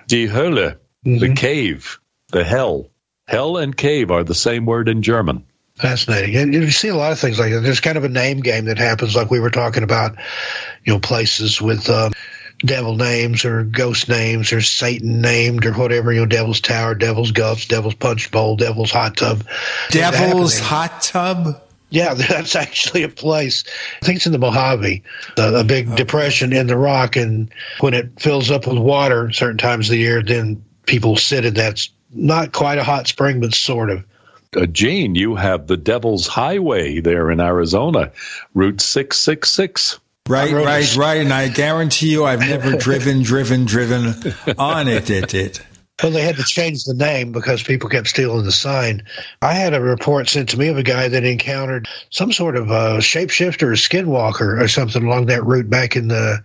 Die Hölle, the cave, the hell. Hell and cave are the same word in German. Fascinating. And you see a lot of things like that. There's kind of a name game that happens, like we were talking about, you know, places with um, devil names or ghost names or Satan named or whatever, you know, Devil's Tower, Devil's Guts, Devil's Punch Bowl, Devil's Hot Tub. Devil's Hot Tub? Yeah, [LAUGHS] that's actually a place. I think it's in the Mojave, a, a big depression in the rock. And when it fills up with water certain times of the year, then people sit in that. Not quite a hot spring, but sort of. Uh, Gene, you have the Devil's Highway there in Arizona, Route 666. Right, right, right. And I guarantee you, I've never [LAUGHS] driven, driven, driven on it. It, it. Well, they had to change the name because people kept stealing the sign. I had a report sent to me of a guy that encountered some sort of a shapeshifter or skinwalker or something along that route back in the,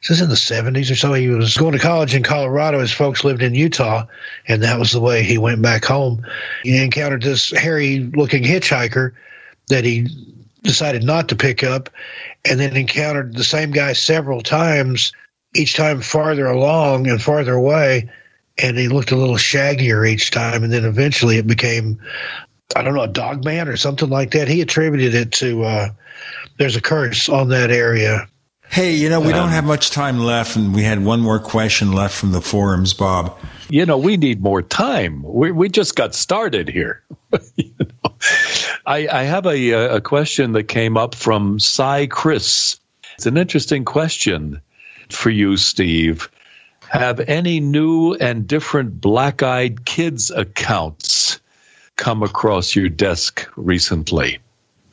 this is in the 70s or so. He was going to college in Colorado. His folks lived in Utah, and that was the way he went back home. He encountered this hairy looking hitchhiker that he decided not to pick up and then encountered the same guy several times, each time farther along and farther away and he looked a little shaggier each time. And then eventually it became, I don't know, a dog man or something like that. He attributed it to, uh, there's a curse on that area. Hey, you know, we don't have much time left, and we had one more question left from the forums, Bob. You know, we need more time. We, we just got started here. [LAUGHS] you know? I, I have a, a question that came up from Cy Chris. It's an interesting question for you, Steve have any new and different black eyed kids accounts come across your desk recently?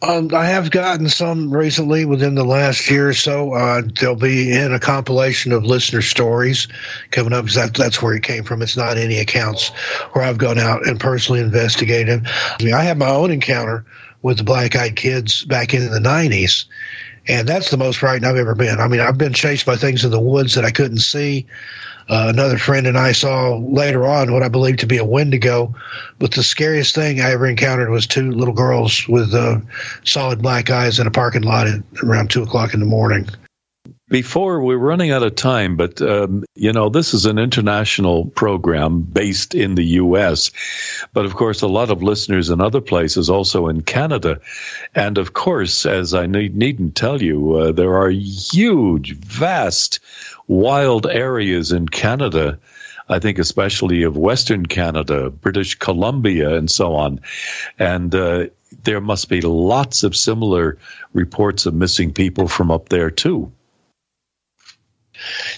Um, I have gotten some recently within the last year or so. Uh, they'll be in a compilation of listener stories coming up because that, that's where it came from. It's not any accounts where I've gone out and personally investigated. I, mean, I have my own encounter with the black eyed kids back in the 90s. And that's the most frightened I've ever been. I mean, I've been chased by things in the woods that I couldn't see. Uh, another friend and I saw later on what I believe to be a Wendigo. But the scariest thing I ever encountered was two little girls with uh, solid black eyes in a parking lot at around two o'clock in the morning. Before we're running out of time, but um, you know this is an international program based in the U.S., but of course a lot of listeners in other places, also in Canada, and of course, as I need, needn't tell you, uh, there are huge, vast wild areas in Canada I think especially of Western Canada, British Columbia, and so on. And uh, there must be lots of similar reports of missing people from up there, too.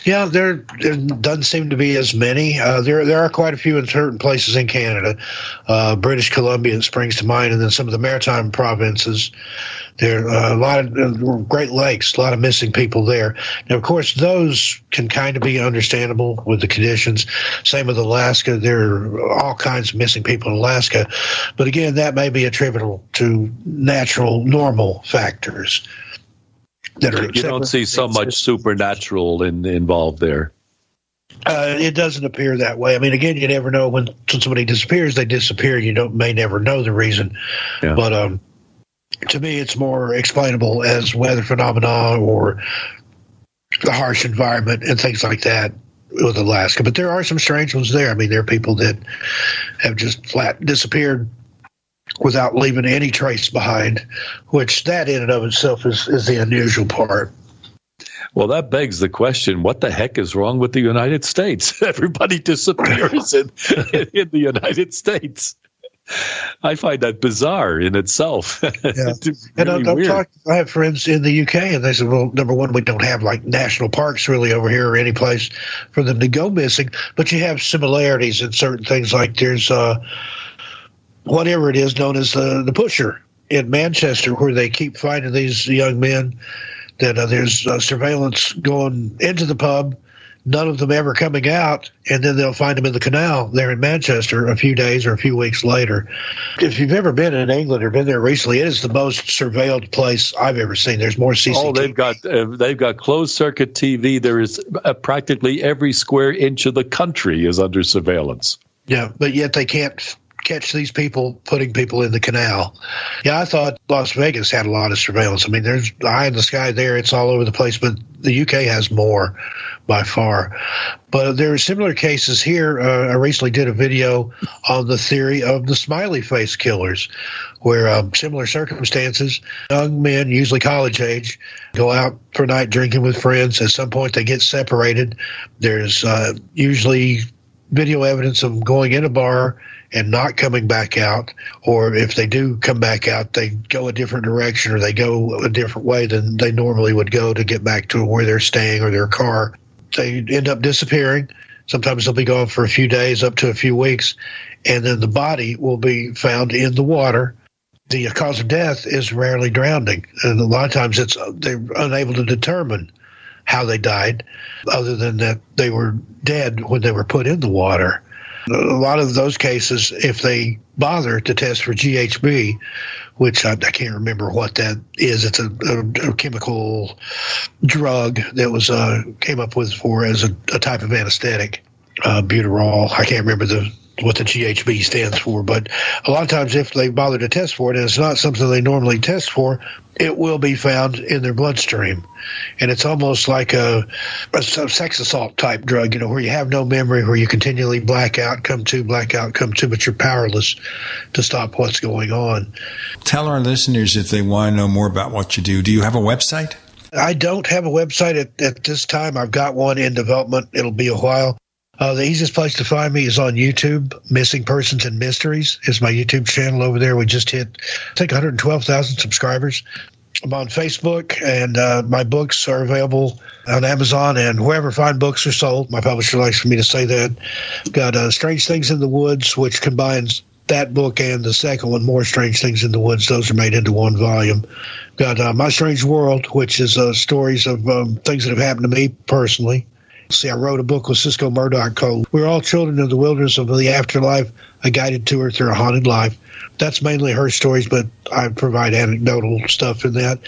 Yeah, there, there doesn't seem to be as many. Uh, there there are quite a few in certain places in Canada. Uh, British Columbia springs to mind, and then some of the maritime provinces. There are uh, a lot of uh, Great Lakes, a lot of missing people there. Now, of course, those can kind of be understandable with the conditions. Same with Alaska. There are all kinds of missing people in Alaska. But again, that may be attributable to natural, normal factors that are. You don't see so much supernatural in, involved there. Uh, it doesn't appear that way. I mean, again, you never know when somebody disappears. They disappear. You don't may never know the reason. Yeah. But um, to me, it's more explainable as weather phenomena or the harsh environment and things like that with Alaska. But there are some strange ones there. I mean, there are people that have just flat disappeared without leaving any trace behind, which that in and of itself is, is the unusual part. Well, that begs the question what the heck is wrong with the United States? [LAUGHS] Everybody disappears in, in the United States. [LAUGHS] I find that bizarre in itself. [LAUGHS] Yeah. really and I, I'm I have friends in the UK, and they said, "Well, number one, we don't have like national parks really over here or any place for them to go missing, but you have similarities in certain things. Like there's uh, whatever it is known as the the pusher in Manchester, where they keep finding these young men. That uh, there's uh, surveillance going into the pub, none of them ever coming out, and then they'll find them in the canal there in Manchester a few days or a few weeks later. If you've ever been in England or been there recently, it is the most surveilled place I've ever seen. There's more CCTV. Oh, they've got uh, they've got closed circuit TV. There is uh, practically every square inch of the country is under surveillance. Yeah, but yet they can't catch these people putting people in the canal. Yeah, I thought Las Vegas had a lot of surveillance. I mean, there's eye in the sky there; it's all over the place. But the UK has more by far. But there are similar cases here. Uh, I recently did a video on the theory of the smiley face killers, where um, similar circumstances, young men, usually college age, go out for night drinking with friends. At some point, they get separated. There's uh, usually video evidence of going in a bar and not coming back out, or if they do come back out, they go a different direction or they go a different way than they normally would go to get back to where they're staying or their car. They end up disappearing. Sometimes they'll be gone for a few days, up to a few weeks, and then the body will be found in the water. The cause of death is rarely drowning, and a lot of times it's they're unable to determine how they died, other than that they were dead when they were put in the water. A lot of those cases, if they bother to test for GHB, which I, I can't remember what that is, it's a, a, a chemical drug that was uh, came up with for as a, a type of anesthetic, uh. I can't remember the what the GHB stands for. But a lot of times, if they bother to test for it, and it's not something they normally test for, it will be found in their bloodstream. And it's almost like a, a, sex assault type drug, you know, where you have no memory, where you continually black out, come to, black out, come to, but you're powerless to stop what's going on. Tell our listeners if they want to know more about what you do. Do you have a website? I don't have a website at, at this time. I've got one in development. It'll be a while. Uh, the easiest place to find me is on YouTube. Missing Persons and Mysteries is my YouTube channel over there. We just hit, I think, 112,000 subscribers. I'm on Facebook, and uh, my books are available on Amazon and wherever fine books are sold. My publisher likes for me to say that. Got uh, Strange Things in the Woods, which combines that book and the second one, More Strange Things in the Woods. Those are made into one volume. Got uh, My Strange World, which is uh, stories of um, things that have happened to me personally. See, I wrote a book with Cisco Murdoch called We're All Children of the Wilderness of the Afterlife, a guided tour through a haunted life. That's mainly her stories, but I provide anecdotal stuff in that.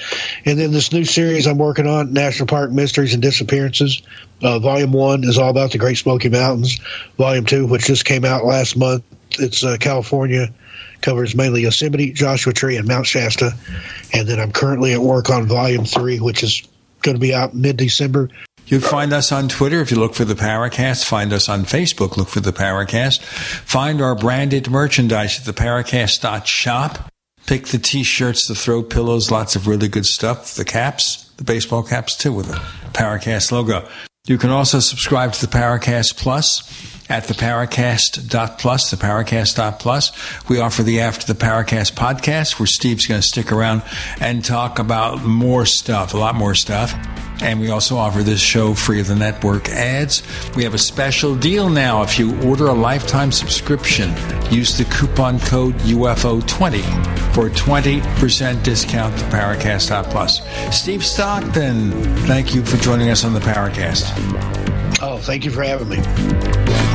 And then this new series I'm working on, National Park Mysteries and Disappearances. Uh, volume one is all about the Great Smoky Mountains. Volume two, which just came out last month, it's uh, California covers mainly Yosemite, Joshua Tree, and Mount Shasta. And then I'm currently at work on volume three, which is going to be out mid December. You find us on Twitter if you look for the Paracast. Find us on Facebook, look for the Paracast. Find our branded merchandise at the Paracast.shop. Pick the t-shirts, the throw pillows, lots of really good stuff. The caps, the baseball caps too with the Paracast logo. You can also subscribe to the Paracast Plus at the Paracast.plus, the Paracast.plus. We offer the After the Paracast podcast where Steve's going to stick around and talk about more stuff, a lot more stuff. And we also offer this show free of the network ads. We have a special deal now. If you order a lifetime subscription, use the coupon code UFO20 for a 20% discount to Paracast.plus. Steve Stockton, thank you for joining us on the Paracast. Oh, thank you for having me.